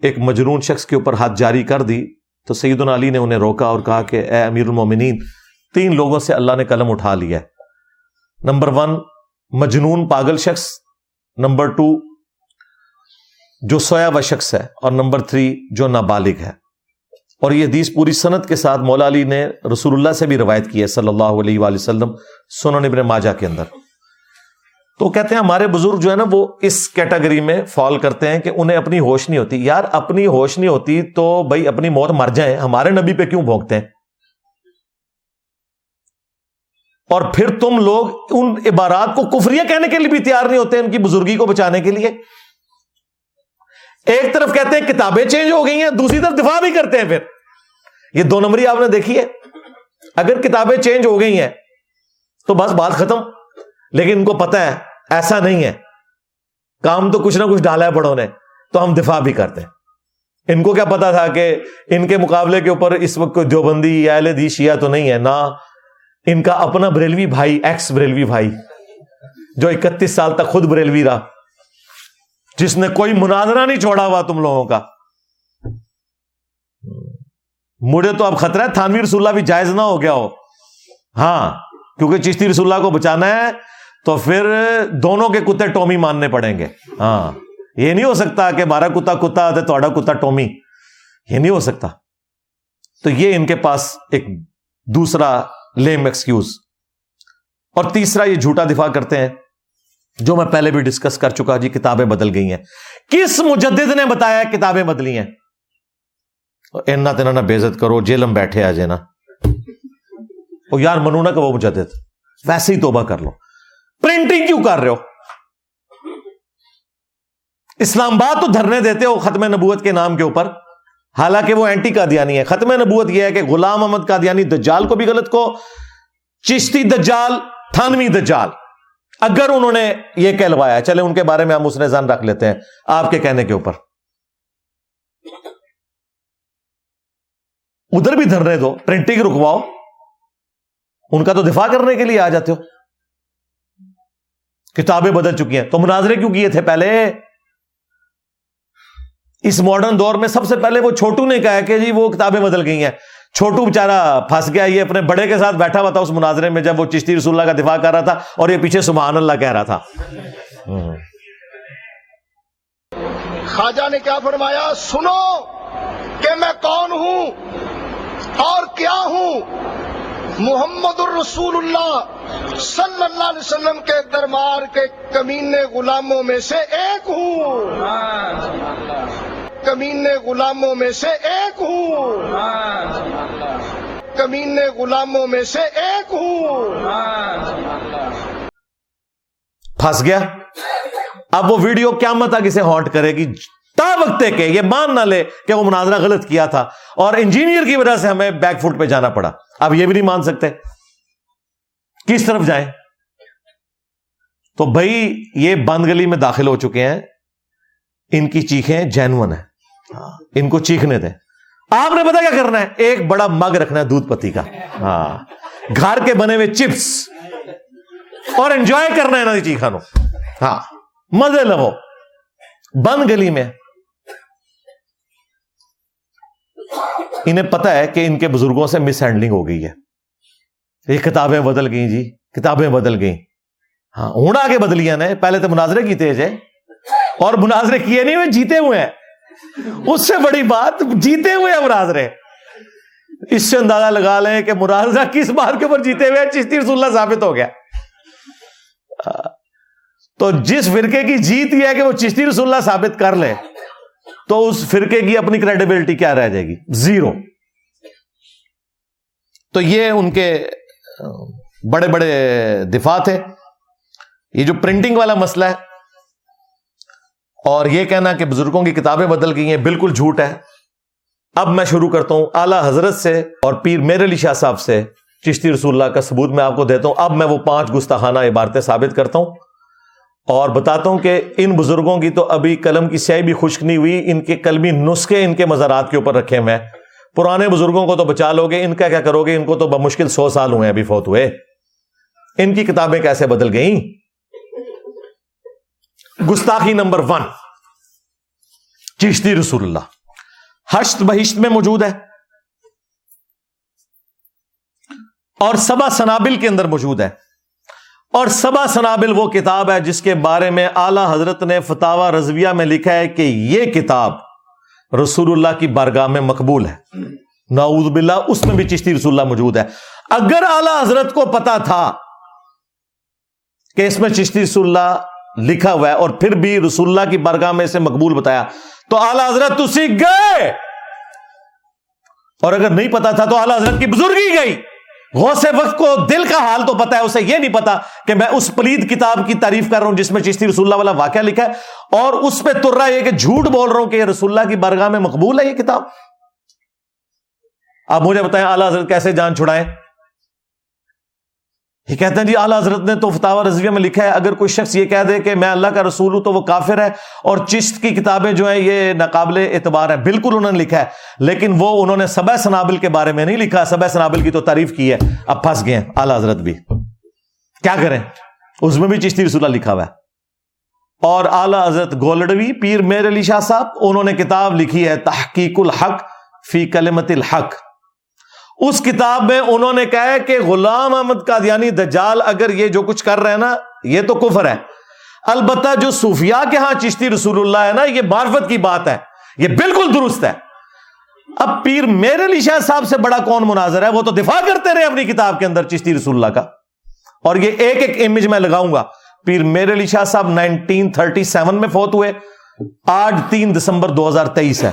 ایک مجنون شخص کے اوپر ہاتھ جاری کر دی تو سیدنا علی نے انہیں روکا اور کہا کہ اے امیر المومنین، تین لوگوں سے اللہ نے قلم اٹھا لیا ہے۔ نمبر ون، مجنون پاگل شخص۔ نمبر ٹو، جو سویا و شخص ہے۔ اور نمبر تھری، جو نابالغ ہے۔ اور یہ حدیث پوری صنعت کے ساتھ مولا علی نے رسول اللہ سے بھی روایت کی ہے، صلی اللہ علیہ وآلہ وسلم، سنن ابن ماجہ کے اندر۔ تو کہتے ہیں ہمارے بزرگ جو ہے نا وہ اس کیٹیگری میں فال کرتے ہیں کہ انہیں اپنی ہوش نہیں ہوتی۔ یار اپنی ہوش نہیں ہوتی تو بھائی اپنی موت مر جائیں ہمارے نبی پہ کیوں بھونکتے ہیں؟ اور پھر تم لوگ ان عبارات کو کفریہ کہنے کے لیے بھی تیار نہیں ہوتے ان کی بزرگی کو بچانے کے لیے۔ ایک طرف کہتے ہیں کتابیں چینج ہو گئی ہیں، دوسری طرف دفاع بھی کرتے ہیں پھر۔ یہ دو نمبری آپ نے دیکھی ہے۔ اگر کتابیں چینج ہو گئی ہیں تو بس بات ختم۔ لیکن ان کو پتا ہے ایسا نہیں ہے۔ کام تو کچھ نہ کچھ ڈالا ہے بڑوں نے، تو ہم دفاع بھی کرتے ہیں۔ ان کو کیا پتا تھا کہ ان کے مقابلے کے اوپر اس وقت کوئی دیوبندی یا اہل دی شیعہ تو نہیں ہے، نہ ان کا اپنا بریلوی بھائی، ایکس بریلوی بھائی، جو اکتیس سال تک خود بریلوی رہا۔ جس نے کوئی مناظرہ نہیں چھوڑا ہوا تم لوگوں کا۔ مجھے تو اب خطرہ ہے، تھانوی رسول بھی جائز نہ ہو گیا ہو۔ ہاں کیونکہ چشتی رسول کو بچانا ہے تو پھر دونوں کے کتے ٹومی ماننے پڑیں گے۔ ہاں۔ یہ نہیں ہو سکتا کہ ہمارا کتا کتا تھوڑا کتا ٹومی۔ یہ نہیں ہو سکتا۔ تو یہ ان کے پاس ایک دوسرا لیم ایکسکیوز اور تیسرا یہ جھوٹا دفاع کرتے ہیں، جو میں پہلے بھی ڈسکس کر چکا جی کتابیں بدل گئی ہیں۔ کس مجدد نے بتایا کتابیں بدلی ہیں؟ اینا تینا نہ بےزت کرو جیل میں بیٹھے آ جانا۔ یار منونا کا وہ مجدد۔ ویسے ہی توبہ کر لو۔ پرنٹنگ کیوں کر رہے ہو؟ اسلام آباد تو دھرنے دیتے ہو ختم نبوت کے نام کے اوپر۔ حالانکہ وہ اینٹی قادیانی ہے ختم نبوت یہ ہے کہ غلام احمد قادیانی دجال کو بھی غلط کو، چشتی دجال، تھانوی دجال۔ اگر انہوں نے یہ کہلوایا چلے ان کے بارے میں ہم اس نے زن رکھ لیتے ہیں آپ کے کہنے کے اوپر۔ ادھر بھی دھرنے دو پرنٹنگ رکواؤ۔ ان کا تو دفاع کرنے کے لیے آ جاتے ہو۔ کتابیں بدل چکی ہیں۔ تو مناظرے کیوں کیے تھے پہلے؟ اس ماڈرن دور میں سب سے پہلے وہ چھوٹو نے کہا کہ جی وہ کتابیں بدل گئی ہیں۔ چھوٹو بےچارا پھنس گیا، یہ اپنے بڑے کے ساتھ بیٹھا ہوا تھا اس مناظرے میں جب وہ چشتی رسول اللہ کا دفاع کر رہا تھا اور یہ پیچھے سبحان اللہ کہہ رہا تھا۔ خواجہ نے کیا فرمایا؟ سنو کہ میں کون ہوں اور کیا ہوں؟ محمد الرسول اللہ صلی اللہ علیہ وسلم کے دربار کے کمینے غلاموں میں سے ایک ہوں۔ کمینے غلاموں میں سے ایک ہوں۔ کمینے غلاموں میں سے ایک ہوں۔ پھنس گیا؟ اب وہ ویڈیو کیا مت کسے ہانٹ کرے گی۔ تا وقت کہ یہ مان نہ لے کہ وہ مناظرہ غلط کیا تھا اور انجینئر کی وجہ سے ہمیں بیک فٹ پہ جانا پڑا۔ اب یہ بھی نہیں مان سکتے۔ کس طرف جائیں؟ تو بھائی یہ بند گلی میں داخل ہو چکے ہیں۔ ان کی چیخیں جینون ہیں۔ ہاں، ان کو چیخنے دیں۔ آپ نے پتا کیا کرنا ہے؟ ایک بڑا مگ رکھنا ہے دودھ پتی کا۔ ہاں گھر کے بنے ہوئے چپس۔ اور انجوائے کرنا ہے نا چیخا نو ہاں مزے لو۔ بند گلی میں انہیں پتا ہے کہ ان کے بزرگوں سے مس ہینڈلنگ ہو گئی ہے۔ یہ کتابیں بدل گئی جی کتابیں بدل گئی ہاں ہوں آگے بدلیاں نے، پہلے تو مناظرے کی تیز ہے اور مناظرے کیے نہیں ہوئے، جیتے ہوئے ہیں۔ اس سے بڑی بات، جیتے ہوئے ہیں مناظرے۔ اس سے اندازہ لگا لیں کہ مناظرہ کس بات کے اوپر جیتے ہوئے چشتی رسول اللہ ثابت ہو گیا۔ تو جس فرقے کی جیت یہ ہے کہ وہ چشتی رسول اللہ ثابت کر لے۔ تو اس فرقے کی اپنی کریڈیبلٹی کیا رہ جائے گی؟ زیرو تو یہ ان کے بڑے بڑے دفاع تھے۔ یہ جو پرنٹنگ والا مسئلہ ہے، اور یہ کہنا کہ بزرگوں کی کتابیں بدل گئی ہیں، بالکل جھوٹ ہے۔ اب میں شروع کرتا ہوں، اعلی حضرت سے اور پیر میرے علی شاہ صاحب سے، چشتی رسول اللہ کا ثبوت میں آپ کو دیتا ہوں۔ اب میں وہ پانچ گستاخانہ عبارتیں ثابت کرتا ہوں۔ اور بتاتا ہوں کہ ان بزرگوں کی تو ابھی قلم کی سیائی بھی خشک نہیں ہوئی، ان کے قلمی نسخے ان کے مزارات کے اوپر رکھے ہوئے پرانے بزرگوں کو تو بچا لو گے، ان کا کیا کرو گے؟ ان کو تو بمشکل سو سال ہوئے ابھی فوت ہوئے۔ ان کی کتابیں کیسے بدل گئیں؟ گستاخی نمبر ون۔ چشتی رسول اللہ۔ ہشت بہشت میں موجود ہے۔ اور سبا سنابل کے اندر موجود ہے۔ اور سبا سنابل وہ کتاب ہے جس کے بارے میں اعلی حضرت نے فتح رضویہ میں لکھا ہے کہ یہ کتاب رسول اللہ کی بارگاہ میں مقبول ہے۔ نعوذ باللہ، اس میں بھی چشتی رسول اللہ موجود ہے۔ اگر اعلی حضرت کو پتا تھا کہ اس میں چشتی رسول اللہ لکھا ہوا ہے اور پھر بھی رسول اللہ کی بارگاہ میں اسے مقبول بتایا، تو اعلی حضرت تو سیکھ گئے۔ اور اگر نہیں پتا تھا تو اعلی حضرت کی بزرگی گئی۔ غوث وقت کو دل کا حال تو پتا ہے، اسے یہ نہیں پتا کہ میں اس پلید کتاب کی تعریف کر رہا ہوں جس میں چشتی رسول اللہ والا واقعہ لکھا ہے اور اس پہ تر رہا ہے کہ جھوٹ بول رہا ہوں کہ یہ رسول اللہ کی برگاہ میں مقبول ہے یہ کتاب۔ آپ مجھے بتائیں، اعلیٰ حضرت کیسے جان چھڑائیں یہ کہتے ہیں جی اعلیٰ حضرت نے تو فتح رضویہ میں لکھا ہے، اگر کوئی شخص یہ کہہ دے کہ میں اللہ کا رسول ہوں تو وہ کافر ہے اور چشت کی کتابیں جو ہیں یہ ناقابل اعتبار ہیں، بالکل انہوں نے لکھا ہے، لیکن وہ انہوں نے سبہ سنابل کے بارے میں نہیں لکھا سبہ سنابل کی تو تعریف کی ہے۔ اب پھنس گئے ہیں، اعلیٰ حضرت بھی۔ کیا کریں؟ اس میں بھی چشتی رسولہ لکھا ہوا ہے۔ اور اعلیٰ حضرت گولڈوی، پیر میر علی شاہ صاحب، انہوں نے کتاب لکھی ہے، تحقیق الحق فی کلمت الحق۔ اس کتاب میں انہوں نے کہا کہ غلام احمد قادیانی دجال اگر یہ جو کچھ کر رہے ہیں نا، یہ تو کفر ہے۔ البتہ جو صوفیاء کے ہاں چشتی رسول اللہ ہے نا، یہ معرفت کی بات ہے۔ یہ بالکل درست ہے۔ اب پیر میرے علی شاہ صاحب سے بڑا کون مناظر ہے؟ وہ تو دفاع کرتے رہے اپنی کتاب کے اندر چشتی رسول اللہ کا۔ اور یہ ایک ایک امیج میں لگاؤں گا۔ پیر میرے علی شاہ صاحب نائنٹین تھرٹی سیون میں فوت ہوئے۔ آج تین دسمبر دو ہزار تیئیس ہے۔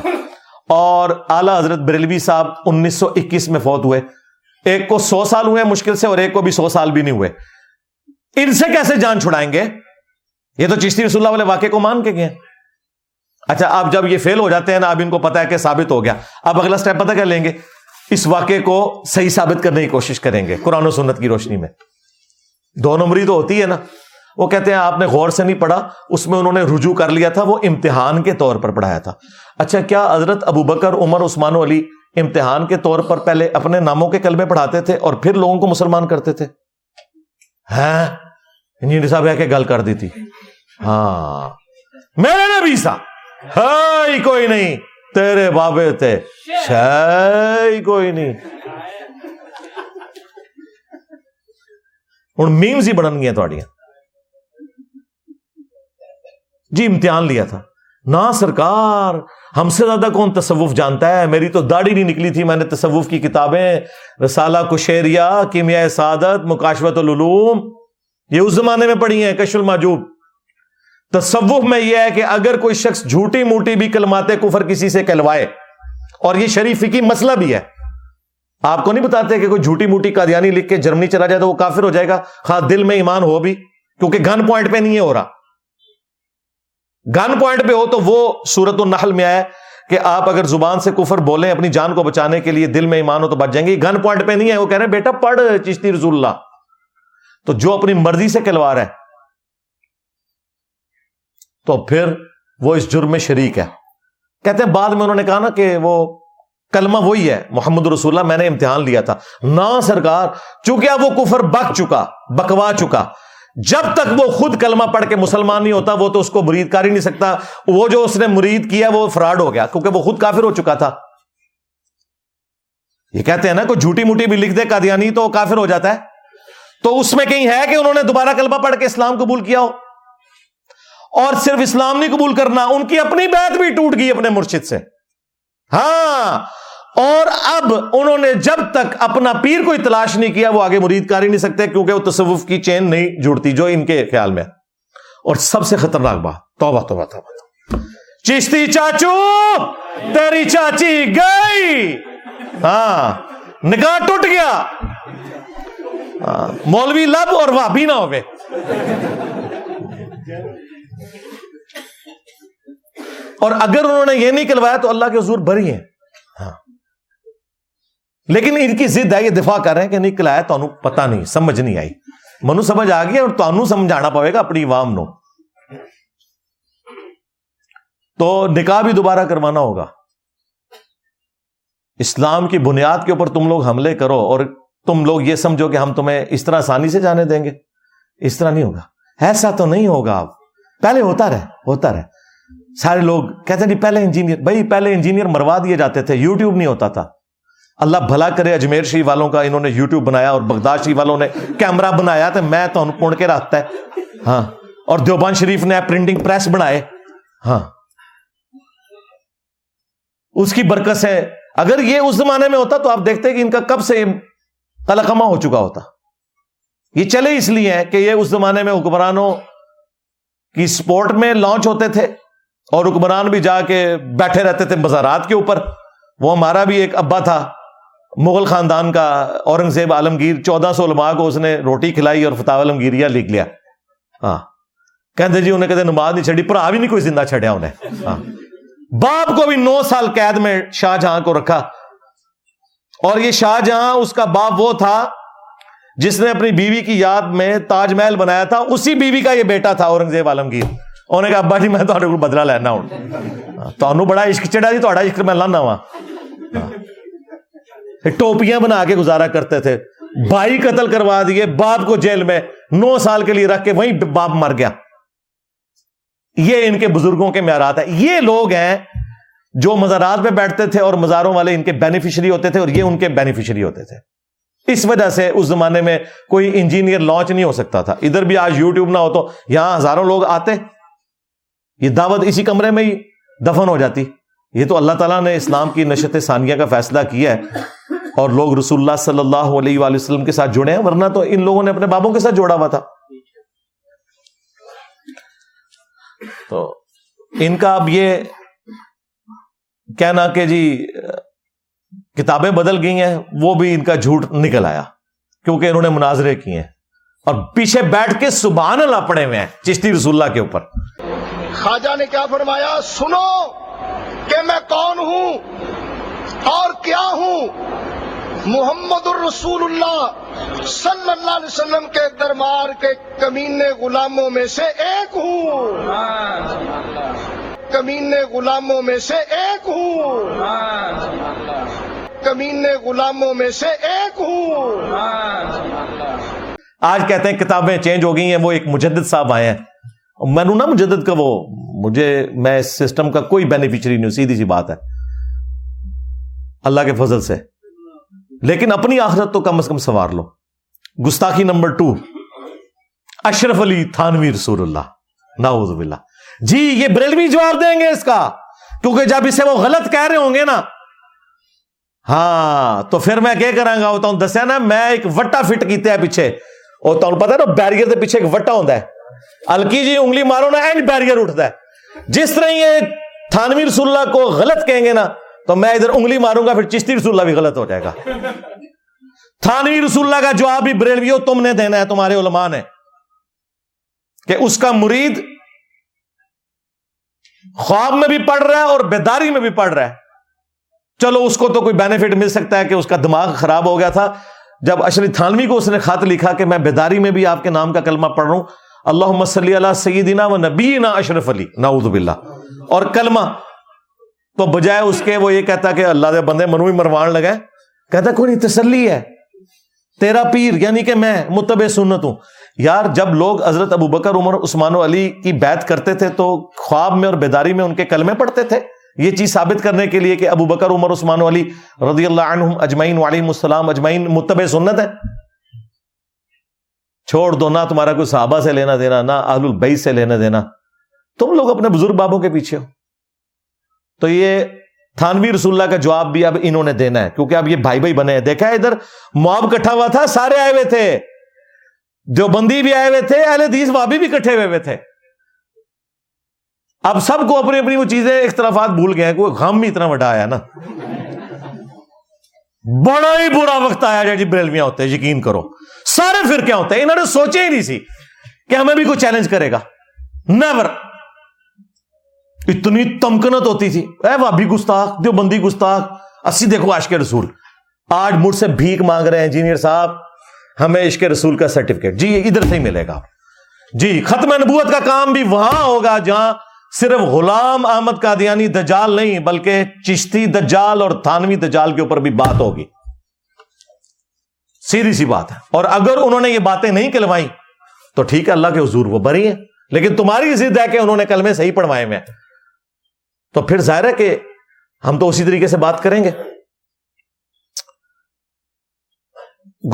اور اعلی حضرت بریلوی صاحب انیس سو اکیس میں فوت ہوئے۔ ایک کو سو سال ہوئے مشکل سے اور ایک کو بھی سو سال بھی نہیں ہوئے۔ ان سے کیسے جان چھڑائیں گے؟ یہ تو چشتی رسول اللہ والے واقعے کو مان کے گئے اچھا اب جب یہ فیل ہو جاتے ہیں نا، اب ان کو پتا ہے کہ ثابت ہو گیا۔ اب اگلا سٹیپ پتہ کر لیں گے۔ اس واقعے کو صحیح ثابت کرنے کی کوشش کریں گے، قرآن و سنت کی روشنی میں۔ دو نمبری تو ہوتی ہے نا۔ وہ کہتے ہیں آپ نے غور سے نہیں پڑھا، اس میں انہوں نے رجوع کر لیا تھا، وہ امتحان کے طور پر پڑھایا تھا۔ اچھا کیا حضرت ابو بکر، عمر، عثمان و علی امتحان کے طور پر پہلے اپنے ناموں کے کلمے پڑھاتے تھے اور پھر لوگوں کو مسلمان کرتے تھے؟ ہاں انجینئر صاحب ہے کہ گل کر دی تھی۔ ہاں۔ میرے نبی سا ہائی کوئی نہیں۔ تیرے بابے تھے شائی کوئی نہیں۔ ہوں میمز ہی بڑھن گیا تھوڑیاں جی امتحان لیا تھا۔ نہ سرکار، ہم سے زیادہ کون تصوف جانتا ہے؟ میری تو داڑھی نہیں نکلی تھی، میں نے تصوف کی کتابیں، رسالہ کشیریا، کیمیا سعادت مکاشوت العلوم، یہ اس زمانے میں پڑھی ہیں کش الماجوب۔ تصوف میں یہ ہے کہ اگر کوئی شخص جھوٹی موٹی بھی کلمات کفر کسی سے کہلوائے، اور یہ شریف کی مسئلہ بھی ہے، آپ کو نہیں بتاتے کہ کوئی جھوٹی موٹی قادیانی لکھ کے جرمنی چلا جائے تو وہ کافر ہو جائے گا؟ خاص دل میں ایمان ہو بھی، کیونکہ گن پوائنٹ پہ نہیں ہے ہو رہا۔ گن پوائنٹ پہ ہو تو وہ سورت النحل میں آئے کہ آپ اگر زبان سے کفر بولیں، اپنی جان کو بچانے کے لیے دل میں ایمان ہو تو بچ جائیں گے۔ گن پوائنٹ پہ نہیں ہے وہ کہہ رہے ہیں، بیٹا، پڑھ چشتی رسول اللہ۔ تو جو اپنی مرضی سے کلوا رہا ہے۔ تو پھر وہ اس جرم میں شریک ہے۔ کہتے ہیں، بعد میں انہوں نے کہا نا کہ وہ کلمہ وہی ہے، محمد رسول اللہ، میں نے امتحان لیا تھا۔ نہ سرکار، چونکہ اب وہ کفر بک چکا، بکوا چکا۔ جب تک وہ خود کلمہ پڑھ کے مسلمان نہیں ہوتا، وہ تو اس کو مرید کر ہی نہیں سکتا۔ وہ جو اس نے مرید کیا، وہ فراڈ ہو گیا، کیونکہ وہ خود کافر ہو چکا تھا۔ یہ کہتے ہیں نا، کوئی جھوٹی موٹی بھی لکھ دے، قادیانی تو وہ کافر ہو جاتا ہے۔ تو اس میں کہیں ہے کہ انہوں نے دوبارہ کلمہ پڑھ کے اسلام قبول کیا ہو۔ اور صرف اسلام نہیں قبول کرنا، ان کی اپنی بیعت بھی ٹوٹ گئی اپنے مرشد سے۔ ہاں اور اب انہوں نے جب تک اپنا پیر کوئی تلاش نہیں کیا، وہ آگے مرید کر ہی نہیں سکتے کیونکہ وہ تصوف کی چین نہیں جڑتی جو ان کے خیال میں اور سب سے خطرناک بات، توبہ توبہ توبہ۔ چشتی چاچو، تیری چاچی گئی۔ ہاں نگاہ ٹوٹ گیا۔ ہاں مولوی لب اور وابی نہ ہوئے۔ اور اگر انہوں نے یہ نہیں کلوایا تو اللہ کے حضور بری ہیں۔ لیکن ان کی ضد ہے، یہ دفاع کر رہے ہیں کہ نہیں کلایا تو پتا نہیں، سمجھ نہیں آئی۔ منو سمجھ آ گیا اور تو سمجھانا پڑے گا اپنی عوام نو تو نکاح بھی دوبارہ کروانا ہوگا۔ اسلام کی بنیاد کے اوپر تم لوگ حملے کرو اور تم لوگ یہ سمجھو کہ ہم تمہیں اس طرح آسانی سے جانے دیں گے۔ اس طرح نہیں ہوگا۔ ایسا تو نہیں ہوگا۔ اب پہلے ہوتا رہے ہوتا رہے۔ سارے لوگ کہتے ہیں پہلے انجینئر، بھائی پہلے انجینئر مروا دیے جاتے تھے، یوٹیوب نہیں ہوتا تھا۔ اللہ بھلا کرے اجمیر شریف والوں کا انہوں نے یوٹیوب بنایا اور بغداد شریف والوں نے کیمرہ بنایا تو میں تو پڑ کے رکھتا ہے؟ ہاں۔ اور دیوبان شریف نے پرنٹنگ پریس بنائے۔ ہاں۔ اس کی برکت ہے۔ اگر یہ اس زمانے میں ہوتا تو آپ دیکھتے کہ ان کا کب سے کلکما ہو چکا ہوتا۔ یہ چلے اس لیے کہ یہ اس زمانے میں حکمرانوں کی سپورٹ میں لانچ ہوتے تھے اور حکمران بھی جا کے بیٹھے رہتے تھے مزارات کے اوپر۔ وہ ہمارا بھی ایک ابا تھا۔ مغل خاندان کا اورنگزیب عالمگیر چودہ سو علماء کو اس نے روٹی کھلائی اور فتح عالمگیریا لکھ لیا۔ ہاں۔ کہتے جی انہیں کہتے نماز نہیں چڑھی پر بھی نہیں کوئی زندہ چھڑیا انہیں۔ ہاں۔ باپ کو بھی نو سال قید میں شاہ جہاں کو رکھا۔ اور یہ شاہ جہاں، اس کا باپ وہ تھا جس نے اپنی بیوی کی یاد میں تاج محل بنایا تھا۔ اسی بیوی کا یہ بیٹا تھا اورنگزیب عالمگیر۔ انہوں نے کہا، ابا جی میں تو بدلا لینا ہوں۔ ہاں۔ تو بڑا عشق، چڑھا جی تو عشق میں لانا وا ہاں۔ ٹوپیاں بنا کے گزارا کرتے تھے۔ بھائی قتل کروا دیے، باپ کو جیل میں نو سال کے لیے رکھ کے وہیں باپ مر گیا۔ یہ ان کے بزرگوں کے معیارات ہیں۔ یہ لوگ ہیں جو مزارات پہ بیٹھتے تھے اور مزاروں والے ان کے بینیفیشری ہوتے تھے اور یہ ان کے بینیفیشری ہوتے تھے۔ اس وجہ سے اس زمانے میں کوئی انجینئر لانچ نہیں ہو سکتا تھا۔ ادھر بھی آج یوٹیوب نہ ہو تو یہاں ہزاروں لوگ آتے۔ یہ دعوت اسی کمرے میں ہی دفن ہو جاتی۔ یہ تو اللہ تعالیٰ نے اسلام کی نشت ثانیہ کا فیصلہ کیا ہے اور لوگ رسول اللہ صلی اللہ علیہ وآلہ وسلم کے ساتھ جڑے ہیں، ورنہ تو ان لوگوں نے اپنے بابوں کے ساتھ جوڑا ہوا تھا۔ تو ان کا اب یہ کہنا کہ جی کتابیں بدل گئی ہیں، وہ بھی ان کا جھوٹ نکل آیا، کیونکہ انہوں نے مناظرے کیے ہیں۔ اور پیچھے بیٹھ کے سبحان اللہ پڑے ہوئے ہیں چشتی رسول اللہ کے اوپر۔ خواجہ نے کیا فرمایا؟ سنو! کہ میں کون ہوں اور کیا ہوں؟ محمد الرسول اللہ صلی اللہ علیہ وسلم کے دربار کے کمینے غلاموں میں سے ایک ہوں۔ کمینے غلاموں میں سے ایک ہوں۔ کمینے غلاموں میں سے ایک ہوں۔ آج کہتے ہیں کتابیں چینج ہو گئی ہیں، وہ ایک مجدد صاحب آئے ہیں۔ میں نا مجدد کا وہ مجھے، میں اس سسٹم کا کوئی بینیفیشری نہیں سیدھی سی بات ہے۔ اللہ کے فضل سے۔ لیکن اپنی آخرت تو کم از کم سوار لو۔ گستاخی نمبر ٹو اشرف علی تھانوی رسول اللہ۔ ناؤز باللہ۔ جی یہ بریلوی جواب دیں گے اس کا۔ کیونکہ جب اسے وہ غلط کہہ رہے ہوں گے نا۔ ہاں تو پھر میں کیا کروں گا؟ ہوں دسیا نا، میں ایک وٹا فٹ کیتے ہیں پیچھے۔ اور تمہیں پتا نا، بیریئر کے پیچھے ایک وٹا ہوتا ہے۔ الکی جی انگلی مارو نا اینڈ بیریئر اٹھتا ہے۔ جس طرح یہ تھانوی رسول اللہ کو غلط کہیں گے نا، تو میں ادھر انگلی ماروں گا، پھر چشتی رسول اللہ بھی غلط ہو جائے گا۔ تھانوی رسول اللہ کا جواب بھی بریلویو تم نے دینا ہے، تمہارے علماء نے۔ کہ اس کا مرید خواب میں بھی پڑھ رہا ہے اور بیداری میں بھی پڑھ رہا ہے۔ چلو، اس کو تو کوئی بینیفٹ مل سکتا ہے کہ اس کا دماغ خراب ہو گیا تھا۔ جب اشری تھانوی کو اس نے خط لکھا کہ میں بیداری میں بھی آپ کے نام کا کلمہ پڑھ رہا ہوں اللہ صلی اللہ سیدنا و نبینا اشرف علی، نعوذ باللہ۔ اور کلمہ، تو بجائے اس کے وہ یہ کہتا کہ اللہ دے بندے منوی مروان لگے کہتا کوئی نہیں تسلی ہے؟ تیرا پیر یعنی کہ میں، متبع سنت ہوں۔ یار، جب لوگ حضرت ابو بکر، عمر، عثمان و علی کی بیعت کرتے تھے، تو خواب میں اور بیداری میں ان کے کلمے پڑھتے تھے۔ یہ چیز ثابت کرنے کے لیے کہ ابو بکر، عمر، عثمان و علی رضی اللہ عنہم اجمعین وعلیہ السلام اجمعین متبع سنت ہے چھوڑ دو، نہ تمہارا کوئی صحابہ سے لینا دینا، نہ اہل البئی سے لینا دینا۔ تم لوگ اپنے بزرگ بابوں کے پیچھے ہو۔ تو یہ تھانوی رسول اللہ کا جواب بھی اب انہوں نے دینا ہے، کیونکہ اب یہ بھائی بھائی بنے ہیں۔ دیکھا ہے ادھر معاب کٹھا ہوا تھا، سارے آئے ہوئے تھے۔ جو بندی بھی آئے ہوئے تھے، اہل حدیث وابی بھی کٹھے ہوئے ہوئے تھے۔ اب سب کو اپنی اپنی وہ چیزیں، اختلافات بھول گئے ہیں، کوئی غم اتنا بڑا آیا نا۔ بڑا ہی برا وقت آیا جی, جی، بریلویاں ہوتے ہیں یقین کرو۔ سارے پھر کیا ہوتے؟ ہیں انہوں نے سوچے ہی نہیں سی کہ ہمیں بھی کوئی چیلنج کرے گا۔ نیور اتنی تمکنت ہوتی تھی۔ اے بھابی گستاخ جو بندی گستاخ، اسی دیکھو عشق رسول۔ آج مجھ سے بھیک مانگ رہے ہیں انجینئر صاحب۔ ہمیں عشق رسول کا سرٹیفکیٹ جی ادھر سے ہی ملے گا۔ جی ختم نبوت کا کام بھی وہاں ہوگا جہاں صرف غلام احمد قادیانی دجال نہیں، بلکہ چشتی دجال اور تھانوی دجال کے اوپر بھی بات ہوگی۔ سیدھی سی بات ہے۔ اور اگر انہوں نے یہ باتیں نہیں کلوائی تو ٹھیک ہے، اللہ کے حضور وہ بری ہے لیکن تمہاری ضد ہے کہ انہوں نے کلمے صحیح پڑھوائے میں تو پھر ظاہر ہے کہ ہم تو اسی طریقے سے بات کریں گے۔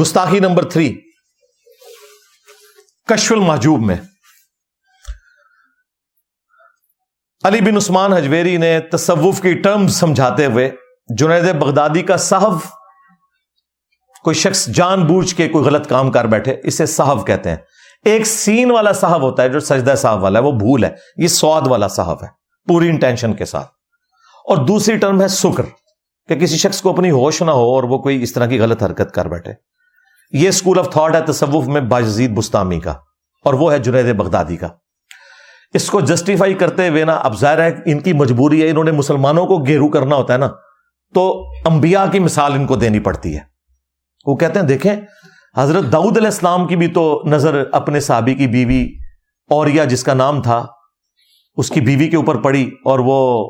گستاخی نمبر تھری، کشف المحجوب میں۔ علی بن عثمان حجویری نے تصوف کی ٹرم سمجھاتے ہوئے جنید بغدادی کا صحف کوئی شخص جان بوجھ کے کوئی غلط کام کر بیٹھے، اسے صحف کہتے ہیں۔ ایک سین والا صحف ہوتا ہے جو سجدہ صاحب والا ہے، وہ بھول ہے۔ یہ سواد والا صحف ہے، پوری انٹینشن کے ساتھ۔ اور دوسری ٹرم ہے سکر، کہ کسی شخص کو اپنی ہوش نہ ہو اور وہ کوئی اس طرح کی غلط حرکت کر بیٹھے۔ یہ اسکول آف تھاٹ ہے، تصوف میں باجزید بستامی کا، اور وہ ہے جنید بغدادی کا۔ اس کو جسٹیفائی کرتے ہوئے نا، اب ظاہر ہے ان کی مجبوری ہے، انہوں نے مسلمانوں کو گیرو کرنا ہوتا ہے نا۔ تو انبیاء کی مثال ان کو دینی پڑتی ہے۔ وہ کہتے ہیں، دیکھیں، حضرت داؤد علیہ السلام کی بھی تو نظر اپنے صحابی کی بیوی اور جس کا نام تھا، اس کی بیوی کے اوپر پڑی اور وہ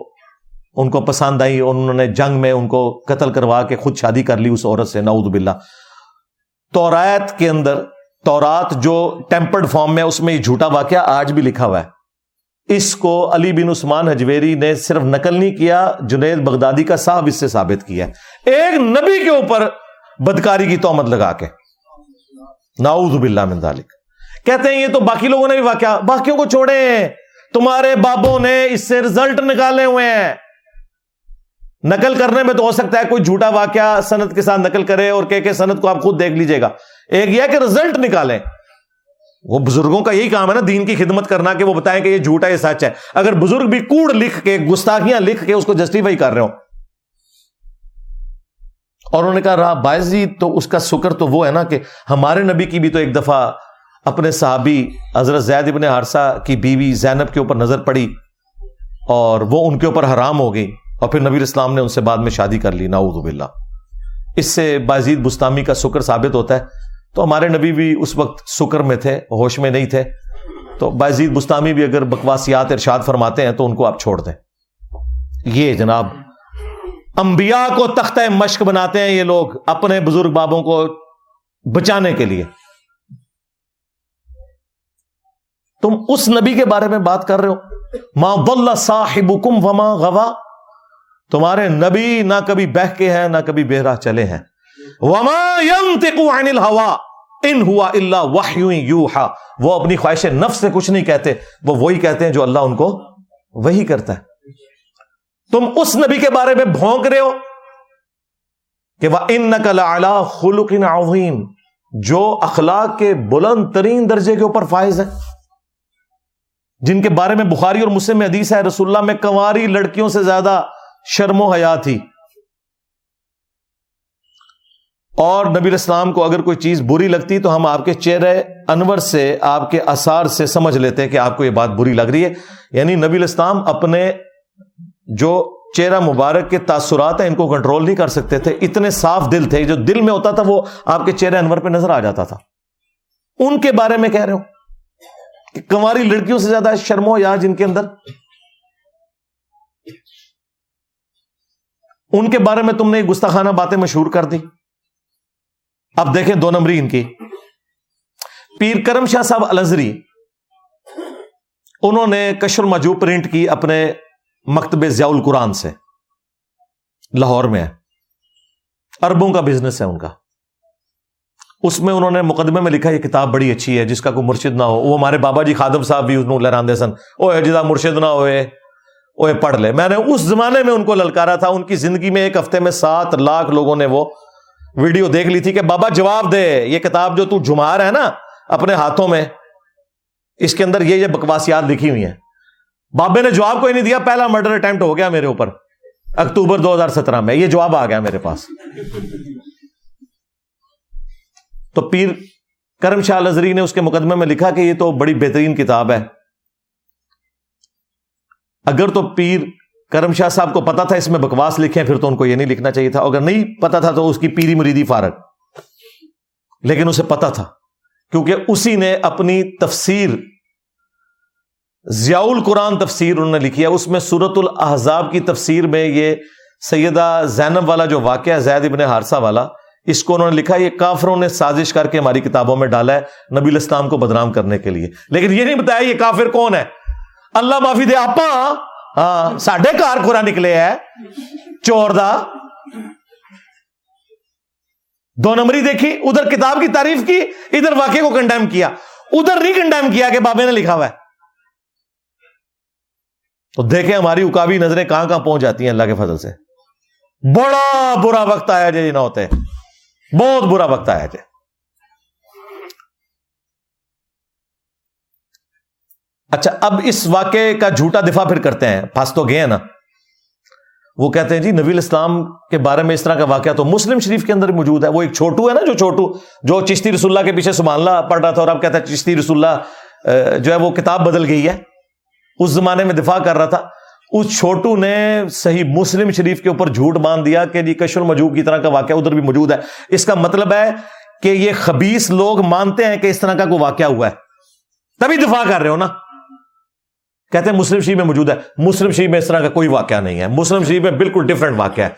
ان کو پسند آئی۔ اور انہوں نے جنگ میں ان کو قتل کروا کے خود شادی کر لی اس عورت سے، نعوذ باللہ۔ تورات کے اندر، تورات جو ٹیمپرڈ فارم میں، اس میں یہ جھوٹا واقعہ آج بھی لکھا ہوا ہے۔ اس کو علی بن عثمان حجویری نے صرف نقل نہیں کیا، جنید بغدادی کا صاحب اس سے ثابت کیا ایک نبی کے اوپر بدکاری کی تومت لگا کے۔ ناؤز باللہ من ذالک۔ کہتے ہیں یہ تو باقی لوگوں نے بھی واقعہ، باقیوں کو چھوڑے ہیں تمہارے بابوں نے اس سے رزلٹ نکالے ہوئے ہیں۔ نقل کرنے میں تو ہو سکتا ہے کوئی جھوٹا واقعہ صنعت کے ساتھ نقل کرے اور کہ صنعت کو آپ خود دیکھ لیجیے گا۔ ایک یہ کہ رزلٹ نکالیں۔ وہ بزرگوں کا یہی کام ہے نا، دین کی خدمت کرنا کہ وہ بتائیں کہ یہ جھوٹا یہ سچ ہے۔ اگر بزرگ بھی کوڑ لکھ کے، گستاخیاں لکھ کے اس کو جسٹیفائی کر رہے ہو اور انہوں نے کہا رہا باعث جی تو اس کا شکر تو وہ ہے نا کہ ہمارے نبی کی بھی تو ایک دفعہ اپنے صحابی حضرت زید ابن حارثہ کی بیوی زینب کے اوپر نظر پڑی اور وہ ان کے اوپر حرام ہو گئی اور پھر نبی اسلام نے ان سے بعد میں شادی کر لی ناؤد باللہ۔ اس سے بازید بستامی کا شکر ثابت ہوتا ہے۔ تو ہمارے نبی بھی اس وقت شکر میں تھے، ہوش میں نہیں تھے۔ تو بازید بستامی بھی اگر بکواسیات ارشاد فرماتے ہیں تو ان کو آپ چھوڑ دیں۔ یہ جناب انبیاء کو تختہ مشق بناتے ہیں یہ لوگ اپنے بزرگ بابوں کو بچانے کے لیے۔ تم اس نبی کے بارے میں بات کر رہے ہو۔ ماں بل صاحب وما غوا۔ تمہارے نبی نہ کبھی بہ کے ہیں، نہ کبھی بہرا چلے ہیں۔ وما عن الهوا ان ہوا اللہ یوحا وہ اپنی خواہش نفس سے کچھ نہیں کہتے، وہ وہی کہتے ہیں جو اللہ ان کو وہی کرتا ہے۔ تم اس نبی کے بارے میں بھونک رہے ہو کہ وہ ان نقل خلق عظیم جو اخلاق کے بلند ترین درجے کے اوپر فائز ہے۔ جن کے بارے میں بخاری اور مسلم میں حدیث ہے، رسول اللہ میں کنواری لڑکیوں سے زیادہ شرم و حیا تھی۔ اور نبی اسلام کو اگر کوئی چیز بری لگتی تو ہم آپ کے چہرے انور سے، آپ کے اثار سے سمجھ لیتے کہ آپ کو یہ بات بری لگ رہی ہے۔ یعنی نبی الاسلام اپنے جو چہرہ مبارک کے تاثرات ہیں، ان کو کنٹرول نہیں کر سکتے تھے۔ اتنے صاف دل تھے، جو دل میں ہوتا تھا وہ آپ کے چہرے انور پہ نظر آ جاتا تھا۔ ان کے بارے میں کہہ رہے ہو کہ کنواری لڑکیوں سے زیادہ شرم و یا جن کے اندر؟ ان کے بارے میں تم نے گستاخانہ باتیں مشہور کر دی۔ اب دیکھیں دو نمبری ان کی۔ پیر کرم شاہ صاحب الزری انہوں نے کشر مجو پرنٹ کی اپنے مکتب ضیاء القرآن سے۔ لاہور میں ہے۔ اربوں کا بزنس ہے ان کا۔ اس میں انہوں نے مقدمے میں لکھا، یہ کتاب بڑی اچھی ہے، جس کا کوئی مرشد نہ ہو۔ وہ ہمارے بابا جی خادم صاحب بھی لہراندے سن۔ او جدا مرشد نہ ہوئے وہ پڑھ لے۔ میں نے اس زمانے میں ان کو للکارا تھا۔ ان کی زندگی میں ایک ہفتے میں سات لاکھ لوگوں نے وہ ویڈیو دیکھ لی تھی کہ بابا جواب دے، یہ کتاب جو تو جمار ہے نا اپنے ہاتھوں میں، اس کے اندر یہ یہ بکواسیات لکھی ہوئی ہیں۔ بابے نے جواب کوئی نہیں دیا، پہلا مرڈر اٹمپٹ ہو گیا میرے اوپر۔ اکتوبر دو ہزار سترہ میں، یہ جواب آ گیا میرے پاس۔ تو پیر کرم شاہ لذری نے اس کے مقدمے میں لکھا کہ یہ تو بڑی بہترین کتاب ہے۔ اگر تو پیر کرم شاہ صاحب کو پتا تھا اس میں بکواس لکھے پھر تو ان کو یہ نہیں لکھنا چاہیے تھا۔ اگر نہیں پتا تھا تو اس کی پیری مریدی فارغ۔ لیکن اسے پتا تھا، کیونکہ اسی نے اپنی تفسیر، ضیاء القرآن تفسیر انہوں نے لکھی ہے۔ اس میں سورت الحضاب کی تفسیر میں یہ سیدہ زینب والا جو واقعہ زید ابن حارثہ والا، اس کو انہوں نے لکھا یہ کافروں نے سازش کر کے ہماری کتابوں میں ڈالا ہے نبی الاسلام کو بدنام کرنے کے لیے۔ لیکن یہ نہیں بتایا یہ کافر کون ہے۔ اللہ معافی دے آپ ہاں سڈے کار خورا نکلے ہے چور دا دو نمبری دیکھی ادھر کتاب کی تعریف کی ادھر واقعے کو کنڈیم کیا ادھر نہیں کنڈیم کیا کہ بابے نے لکھا ہوا ہے تو دیکھیں ہماری اکابی نظریں کہاں کہاں پہنچ جاتی ہیں اللہ کے فضل سے بڑا برا وقت آیا جی نہ ہوتے بہت برا وقت آیا جی اچھا اب اس واقعے کا جھوٹا دفاع پھر کرتے ہیں۔ پھنس تو گئے ہیں نا۔ وہ کہتے ہیں جی نبی الاسلام کے بارے میں اس طرح کا واقعہ تو مسلم شریف کے اندر موجود ہے۔ وہ ایک چھوٹو ہے نا، جو چھوٹو، جو چشتی رسول اللہ کے پیچھے سبحان پڑھ رہا تھا اور اب کہتا ہے چشتی رسول اللہ جو ہے وہ کتاب بدل گئی ہے۔ اس زمانے میں دفاع کر رہا تھا۔ اس چھوٹو نے صحیح مسلم شریف کے اوپر جھوٹ باندھ دیا کہ جی کشر مجوب کی طرح کا واقعہ ادھر بھی موجود ہے۔ اس کا مطلب ہے کہ یہ خبیص لوگ مانتے ہیں کہ اس طرح کا کوئی واقعہ ہوا ہے۔ تبھی دفاع کر رہے ہو نا۔ کہتے ہیں مسلم شریف میں موجود ہے۔ مسلم شریف میں اس طرح کا کوئی واقعہ نہیں ہے۔ مسلم شریف میں بالکل ڈفرنٹ واقعہ ہے۔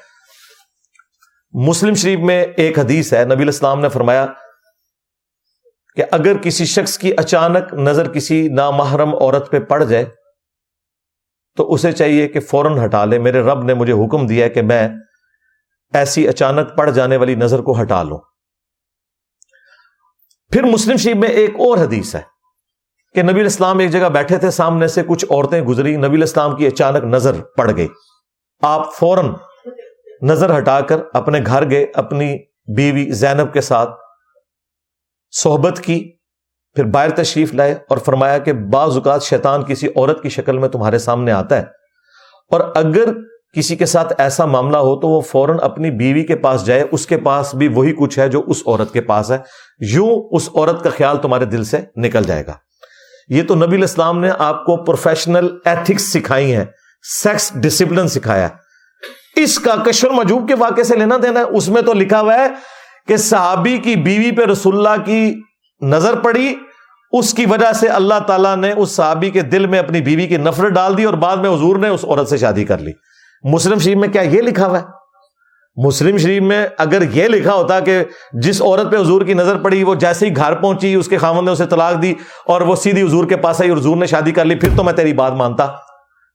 مسلم شریف میں ایک حدیث ہے، نبی الاسلام نے فرمایا کہ اگر کسی شخص کی اچانک نظر کسی نامحرم عورت پہ پڑ جائے، تو اسے چاہیے کہ فوراً ہٹا لے۔ میرے رب نے مجھے حکم دیا ہے کہ میں ایسی اچانک پڑ جانے والی نظر کو ہٹا لوں۔ پھر مسلم شریف میں ایک اور حدیث ہے۔ کہ نبی الاسلام ایک جگہ بیٹھے تھے، سامنے سے کچھ عورتیں گزری، نبی الاسلام کی اچانک نظر پڑ گئی۔ آپ فوراً نظر ہٹا کر اپنے گھر گئے، اپنی بیوی زینب کے ساتھ صحبت کی، پھر باہر تشریف لائے اور فرمایا کہ بعض اوقات شیطان کسی عورت کی شکل میں تمہارے سامنے آتا ہے۔ اور اگر کسی کے ساتھ ایسا معاملہ ہو تو وہ فوراً اپنی بیوی کے پاس جائے، اس کے پاس بھی وہی کچھ ہے جو اس عورت کے پاس ہے۔ یوں اس عورت کا خیال تمہارے دل سے نکل جائے گا۔ یہ تو نبی الاسلام نے آپ کو پروفیشنل ایتھکس سکھائی ہیں سیکس ڈسپلن سکھایا۔ اس کا کشور مجوب کے واقعے سے لینا دینا ہے۔ اس میں تو لکھا ہوا ہے کہ صحابی کی بیوی پہ رسول اللہ کی نظر پڑی۔ اس کی وجہ سے اللہ تعالیٰ نے اس صحابی کے دل میں اپنی بیوی کی نفرت ڈال دی اور بعد میں حضور نے اس عورت سے شادی کر لی۔ مسلم شریف میں کیا یہ لکھا ہوا ہے؟ مسلم شریف میں اگر یہ لکھا ہوتا کہ جس عورت پہ حضور کی نظر پڑی، وہ جیسے ہی گھر پہنچی، اس کے خامن نے اسے طلاق دی اور وہ سیدھی حضور کے پاس آئی اور حضور نے شادی کر لی، پھر تو میں تیری بات مانتا۔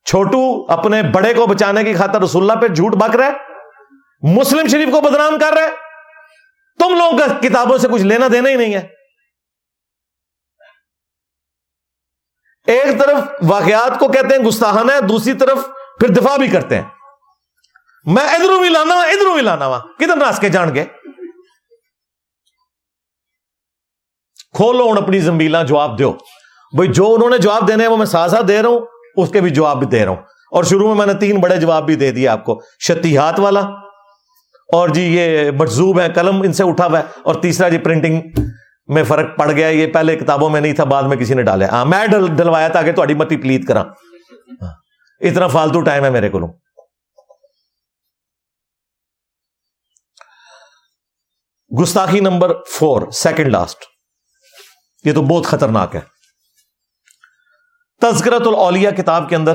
چھوٹو اپنے بڑے کو بچانے کی خاطر رسول اللہ پہ جھوٹ بک رہے مسلم شریف کو بدنام کر رہے تم لوگوں کا کتابوں سے کچھ لینا دینا ہی نہیں ہے۔ ایک طرف واقعات کو کہتے ہیں گستاحانہ ہے، دوسری طرف پھر دفاع بھی کرتے ہیں۔ میں ادھروں بھی لانا وا، ادھروں بھی لانا وا۔ کدھر راس کے جان گے؟ کھولو ہوں اپنی زمبیلا جواب دو بھائی جو انہوں نے جواب دینے وہ میں ساتھ ساتھ دے رہا ہوں، اس کے بھی جواب بھی دے رہا ہوں۔ اور شروع میں میں نے تین بڑے جواب بھی دے دیا آپ کو۔ شتیحات والا۔ اور جی یہ مجزوب ہے، قلم ان سے اٹھا ہوا ہے۔ اور تیسرا جی پرنٹنگ میں فرق پڑ گیا یہ پہلے کتابوں میں نہیں تھا، بعد میں کسی نے ڈالے ہاں میں ڈلوایا تھا کہ تھوڑی متی پلیت کرا ہاں، اتنا فالتو ٹائم ہے میرے کو گستاخی نمبر فور سیکنڈ لاسٹ یہ تو بہت خطرناک ہے۔ تذکرت الاولیاء کتاب کے اندر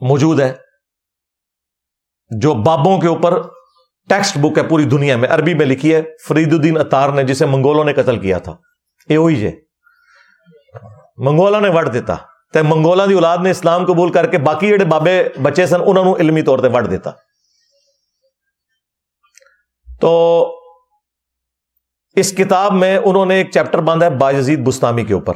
موجود ہے، جو بابوں کے اوپر ٹیکسٹ بک ہے پوری دنیا میں۔ عربی میں لکھی ہے، فرید الدین اتار نے جسے منگولوں نے قتل کیا تھا۔ یہ وہی جے۔ منگولا نے وٹ دیتا۔ تے منگولا دی اولاد نے اسلام قبول کر کے باقی جڑے بابے بچے سن انہوں نے علمی طور پہ وٹ دیتا۔ تو اس کتاب میں انہوں نے ایک چیپٹر باندھا ہے باجزید بستامی کے اوپر۔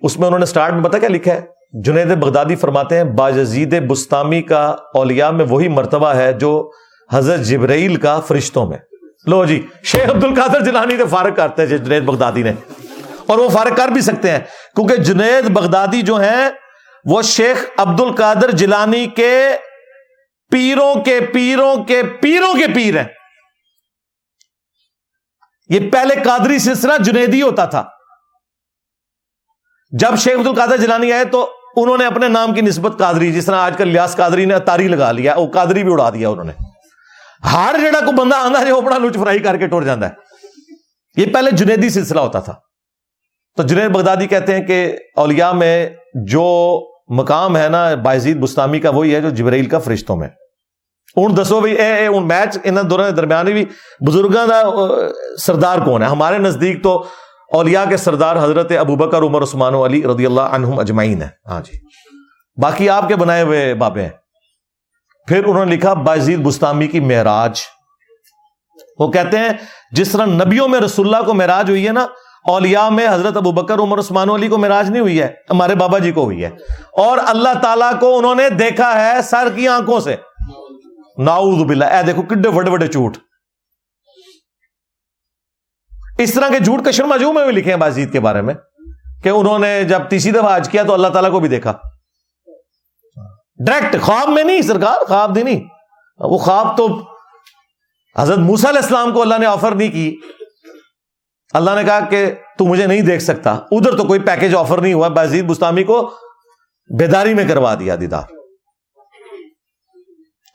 اس میں انہوں نے سٹارٹ میں پتا کیا لکھا ہے؟ جنید بغدادی فرماتے ہیں باجزید بستامی کا اولیاء میں وہی مرتبہ ہے جو حضرت جبرائیل کا فرشتوں میں۔ لو جی شیخ عبد القادر جلانی نے فارغ کرتے ہیں جنید بغدادی نے۔ اور وہ فارغ کر بھی سکتے ہیں، کیونکہ جنید بغدادی جو ہیں، وہ شیخ عبد القادر جلانی کے پیروں کے پیروں کے پیروں کے پیر ہیں۔ یہ پہلے قادری سلسلہ جنیدی ہوتا تھا۔ جب شیخ عبد القادر جلانی آئے تو انہوں نے اپنے نام کی نسبت قادری، جس طرح آج کل لیاس قادری نے تاری لگا لیا، وہ قادری بھی اڑا دیا انہوں نے۔ ہر جڑا کو بندہ آتا جو اپنا لچ فرائی کر کے ٹور جاتا ہے۔ یہ پہلے جنیدی سلسلہ ہوتا تھا۔ تو جنید بغدادی کہتے ہیں کہ اولیاء میں جو مقام ہے نا بائزید بستامی کا، وہی ہے جو جبرائیل کا فرشتوں میں۔ ہوں دسو بھائی اے اے، ہوں میچ ان دونوں کے درمیان بھی بزرگوں کا سردار کون ہے؟ ہمارے نزدیک تو اولیاء کے سردار حضرت ابو بکر، عمر، عثمان علی رضی اللہ عنہم اجمعین ہے ہاں جی۔ باقی آپ کے بنائے ہوئے بابے ہیں۔ پھر انہوں نے لکھا بازید بستامی کی معراج۔ وہ کہتے ہیں، جس طرح نبیوں میں رسول اللہ کو معراج ہوئی ہے نا، اولیاء میں حضرت ابو بکر، عمر، عثمان علی کو معراج نہیں ہوئی ہے۔ ہمارے بابا جی کو ہوئی ہے۔ اور اللہ تعالیٰ کو انہوں نے دیکھا ہے سر کی آنکھوں سے۔ ناؤد باللہ۔ اے دیکھو کڈے بڑے بڑے جھوٹ۔ اس طرح کے جھوٹ کشر مجو میں بھی لکھے ہیں بازید کے بارے میں کہ انہوں نے جب تیسری دفعہ آج کیا تو اللہ تعالیٰ کو بھی دیکھا۔ ڈائریکٹ خواب میں نہیں، سرکار خواب دی نہیں۔ وہ خواب تو حضرت موسا علیہ السلام کو اللہ نے آفر نہیں کی۔ اللہ نے کہا کہ تو مجھے نہیں دیکھ سکتا۔ ادھر تو کوئی پیکج آفر نہیں ہوا۔ بازید بستامی کو بیداری میں کروا دیا دیدار۔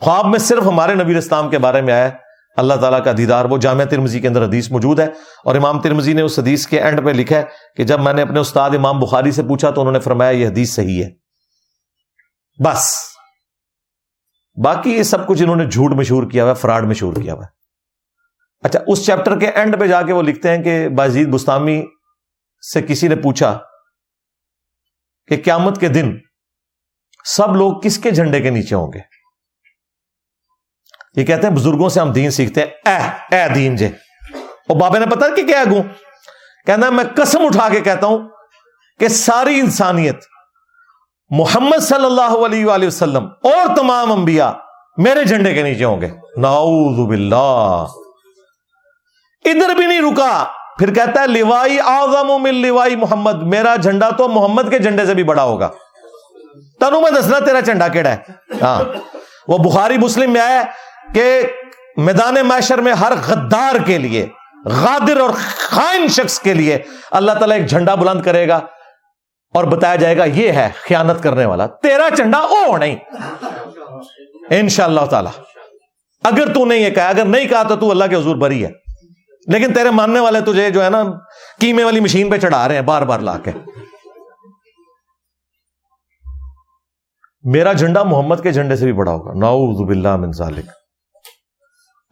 خواب میں صرف ہمارے نبی اسلام کے بارے میں آیا اللہ تعالیٰ کا دیدار وہ جامعہ ترمزی کے اندر حدیث موجود ہے۔ اور امام ترمزی نے اس حدیث کے اینڈ پہ لکھا ہے کہ جب میں نے اپنے استاد امام بخاری سے پوچھا تو انہوں نے فرمایا یہ حدیث صحیح ہے۔ بس۔ باقی یہ سب کچھ انہوں نے جھوٹ مشہور کیا ہوا فراڈ مشہور کیا ہوا ہے۔ اچھا اس چیپٹر کے اینڈ پہ جا کے وہ لکھتے ہیں کہ بازید بستامی سے کسی نے پوچھا کہ قیامت کے دن سب لوگ کس کے جھنڈے کے نیچے ہوں گے؟ یہ کہتے ہیں بزرگوں سے ہم دین سیکھتے ہیں۔ اے اے دین جے۔ اور بابے نے پتا کہ کیا گوں؟ کہنا میں قسم اٹھا کے کہتا ہوں کہ ساری انسانیت، محمد صلی اللہ علیہ وآلہ وسلم اور تمام انبیاء میرے جھنڈے کے نیچے ہوں گے۔ نعوذ باللہ۔ ادھر بھی نہیں رکا۔ پھر کہتا ہے لیوائی آزم من لیوائی محمد۔ میرا جھنڈا تو محمد کے جھنڈے سے بھی بڑا ہوگا۔ تنو میں دسنا تیرا جھنڈا کیڑا ہے؟ ہاں۔ وہ بخاری مسلم میں آیا کہ میدان معاشر میں ہر غدار کے لیے، غادر اور خائن شخص کے لیے اللہ تعالیٰ ایک جھنڈا بلند کرے گا اور بتایا جائے گا، یہ ہے خیانت کرنے والا، تیرا جھنڈا او نہیں۔ ان شاء اللہ تعالی۔ اگر تو نہیں یہ کہا، اگر نہیں کہا تو تو اللہ کے حضور بری ہے۔ لیکن تیرے ماننے والے تجھے جو ہے نا، کیمے والی مشین پہ چڑھا رہے ہیں بار بار لا کے۔ میرا جھنڈا محمد کے جھنڈے سے بھی بڑا ہوگا۔ نعوذ باللہ من ذالک۔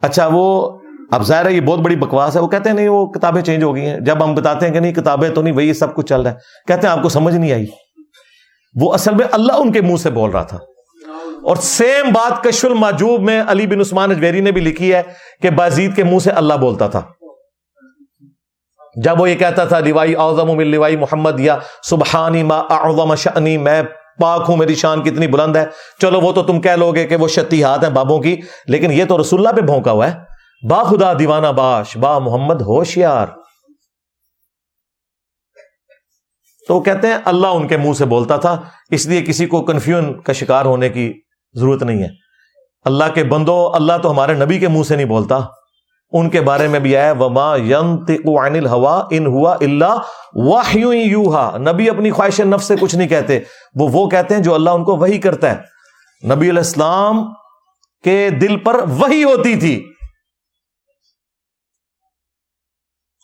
اچھا وہ، اب ظاہر ہے یہ بہت بڑی بکواس ہے، وہ کہتے ہیں نہیں، وہ کتابیں چینج ہو گئی ہیں۔ جب ہم بتاتے ہیں کہ نہیں، کتابیں تو نہیں، وہی سب کچھ چل رہا ہے۔ کہتے ہیں، آپ کو سمجھ نہیں آئی۔ وہ اصل میں اللہ ان کے منہ سے بول رہا تھا۔ اور سیم بات کشف الماجوب میں علی بن عثمان اجویری نے بھی لکھی ہے کہ بازید کے منہ سے اللہ بولتا تھا۔ جب وہ یہ کہتا تھا لیوائی اعظم من لیوائی محمد یا سبحانی ما اعظم شانی میں پاک ہوں، میری شان کتنی بلند ہے۔ چلو، وہ تو تم کہہ لو گے کہ وہ شتی ہاتھ ہیں بابوں کی، لیکن یہ تو رسول اللہ پہ بھونکا ہوا ہے۔ با خدا دیوانہ باش، با محمد ہوشیار۔ تو وہ کہتے ہیں، اللہ ان کے منہ سے بولتا تھا، اس لیے کسی کو کنفیوژن کا شکار ہونے کی ضرورت نہیں ہے۔ اللہ کے بندو اللہ تو ہمارے نبی کے منہ سے نہیں بولتا۔ ان کے بارے میں بھی آیا وما عن الحوا ان ہوا اللہ یوہا نبی اپنی خواہش نفس سے کچھ نہیں کہتے، وہ وہ کہتے ہیں جو اللہ ان کو وہی کرتا ہے۔ نبی علیہ السلام کے دل پر وہی ہوتی تھی۔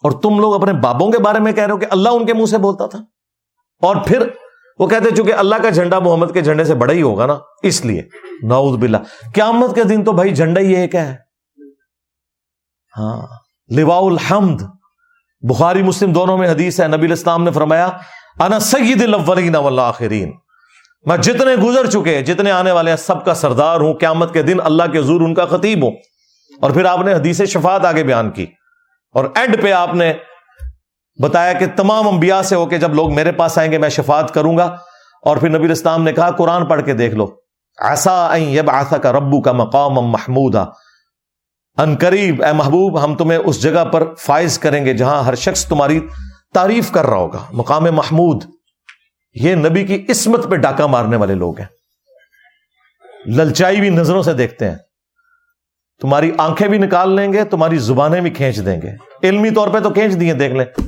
اور تم لوگ اپنے بابوں کے بارے میں کہہ رہے ہو کہ اللہ ان کے منہ سے بولتا تھا؟ اور پھر وہ کہتے چونکہ اللہ کا جھنڈا محمد کے جھنڈے سے بڑا ہی ہوگا نا، اس لیے۔ نعوذ باللہ۔ قیامت کے دن تو بھائی جھنڈا ہی ایک ہے۔ ہاں۔ لوا الحمد۔ بخاری مسلم دونوں میں حدیث ہے، نبی الاسلام نے فرمایا، انا سید الاولین والآخرین۔ میں جتنے گزر چکے، جتنے آنے والے ہیں، سب کا سردار ہوں، قیامت کے دن اللہ کے حضور ان کا خطیب ہوں۔ اور پھر آپ نے حدیث شفاعت آگے بیان کی۔ اور اینڈ پہ آپ نے بتایا کہ تمام انبیاء سے ہو کے جب لوگ میرے پاس آئیں گے، میں شفاعت کروں گا۔ اور پھر نبی الاسلام نے کہا، قرآن پڑھ کے دیکھ لو۔ ایسا آسا کا ربو کا مقام محمود ان قریب، اے محبوب، ہم تمہیں اس جگہ پر فائز کریں گے جہاں ہر شخص تمہاری تعریف کر رہا ہوگا۔ مقام محمود، یہ نبی کی عصمت پہ ڈاکہ مارنے والے لوگ ہیں۔ للچائی بھی نظروں سے دیکھتے ہیں۔ تمہاری آنکھیں بھی نکال لیں گے، تمہاری زبانیں بھی کھینچ دیں گے۔ علمی طور پہ تو کھینچ دیے، دیکھ لیں۔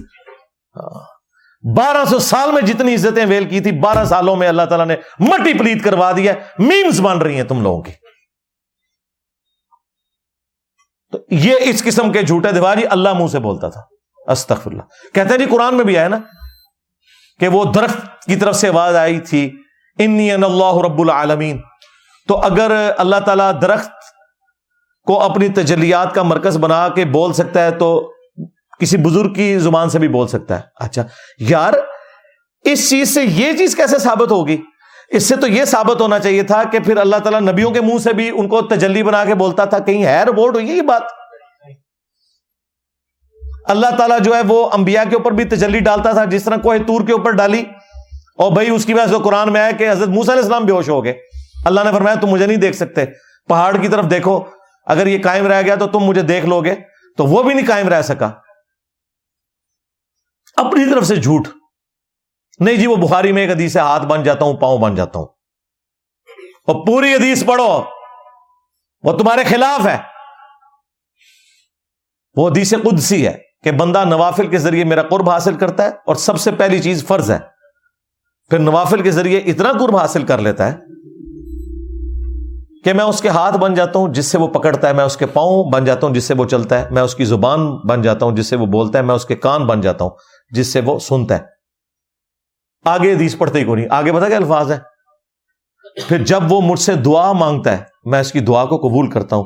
بارہ سو سال میں جتنی عزتیں ویل کی تھی، بارہ سالوں میں اللہ تعالیٰ نے مٹی پلیت کروا دیا میمز بن رہی ہیں تم لوگوں کی۔ تو یہ اس قسم کے جھوٹے دیواری اللہ منہ سے بولتا تھا۔ استغفر اللہ کہتے ہیں جی قرآن میں بھی آیا نا کہ وہ درخت کی طرف سے آواز آئی تھی، انی اللہ رب العالمین تو اگر اللہ تعالیٰ درخت کو اپنی تجلیات کا مرکز بنا کے بول سکتا ہے تو کسی بزرگ کی زبان سے بھی بول سکتا ہے۔ اچھا یار، اس چیز سے یہ چیز کیسے ثابت ہوگی؟ اس سے تو یہ ثابت ہونا چاہیے تھا کہ پھر اللہ تعالیٰ نبیوں کے منہ سے بھی ان کو تجلی بنا کے بولتا تھا، کہیں ہے رپورٹ ہوئی یہ بات؟ اللہ تعالیٰ جو ہے وہ انبیاء کے اوپر بھی تجلی ڈالتا تھا، جس طرح کوئی تور کے اوپر ڈالی۔ اور بھائی، اس کی وجہ سے قرآن میں آیا کہ حضرت موسیٰ علیہ السلام بے ہوش ہو گئے۔ اللہ نے فرمایا، تم مجھے نہیں دیکھ سکتے۔ پہاڑ کی طرف دیکھو، اگر یہ قائم رہ گیا تو تم مجھے دیکھ لو گے۔ تو وہ بھی نہیں قائم رہ سکا۔ اپنی طرف سے جھوٹ۔ نہیں جی وہ بخاری میں ایک حدیث سے ہاتھ بن جاتا ہوں، پاؤں بن جاتا ہوں۔ اور پوری حدیث پڑھو، وہ تمہارے خلاف ہے۔ وہ حدیث قدسی ہے کہ بندہ نوافل کے ذریعے میرا قرب حاصل کرتا ہے اور سب سے پہلی چیز فرض ہے۔ پھر نوافل کے ذریعے اتنا قرب حاصل کر لیتا ہے کہ میں اس کے ہاتھ بن جاتا ہوں، جس سے وہ پکڑتا ہے، میں اس کے پاؤں بن جاتا ہوں، جس سے وہ چلتا ہے، میں اس کی زبان بن جاتا ہوں، جس سے وہ بولتا ہے، میں اس کے کان بن جاتا ہوں، جس سے وہ سنتا ہے۔ آگے حدیث پڑھتے ہی کو نہیں۔ آگے بتا کیا الفاظ ہے پھر جب وہ مجھ سے دعا مانگتا ہے، میں اس کی دعا کو قبول کرتا ہوں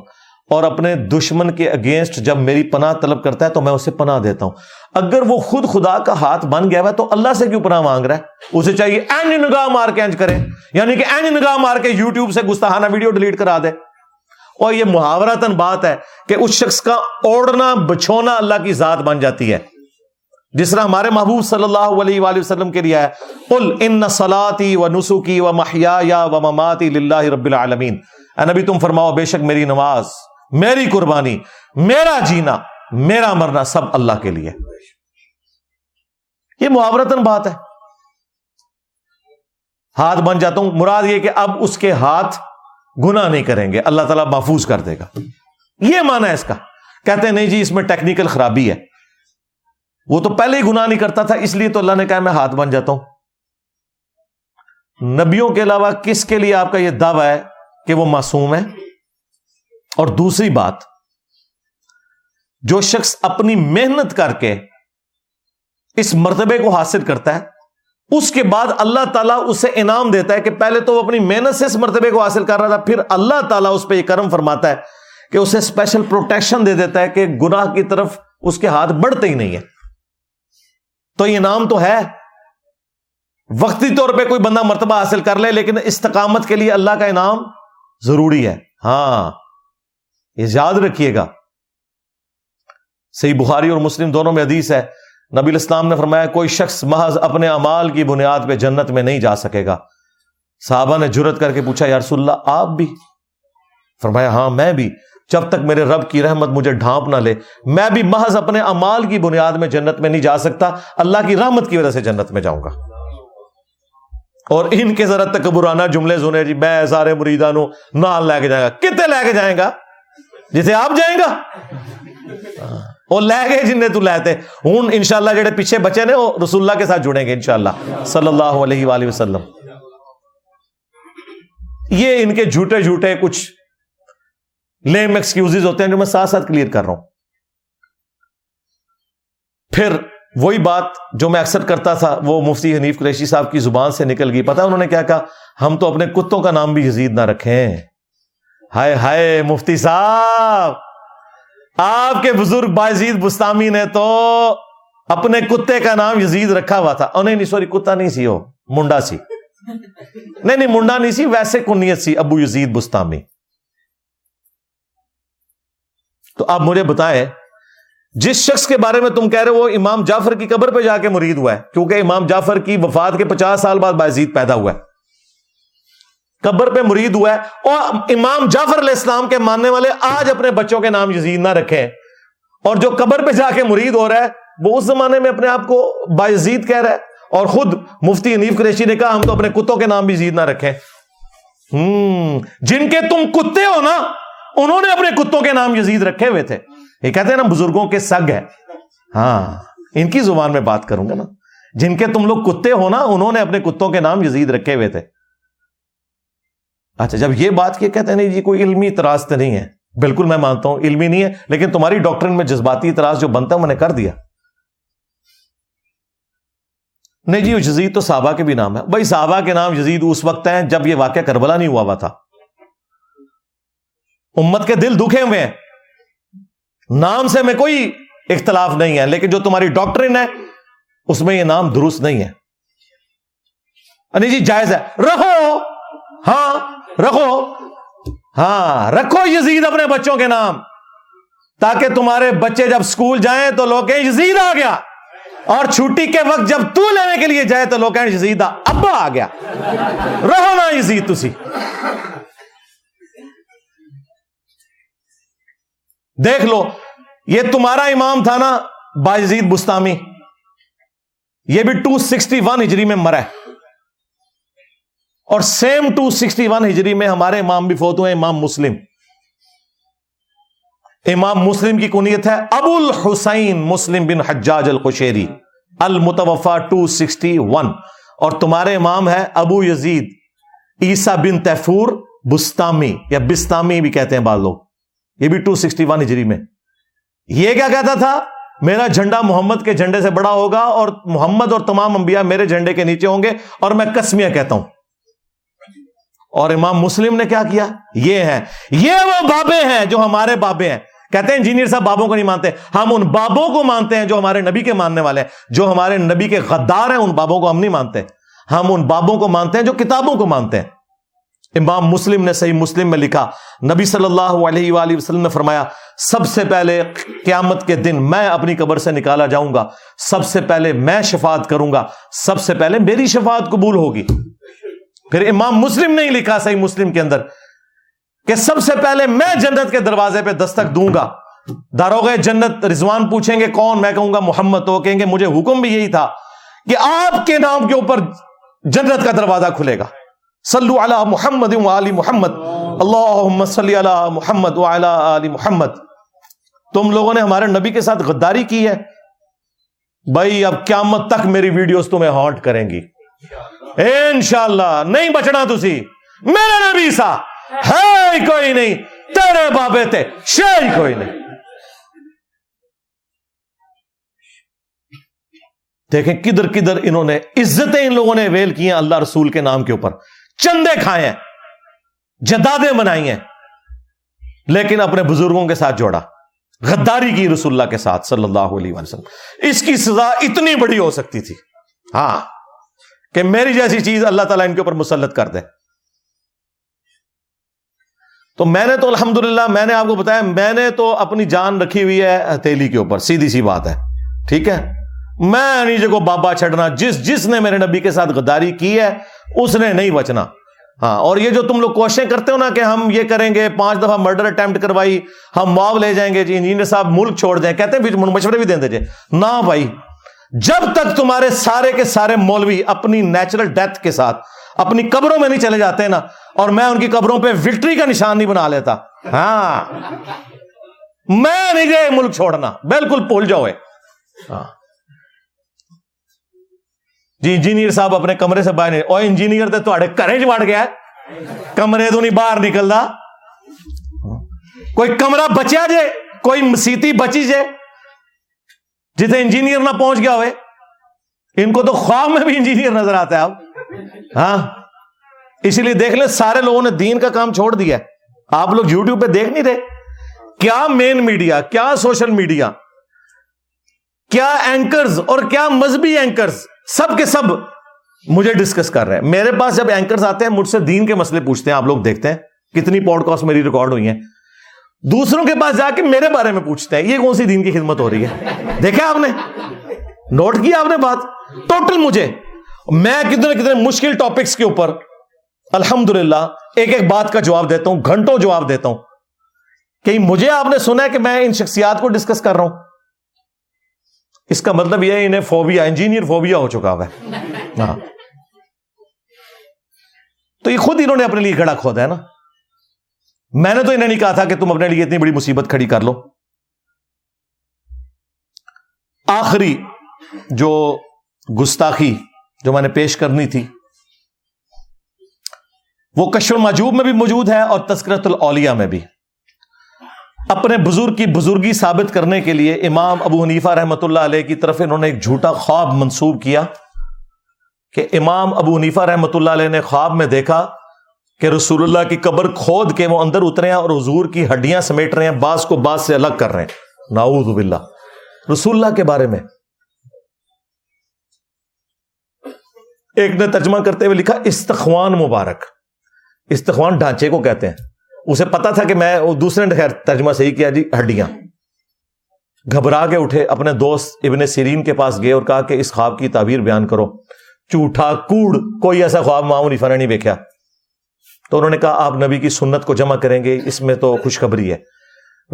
اور اپنے دشمن کے اگینسٹ جب میری پناہ طلب کرتا ہے تو میں اسے پناہ دیتا ہوں۔ اگر وہ خود خدا کا ہاتھ بن گیا ہوا تو اللہ سے کیوں پناہ مانگ رہا ہے؟ اسے چاہیے این نگاہ مار کے انج کرے۔ یعنی کہ این نگاہ مار کے یوٹیوب سے گستاحانہ ویڈیو ڈیلیٹ کرا دے۔ اور یہ محاورتن بات ہے کہ اس شخص کا اوڑنا بچھونا اللہ کی ذات بن جاتی ہے۔ جس طرح ہمارے محبوب صلی اللہ علیہ وآلہ وسلم کے لیے ہے۔ قل ان صلاتی و نسخی و محیا و مماتی للہ رب العالمین۔ اے نبی تم فرماؤ، بے شک میری نماز، میری قربانی، میرا جینا، میرا مرنا سب اللہ کے لیے۔ یہ محاورتن بات ہے۔ ہاتھ بن جاتا ہوں۔ مراد یہ کہ اب اس کے ہاتھ گنا نہیں کریں گے۔ اللہ تعالیٰ محفوظ کر دے گا۔ یہ مانا ہے اس کا۔ کہتے ہیں، نہیں جی اس میں ٹیکنیکل خرابی ہے۔ وہ تو پہلے ہی گناہ نہیں کرتا تھا، اس لیے تو اللہ نے کہا میں ہاتھ بن جاتا ہوں۔ نبیوں کے علاوہ کس کے لیے آپ کا یہ دعویٰ ہے کہ وہ معصوم ہے اور دوسری بات، جو شخص اپنی محنت کر کے اس مرتبے کو حاصل کرتا ہے، اس کے بعد اللہ تعالیٰ اسے انعام دیتا ہے کہ پہلے تو وہ اپنی محنت سے اس مرتبے کو حاصل کر رہا تھا، پھر اللہ تعالیٰ اس پہ یہ کرم فرماتا ہے کہ اسے اسپیشل پروٹیکشن دے دیتا ہے کہ گناہ کی طرف اس کے ہاتھ بڑھتے ہی نہیں ہے۔ تو یہ انعام تو ہے۔ وقتی طور پہ کوئی بندہ مرتبہ حاصل کر لے، لیکن استقامت کے لیے اللہ کا انعام ضروری ہے۔ ہاں یہ یاد رکھیے گا۔ صحیح بخاری اور مسلم دونوں میں حدیث ہے۔ نبی الاسلام نے فرمایا، کوئی شخص محض اپنے امال کی بنیاد پہ جنت میں نہیں جا سکے گا۔ صحابہ نے جرت کر کے پوچھا، یا رسول اللہ، آپ بھی؟ فرمایا ہاں میں بھی۔ جب تک میرے رب کی رحمت مجھے ڈھانپ نہ لے، میں بھی محض اپنے امال کی بنیاد میں جنت میں نہیں جا سکتا، اللہ کی رحمت کی وجہ سے جنت میں جاؤں گا۔ اور ان کے ذرا تکبرانہ جملے سنے جی میں سارے مریدان نال لے کے جائیں گا۔ کتنے لے کے جائیں گا؟ جسے آپ جائیں گا؟ ہاں، وہ لے گئے جن نے تو لیتے۔ ہوں ان شاء اللہ جہاں پیچھے بچے نے، وہ رسول اللہ کے ساتھ جڑیں گے انشاءاللہ، صلی اللہ علیہ وآلہ وسلم۔ یہ ان کے جھوٹے جھوٹے کچھ لیم ایکسکیوز ہوتے ہیں جو میں ساتھ ساتھ کلیئر کر رہا ہوں۔ پھر وہی بات جو میں اکثر کرتا تھا، وہ مفتی حنیف قریشی صاحب کی زبان سے نکل گئی۔ پتا انہوں نے کیا کہا؟ ہم تو اپنے کتوں کا نام بھی یزید نہ رکھیں۔ ہائے ہائے مفتی صاحب، آپ کے بزرگ بازید بستامی نے تو اپنے کتے کا نام یزید رکھا ہوا تھا۔ نہیں نہیں، سوری، کتا نہیں سی وہ، منڈا سی۔ نہیں نہیں، منڈا نہیں سی، ویسے کنیت سی ابو یزید بستامی۔ تو آپ مجھے بتائیں، جس شخص کے بارے میں تم کہہ رہے وہ امام جعفر کی قبر پہ جا کے مرید ہوا ہے، کیونکہ امام جعفر کی وفات کے پچاس سال بعد بازید پیدا ہوا ہے۔ قبر پہ مرید ہوا ہے اور امام جعفر علیہ السلام کے ماننے والے آج اپنے بچوں کے نام یزید نہ رکھیں۔ اور جو قبر پہ جا کے مرید ہو رہا ہے، وہ اس زمانے میں اپنے آپ کو بازید کہہ رہا ہے۔ اور خود مفتی انیف قریشی نے کہا، ہم تو اپنے کتوں کے نام بھی یزید نہ رکھیں۔ ہوں جن کے تم کتے ہو نا انہوں نے اپنے کتوں کے نام یزید رکھے ہوئے تھے۔ یہ کہتے ہیں نا، بزرگوں کے سگ ہے ہاں ان کی زبان میں بات کروں گا نا۔ جن کے تم لوگ کتے ہو نا، انہوں نے اپنے کتوں کے نام یزید رکھے ہوئے تھے۔ اچھا جب یہ بات کیا کہتے ہیں نہیں جی کوئی علمی اعتراض تو نہیں ہے۔ بالکل میں مانتا ہوں، علمی نہیں ہے، لیکن تمہاری ڈاکٹرن میں جذباتی اعتراض جو بنتا ہے، میں نے کر دیا۔ نہیں جی یزید تو صحابہ کے بھی نام ہے بھائی، صحابہ کے نام یزید اس وقت ہیں جب یہ واقعہ کربلا نہیں ہوا ہوا تھا۔ امت کے دل دکھے ہوئے ہیں۔ نام سے میں کوئی اختلاف نہیں ہے، لیکن جو تمہاری ڈاکٹرن ہے، اس میں یہ نام درست نہیں ہے۔ جی جائز ہے۔ رکھو۔ ہاں رکھو۔ ہاں رکھو یزید اپنے بچوں کے نام۔ تاکہ تمہارے بچے جب اسکول جائیں تو لوگ کہیں یزید آ گیا۔ اور چھٹی کے وقت جب تو لینے کے لیے جائے تو لوگ کہیں یزید ابا آ گیا۔ رہو نا یزید تسی۔ دیکھ لو، یہ تمہارا امام تھا نا باجید بستامی۔ یہ بھی ٹو سکسٹی ون ہجری میں مرا ہے۔ اور سیم ٹو سکسٹی ون ہجری میں ہمارے امام بھی فوت ہوئے، امام مسلم۔ امام مسلم کی کنیت ہے ابو الحسین مسلم بن حجاج القشیری المتوفا ٹو سکسٹی ون اور تمہارے امام ہے ابو یزید عیسا بن تیفور بستامی، یا بستامی بھی کہتے ہیں بعض لوگ۔ یہ بھی ٹو سکسٹی ون ہجری میں۔ یہ کیا کہتا تھا؟ میرا جھنڈا محمد کے جھنڈے سے بڑا ہوگا اور محمد اور تمام انبیاء میرے جھنڈے کے نیچے ہوں گے اور میں کسمیاں کہتا ہوں۔ اور امام مسلم نے کیا کیا؟ یہ ہے۔ یہ وہ بابے ہیں جو ہمارے بابے ہیں۔ کہتے ہیں انجینئر صاحب بابوں کو نہیں مانتے۔ ہم ان بابوں کو مانتے ہیں جو ہمارے نبی کے ماننے والے ہیں۔ جو ہمارے نبی کے غدار ہیں، ان بابوں کو ہم نہیں مانتے۔ ہم ان بابوں کو مانتے ہیں جو کتابوں کو مانتے ہیں۔ امام مسلم نے صحیح مسلم میں لکھا، نبی صلی اللہ علیہ وآلہ وسلم نے فرمایا، سب سے پہلے قیامت کے دن میں اپنی قبر سے نکالا جاؤں گا، سب سے پہلے میں شفاعت کروں گا، سب سے پہلے میری شفاعت قبول ہوگی۔ پھر امام مسلم نے ہی لکھا صحیح مسلم کے اندر کہ سب سے پہلے میں جنت کے دروازے پہ دستک دوں گا۔ داروغ جنت رضوان پوچھیں گے، کون؟ میں کہوں گا محمد، تو کہیں گے، مجھے حکم بھی یہی تھا کہ آپ کے نام کے اوپر جنت کا دروازہ کھلے گا۔ صلو علی محمد و علی محمد. اللہم صلی علی محمد و علی محمد. تم لوگوں نے ہمارے نبی کے ساتھ غداری کی ہے؟ بھائی، اب قیامت تک میری ویڈیوز تمہیں ہانٹ کریں گی۔ انشاءاللہ، نہیں بچنا تسی۔ میرے نبی سا، ہے کوئی نہیں۔ تیرے بابے تے شے کوئی نہیں۔ دیکھیں کدھر کدھر انہوں نے عزتیں ان لوگوں نے ویل کی ہیں اللہ رسول کے نام کے اوپر۔ چندے کھائے ہیں، جدادیں بنائی ہیں۔ لیکن اپنے بزرگوں کے ساتھ جوڑا، غداری کی رسول اللہ کے ساتھ صلی اللہ علیہ وسلم۔ اس کی سزا اتنی بڑی ہو سکتی تھی۔ ہاں کہ میری جیسی چیز اللہ تعالیٰ ان کے اوپر مسلط کر دے۔ تو میں نے تو الحمدللہ، میں نے آپ کو بتایا، میں نے تو اپنی جان رکھی ہوئی ہے ہتھیلی کے اوپر، سیدھی سی بات ہے۔ ٹھیک ہے؟ میں نیچے کو بابا چھڑنا، جس جس نے میرے نبی کے ساتھ غداری کی ہے اس نے نہیں بچنا۔ ہاں اور یہ جو تم لوگ کوششیں کرتے ہو نا کہ ہم یہ کریں گے، پانچ دفعہ مرڈر اٹمپٹ کروائی، ہم معاو لے جائیں گے جی انجینئر صاحب ملک چھوڑ دیں، کہتے ہیں مشورے بھی دیں دیجیے نہ بھائی، جب تک تمہارے سارے کے سارے مولوی اپنی نیچرل ڈیتھ کے ساتھ اپنی قبروں میں نہیں چلے جاتے نا، اور میں ان کی قبروں پہ وکٹری کا نشان نہیں بنا لیتا۔ ہاں۔ میں نہیں گئے ملک چھوڑنا۔ بالکل بھول جاؤ۔ ہاں۔ جی انجینئر صاحب اپنے کمرے سے باہر نہیں۔ اور انجینئر تو گھر چ وڑ گیا کمرے تو نہیں باہر نکلتا کوئی کمرہ بچیا جے، کوئی مسیتی بچی جے جتنے انجینئر نہ پہنچ گیا ہوئے۔ ان کو تو خواب میں بھی انجینئر نظر آتا ہے۔ اب ہاں۔ اسی لیے دیکھ لیں سارے لوگوں نے دین کا کام چھوڑ دیا آپ لوگ یوٹیوب پہ دیکھ نہیں رہے۔ کیا مین میڈیا کیا سوشل میڈیا کیا اینکرز اور کیا مذہبی اینکرز سب کے سب مجھے ڈسکس کر رہے ہیں۔ میرے پاس جب اینکرز آتے ہیں، مجھ سے دین کے مسئلے پوچھتے ہیں، آپ لوگ دیکھتے ہیں کتنی پوڈ کاسٹ میری ریکارڈ ہوئی ہیں۔ دوسروں کے پاس جا کے میرے بارے میں پوچھتے ہیں، یہ کون سی دین کی خدمت ہو رہی ہے؟ دیکھا آپ نے؟ نوٹ کیا آپ نے بات؟ ٹوٹل مجھے۔ میں کتنے کتنے مشکل ٹاپکس کے اوپر الحمد ایک ایک بات کا جواب دیتا ہوں، گھنٹوں جواب دیتا ہوں۔ کہ مجھے آپ نے سنا ہے کہ میں ان شخصیات کو ڈسکس کر رہا ہوں؟ اس کا مطلب یہ انہیں فوبیا، انجینئر فوبیا ہو چکا ہوا ہے۔ ہاں۔ تو یہ خود انہوں نے اپنے لیے گھڑا کھودا ہے نا۔ میں نے تو انہیں نہیں کہا تھا کہ تم اپنے لیے اتنی بڑی مصیبت کھڑی کر لو۔ آخری جو گستاخی جو میں نے پیش کرنی تھی، وہ کشر ماجوب میں بھی موجود ہے اور تذکرت الاولیاء میں بھی۔ اپنے بزرگ کی بزرگی ثابت کرنے کے لیے امام ابو حنیفہ رحمۃ اللہ علیہ کی طرف انہوں نے ایک جھوٹا خواب منسوب کیا کہ امام ابو حنیفہ رحمۃ اللہ علیہ نے خواب میں دیکھا کہ رسول اللہ کی قبر کھود کے وہ اندر اترے ہیں اور حضور کی ہڈیاں سمیٹ رہے ہیں باس کو باس سے الگ کر رہے ہیں۔ ناؤز باللہ۔ رسول اللہ کے بارے میں ایک نے ترجمہ کرتے ہوئے لکھا، استخوان مبارک۔ استخوان ڈھانچے کو کہتے ہیں۔ اسے پتا تھا کہ میں دوسرے نے خیر ترجمہ صحیح کیا جی ہڈیاں۔ گھبرا کے اٹھے، اپنے دوست ابن سیرین کے پاس گئے اور کہا کہ اس خواب کی تعبیر بیان کرو۔ چوٹا کوڑ، کوئی ایسا خواب معمولی فن نہیں دیکھا۔ تو انہوں نے کہا، آپ نبی کی سنت کو جمع کریں گے، اس میں تو خوشخبری ہے۔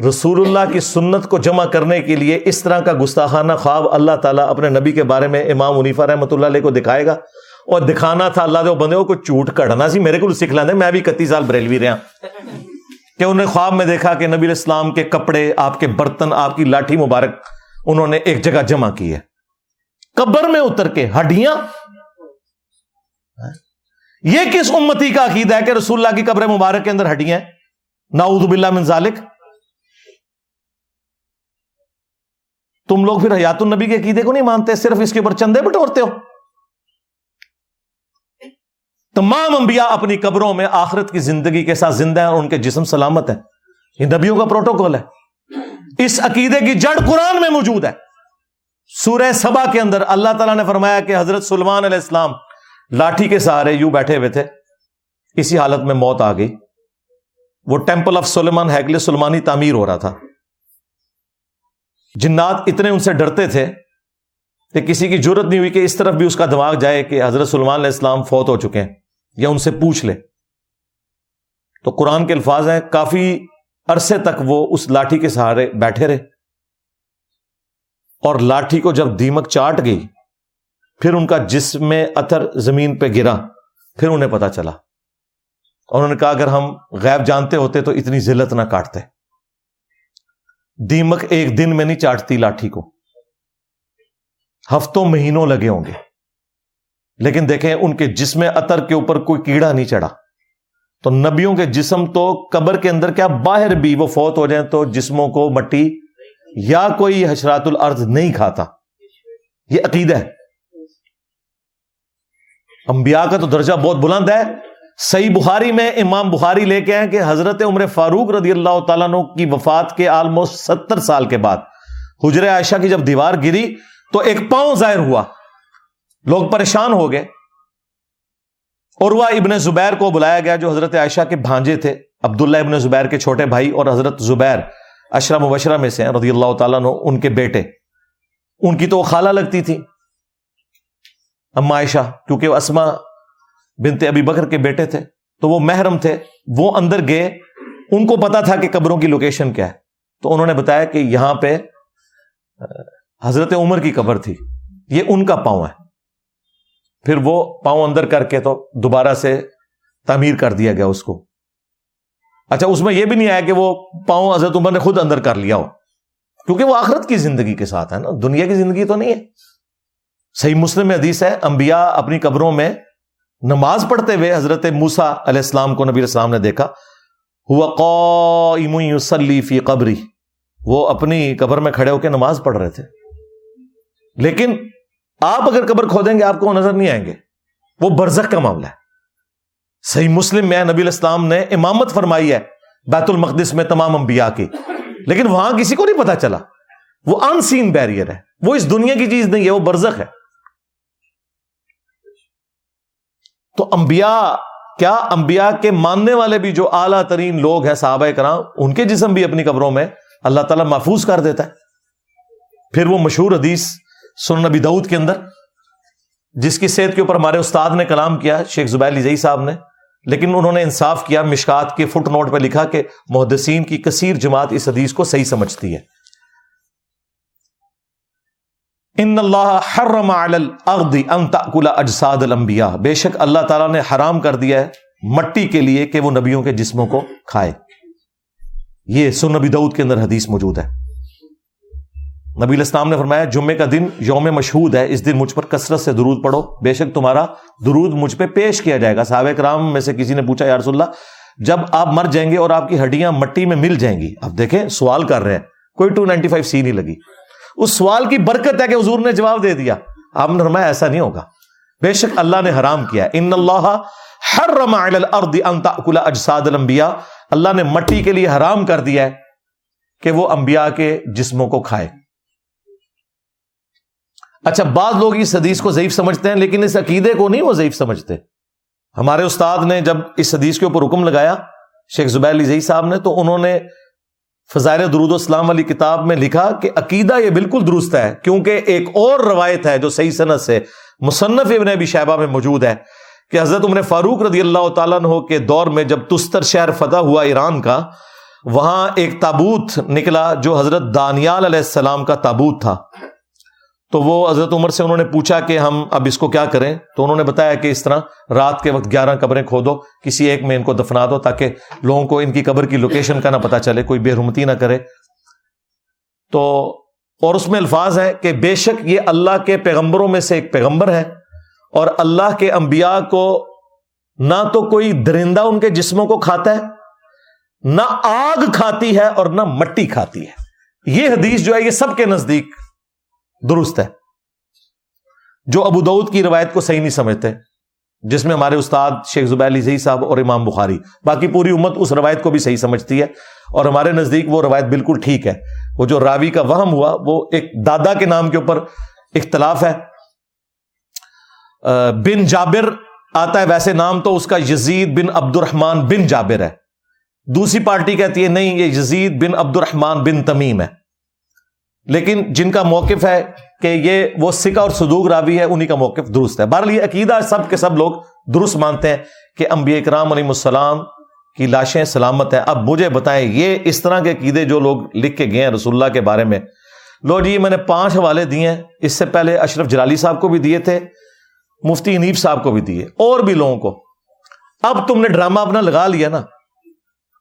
رسول اللہ کی سنت کو جمع کرنے کے لیے اس طرح کا گستاخانہ خواب اللہ تعالیٰ اپنے نبی کے بارے میں امام منیفا رحمۃ اللہ علیہ کو دکھائے گا۔ اور دکھانا تھا اللہ دے بندے کو چوٹ کڑنا سی، میرے کو سکھ لینا میں بھی اکتی سال بریلوی رہا۔ کہ انہوں نے خواب میں دیکھا کہ نبی اسلام کے کپڑے، آپ کے برتن، آپ کی لاٹھی مبارک، انہوں نے ایک جگہ جمع کی ہے۔ قبر میں اتر کے ہڈیاں۔ یہ کس امتی کا عقیدہ ہے کہ رسول اللہ کی قبر مبارک کے اندر ہڈیاں ناؤد باللہ من ذالک۔ تم لوگ پھر حیات النبی کے عقیدے کو نہیں مانتے؟ صرف اس کے اوپر چندے بٹورتے ہو۔ تمام انبیاء اپنی قبروں میں آخرت کی زندگی کے ساتھ زندہ ہیں اور ان کے جسم سلامت ہیں۔ یہ نبیوں کا پروٹوکول ہے۔ اس عقیدے کی جڑ قرآن میں موجود ہے۔ سورہ سبا کے اندر اللہ تعالیٰ نے فرمایا کہ حضرت سلمان علیہ السلام لاٹھی کے سہارے یوں بیٹھے ہوئے تھے۔ اسی حالت میں موت آ گئی۔ وہ ٹیمپل آف سلمان ہیکل سلمانی تعمیر ہو رہا تھا۔ جنات اتنے ان سے ڈرتے تھے کہ کسی کی ضرورت نہیں ہوئی کہ اس طرف بھی اس کا دماغ جائے کہ حضرت سلمان علیہ السلام فوت ہو چکے ہیں۔ یا ان سے پوچھ لے تو قرآن کے الفاظ ہیں، کافی عرصے تک وہ اس لاٹھی کے سہارے بیٹھے رہے۔ اور لاٹھی کو جب دیمک چاٹ گئی، پھر ان کا جسم اتر زمین پہ گرا، پھر انہیں پتا چلا۔ اور انہوں نے کہا، اگر ہم غیب جانتے ہوتے تو اتنی ذلت نہ کاٹتے۔ دیمک ایک دن میں نہیں چاٹتی لاٹھی کو۔ ہفتوں مہینوں لگے ہوں گے۔ لیکن دیکھیں ان کے جسم اتر کے اوپر کوئی کیڑا نہیں چڑھا۔ تو نبیوں کے جسم تو قبر کے اندر کیا باہر بھی وہ فوت ہو جائیں تو جسموں کو مٹی یا کوئی حشرات الارض نہیں کھاتا۔ یہ عقیدہ ہے۔ انبیاء کا تو درجہ بہت بلند ہے۔ صحیح بخاری میں امام بخاری لے کے آئے کہ حضرت عمر فاروق رضی اللہ تعالیٰ عنہ کی وفات کے آلموسٹ ستر سال کے بعد حجر عائشہ کی جب دیوار گری تو ایک پاؤں ظاہر ہوا۔ لوگ پریشان ہو گئے۔ اور وہ ابن زبیر کو بلایا گیا جو حضرت عائشہ کے بھانجے تھے۔ عبداللہ ابن زبیر کے چھوٹے بھائی اور حضرت زبیر اشرا مبشرہ میں سے رضی اللہ تعالیٰ عنہ، ان کے بیٹے۔ ان کی تو وہ خالہ لگتی تھی۔ اما عائشہ، کیونکہ وہ اسما بنت ابی بکر کے بیٹے تھے، تو وہ محرم تھے۔ وہ اندر گئے۔ ان کو پتا تھا کہ قبروں کی لوکیشن کیا ہے۔ تو انہوں نے بتایا کہ یہاں پہ حضرت عمر کی قبر تھی۔ یہ ان کا پاؤں ہے۔ پھر وہ پاؤں اندر کر کے تو دوبارہ سے تعمیر کر دیا گیا اس کو۔ اچھا اس میں یہ بھی نہیں آیا کہ وہ پاؤں حضرت عمر نے خود اندر کر لیا ہو۔ کیونکہ وہ آخرت کی زندگی کے ساتھ ہے نا، دنیا کی زندگی تو نہیں ہے۔ صحیح مسلم حدیث ہے، انبیاء اپنی قبروں میں نماز پڑھتے ہوئے حضرت موسا علیہ السلام کو نبی السلام نے دیکھا ہوا فی قبری وہ اپنی قبر میں کھڑے ہو کے نماز پڑھ رہے تھے۔ لیکن آپ اگر قبر کھودیں گے، آپ کو نظر نہیں آئیں گے۔ وہ برزخ کا معاملہ ہے۔ صحیح مسلم میں نبی الاسلام نے امامت فرمائی ہے بیت المقدس میں تمام انبیاء کی۔ لیکن وہاں کسی کو نہیں پتا چلا۔ وہ ان سین بیریئر ہے۔ وہ اس دنیا کی چیز نہیں ہے، وہ برزخ ہے۔ تو انبیاء، کیا انبیاء کے ماننے والے بھی جو اعلیٰ ترین لوگ ہیں صحابہ کرام، ان کے جسم بھی اپنی قبروں میں اللہ تعالیٰ محفوظ کر دیتا ہے۔ پھر وہ مشہور حدیث سن نبی دعود کے اندر، جس کی صحت کے اوپر ہمارے استاد نے کلام کیا، شیخ زبیر لزئی صاحب نے، لیکن انہوں نے انصاف کیا، مشکات کے فٹ نوٹ پہ لکھا کہ محدثین کی کثیر جماعت اس حدیث کو صحیح سمجھتی ہے۔ ان اللہ حرم علی الارض ان تاکل اجساد الانبیاء۔ بے شک اللہ تعالیٰ نے حرام کر دیا ہے مٹی کے لیے کہ وہ نبیوں کے جسموں کو کھائے۔ یہ سن نبی دعود کے اندر حدیث موجود ہے۔ نبی الاسلام نے فرمایا جمعے کا دن یوم مشہود ہے، اس دن مجھ پر کثرت سے درود پڑھو۔ بے شک تمہارا درود مجھ پہ پیش کیا جائے گا۔ صحابہ کرام میں سے کسی نے پوچھا، یا رسول اللہ، جب آپ مر جائیں گے اور آپ کی ہڈیاں مٹی میں مل جائیں گی۔ اب دیکھیں، سوال کر رہے ہیں۔ کوئی ٹو نائنٹی فائیو سی نہیں لگی۔ اس سوال کی برکت ہے کہ حضور نے جواب دے دیا۔ آپ نے فرمایا، ایسا نہیں ہوگا۔ بے شک اللہ نے حرام کیا۔ ان اللہ حرم علی الارض ان تاکل اجساد الانبیاء۔ اللہ نے مٹی کے لیے حرام کر دیا ہے کہ وہ انبیاء کے جسموں کو کھائے۔ اچھا بعض لوگ اس حدیث کو ضعیف سمجھتے ہیں، لیکن اس عقیدے کو نہیں وہ ضعیف سمجھتے۔ ہمارے استاد نے جب اس حدیث کے اوپر حکم لگایا، شیخ زبیر علی صاحب نے، تو انہوں نے فضائر درود اسلام والی کتاب میں لکھا کہ عقیدہ یہ بالکل درست ہے، کیونکہ ایک اور روایت ہے جو صحیح صنعت سے مصنف ابن ابی شہبہ میں موجود ہے، کہ حضرت عمر فاروق رضی اللہ تعالیٰ عنہ کے دور میں جب تستر شہر فتح ہوا ایران کا، وہاں ایک تابوت نکلا جو حضرت دانیال علیہ السلام کا تابوت تھا۔ تو وہ حضرت عمر سے انہوں نے پوچھا کہ ہم اب اس کو کیا کریں؟ تو انہوں نے بتایا کہ اس طرح رات کے وقت گیارہ قبریں کھودو کسی ایک میں ان کو دفنا دو تاکہ لوگوں کو ان کی قبر کی لوکیشن کا نہ پتا چلے، کوئی بے رمتی نہ کرے۔ تو اور اس میں الفاظ ہے کہ بے شک یہ اللہ کے پیغمبروں میں سے ایک پیغمبر ہے اور اللہ کے انبیاء کو نہ تو کوئی درندہ ان کے جسموں کو کھاتا ہے، نہ آگ کھاتی ہے اور نہ مٹی کھاتی ہے۔ یہ حدیث جو ہے یہ سب کے نزدیک درست ہے۔ جو ابو دعود کی روایت کو صحیح نہیں سمجھتے، جس میں ہمارے استاد شیخ زبیر علی زئی صاحب اور امام بخاری، باقی پوری امت اس روایت کو بھی صحیح سمجھتی ہے۔ اور ہمارے نزدیک وہ روایت بالکل ٹھیک ہے۔ وہ جو راوی کا وہم ہوا، وہ ایک دادا کے نام کے اوپر اختلاف ہے۔ بن جابر آتا ہے، ویسے نام تو اس کا یزید بن عبد الرحمان بن جابر ہے۔ دوسری پارٹی کہتی ہے، نہیں، یہ یزید بن عبد الرحمان بن تمیم ہے۔ لیکن جن کا موقف ہے کہ یہ وہ سکہ اور صدوق راوی ہے، انہی کا موقف درست ہے۔ بہرحال یہ عقیدہ سب کے سب لوگ درست مانتے ہیں کہ انبیاء کرام علیہ السلام کی لاشیں سلامت ہیں۔ اب مجھے بتائیں، یہ اس طرح کے عقیدے جو لوگ لکھ کے گئے ہیں رسول اللہ کے بارے میں، لو جی میں نے پانچ حوالے دیے ہیں۔ اس سے پہلے اشرف جلالی صاحب کو بھی دیے تھے، مفتی انیب صاحب کو بھی دیے، اور بھی لوگوں کو۔ اب تم نے ڈرامہ اپنا لگا لیا نا۔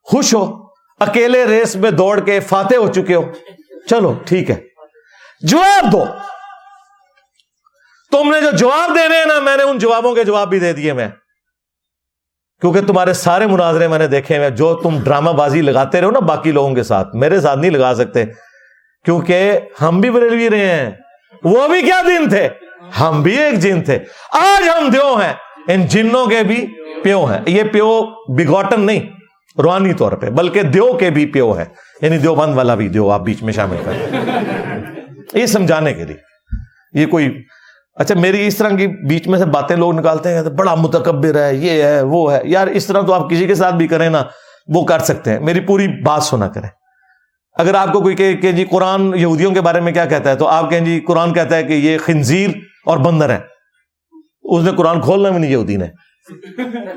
خوش ہو، اکیلے ریس میں دوڑ کے فاتح ہو چکے ہو۔ چلو، ٹھیک ہے۔ جواب دو۔ تم نے جو جواب دینے ہیں نا، میں نے ان جوابوں کے جواب بھی دے دیے میں۔ کیونکہ تمہارے سارے مناظرے میں نے دیکھے ہوئے جو تم ڈرامہ بازی لگاتے رہو نا باقی لوگوں کے ساتھ، میرے ساتھ نہیں لگا سکتے۔ کیونکہ ہم بھی بریلوی رہے ہیں۔ وہ بھی کیا دن تھے؟ ہم بھی ایک جن تھے۔ آج ہم دیو ہیں۔ ان جنوں کے بھی پیو ہیں۔ یہ پیو بگوٹن نہیں۔ روحانی طور پہ بلکہ دیو کے بھی پیو ہے یعنی دیو بند والا بھی دیو آپ بیچ میں شامل کر۔ یہ سمجھانے کے لیے۔ یہ کوئی اچھا میری اس طرح کی بیچ میں سے باتیں لوگ نکالتے ہیں بڑا متکبر ہے یہ ہے وہ ہے۔ یار اس طرح تو آپ کسی کے ساتھ بھی کریں نا وہ کر سکتے ہیں۔ میری پوری بات سنا کریں۔ اگر آپ کو کوئی کہ, کہ جی قرآن یہودیوں کے بارے میں کیا کہتا ہے تو آپ کہیں جی قرآن کہتا ہے کہ یہ خنزیر اور بندر ہے اس نے قرآن کھولنا بھی نہیں یہودی نے۔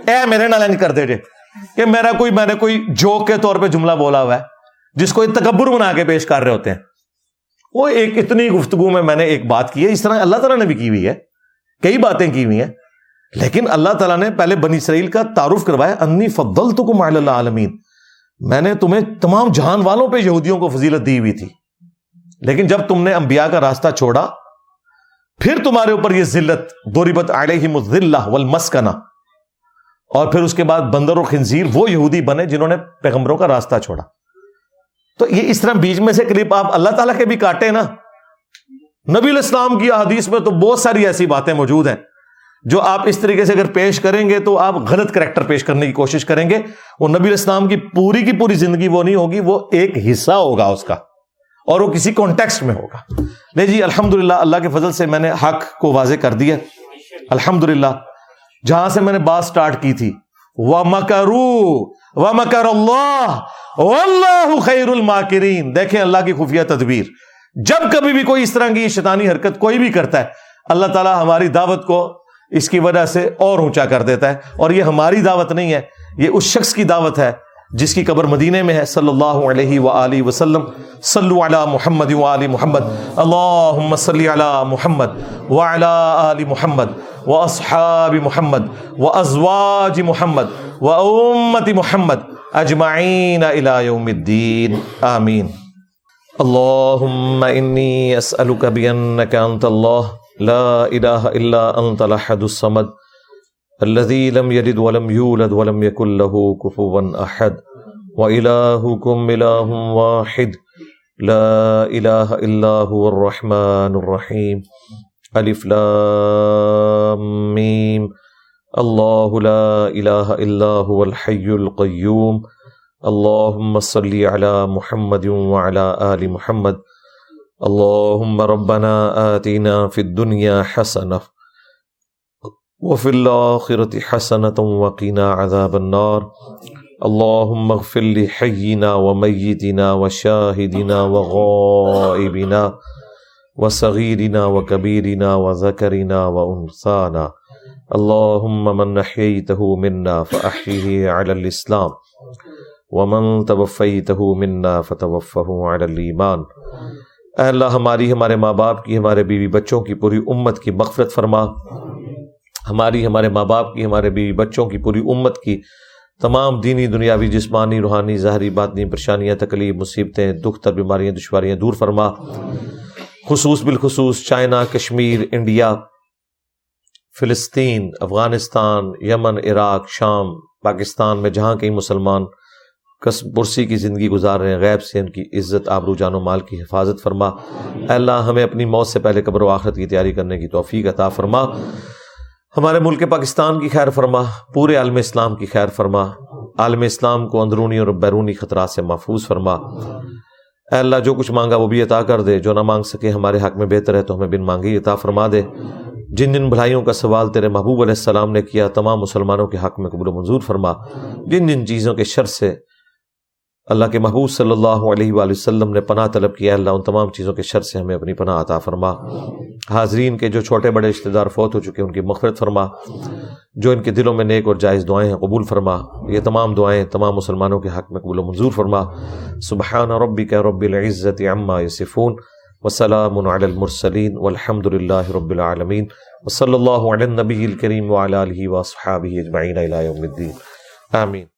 اے میرے نال کر دے جے۔ کہ میرا کوئی میں نے کوئی جوک کے طور پہ جملہ بولا ہوا ہے، جس کو تکبر بنا کے پیش کر رہے ہوتے ہیں۔ وہ ایک اتنی گفتگو میں میں نے ایک بات کی ہے، اس طرح اللہ تعالیٰ نے بھی کی ہوئی ہے، کئی باتیں کی ہوئی ہیں۔ لیکن اللہ تعالیٰ نے پہلے بنی اسرائیل کا تعارف کروایا، انی فضل تو کم اللہ عالمین میں نے تمہیں تمام جہان والوں پہ یہودیوں کو فضیلت دی ہوئی تھی۔ لیکن جب تم نے انبیاء کا راستہ چھوڑا، پھر تمہارے اوپر یہ ذلت دوریبت علیہ مزلہ والمسکنہ۔ اور پھر اس کے بعد بندر و خنزیر وہ یہودی بنے جنہوں نے پیغمبروں کا راستہ چھوڑا۔ تو یہ اس طرح بیچ میں سے کلپ آپ اللہ تعالیٰ کے بھی کاٹے نا۔ نبی الاسلام کی حدیث میں تو بہت ساری ایسی باتیں موجود ہیں جو آپ اس طریقے سے اگر پیش کریں گے تو آپ غلط کریکٹر پیش کرنے کی کوشش کریں گے۔ وہ نبی الاسلام کی پوری کی پوری زندگی وہ نہیں ہوگی، وہ ایک حصہ ہوگا اس کا اور وہ کسی کانٹیکسٹ میں ہوگا۔ لے جی الحمد اللہ کے فضل سے میں نے حق کو واضح کر دیا۔ الحمد للہ جہاں سے میں نے بات اسٹارٹ کی تھی۔ وہ مکرو و مکر اللہ اللہ خیر الماکرین دیکھیں اللہ کی خفیہ تدبیر۔ جب کبھی بھی کوئی اس طرح کی شیطانی حرکت کوئی بھی کرتا ہے، اللہ تعالیٰ ہماری دعوت کو اس کی وجہ سے اور اونچا کر دیتا ہے۔ اور یہ ہماری دعوت نہیں ہے، یہ اس شخص کی دعوت ہے جس کی قبر مدینے میں ہے، صلی اللہ علیہ وآلہ وسلم۔ صلو علی محمد وآل محمد۔ اللہم صلی علی محمد وعلی آل محمد واصحاب محمد وازواج محمد وامت محمد اجمعین الى یوم الدین۔ آمین۔ اللہم انی اسألک بینک انت اللہ، لا الہ الا انت لحد الصمد۔ الذي لم يلد ولم يولد ولم يكن له كفوا احد والهكم اله واحد. لا اله الا هو الرحمن الرحيم. الف لام ميم. الله لا اله الا هو الحي القيوم. اللهم صل على محمد وعلى ال محمد. اللهم ربنا آتنا في الدنيا حسنه وفي الآخرة حسنة وقنا عذاب النار. اللهم اغفر لحينا وميتنا وشاهدنا وغائبنا وصغيرنا وكبيرنا وذكرنا وأنثانا. اللهم من نحييته منا فأحيه على الإسلام. ومن توفيته منا فتوفه على الإيمان. اے اللہ، ہماری، ہمارے ماں باپ کی، ہمارے بیوی بچوں کی، پوری امت کی مغفرت فرما. ہماری، ہمارے ماں باپ کی، ہمارے بیوی بچوں کی، پوری امت کی، تمام دینی، دنیاوی، جسمانی، روحانی، ظاہری باتنی پریشانیاں، تکلیف، مصیبتیں، دکھ تر بیماریاں دشواریاں دور فرما۔ خصوص بالخصوص چائنا، کشمیر، انڈیا، فلسطین، افغانستان، یمن، عراق، شام، پاکستان میں جہاں کئی مسلمان کس برسی کی زندگی گزار رہے ہیں، غیب سے ان کی عزت، آبرو، جان و مال کی حفاظت فرما۔ اے اللہ، ہمیں اپنی موت سے پہلے قبر و آخرت کی تیاری کرنے کی توفیق عطا فرما۔ ہمارے ملک پاکستان کی خیر فرما، پورے عالم اسلام کی خیر فرما۔ عالم اسلام کو اندرونی اور بیرونی خطرات سے محفوظ فرما۔ اے اللہ، جو کچھ مانگا وہ بھی عطا کر دے۔ جو نہ مانگ سکے ہمارے حق میں بہتر ہے تو ہمیں بن مانگی عطا فرما دے۔ جن جن بھلائیوں کا سوال تیرے محبوب علیہ السلام نے کیا، تمام مسلمانوں کے حق میں قبول و منظور فرما۔ جن جن چیزوں کے شر سے اللہ کے محبوب صلی اللہ علیہ وآلہ وسلم نے پناہ طلب کیا اللہ ان تمام چیزوں کے شر سے ہمیں اپنی پناہ عطا فرما۔ حاضرین کے جو چھوٹے بڑے رشتہ دار فوت ہو چکے ان کی مغفرت فرما۔ جو ان کے دلوں میں نیک اور جائز دعائیں ہیں، قبول فرما۔ یہ تمام دعائیں تمام مسلمانوں کے حق میں قبول و منظور فرما۔ سبحان ربک رب العزت عما یصفون وسلام علی المرسلین والحمد للہ رب العالمین۔ وصلی اللہ علی النبی الکریم وعلی آلہ واصحابہ اجمعین الى یوم الدین۔ آمین۔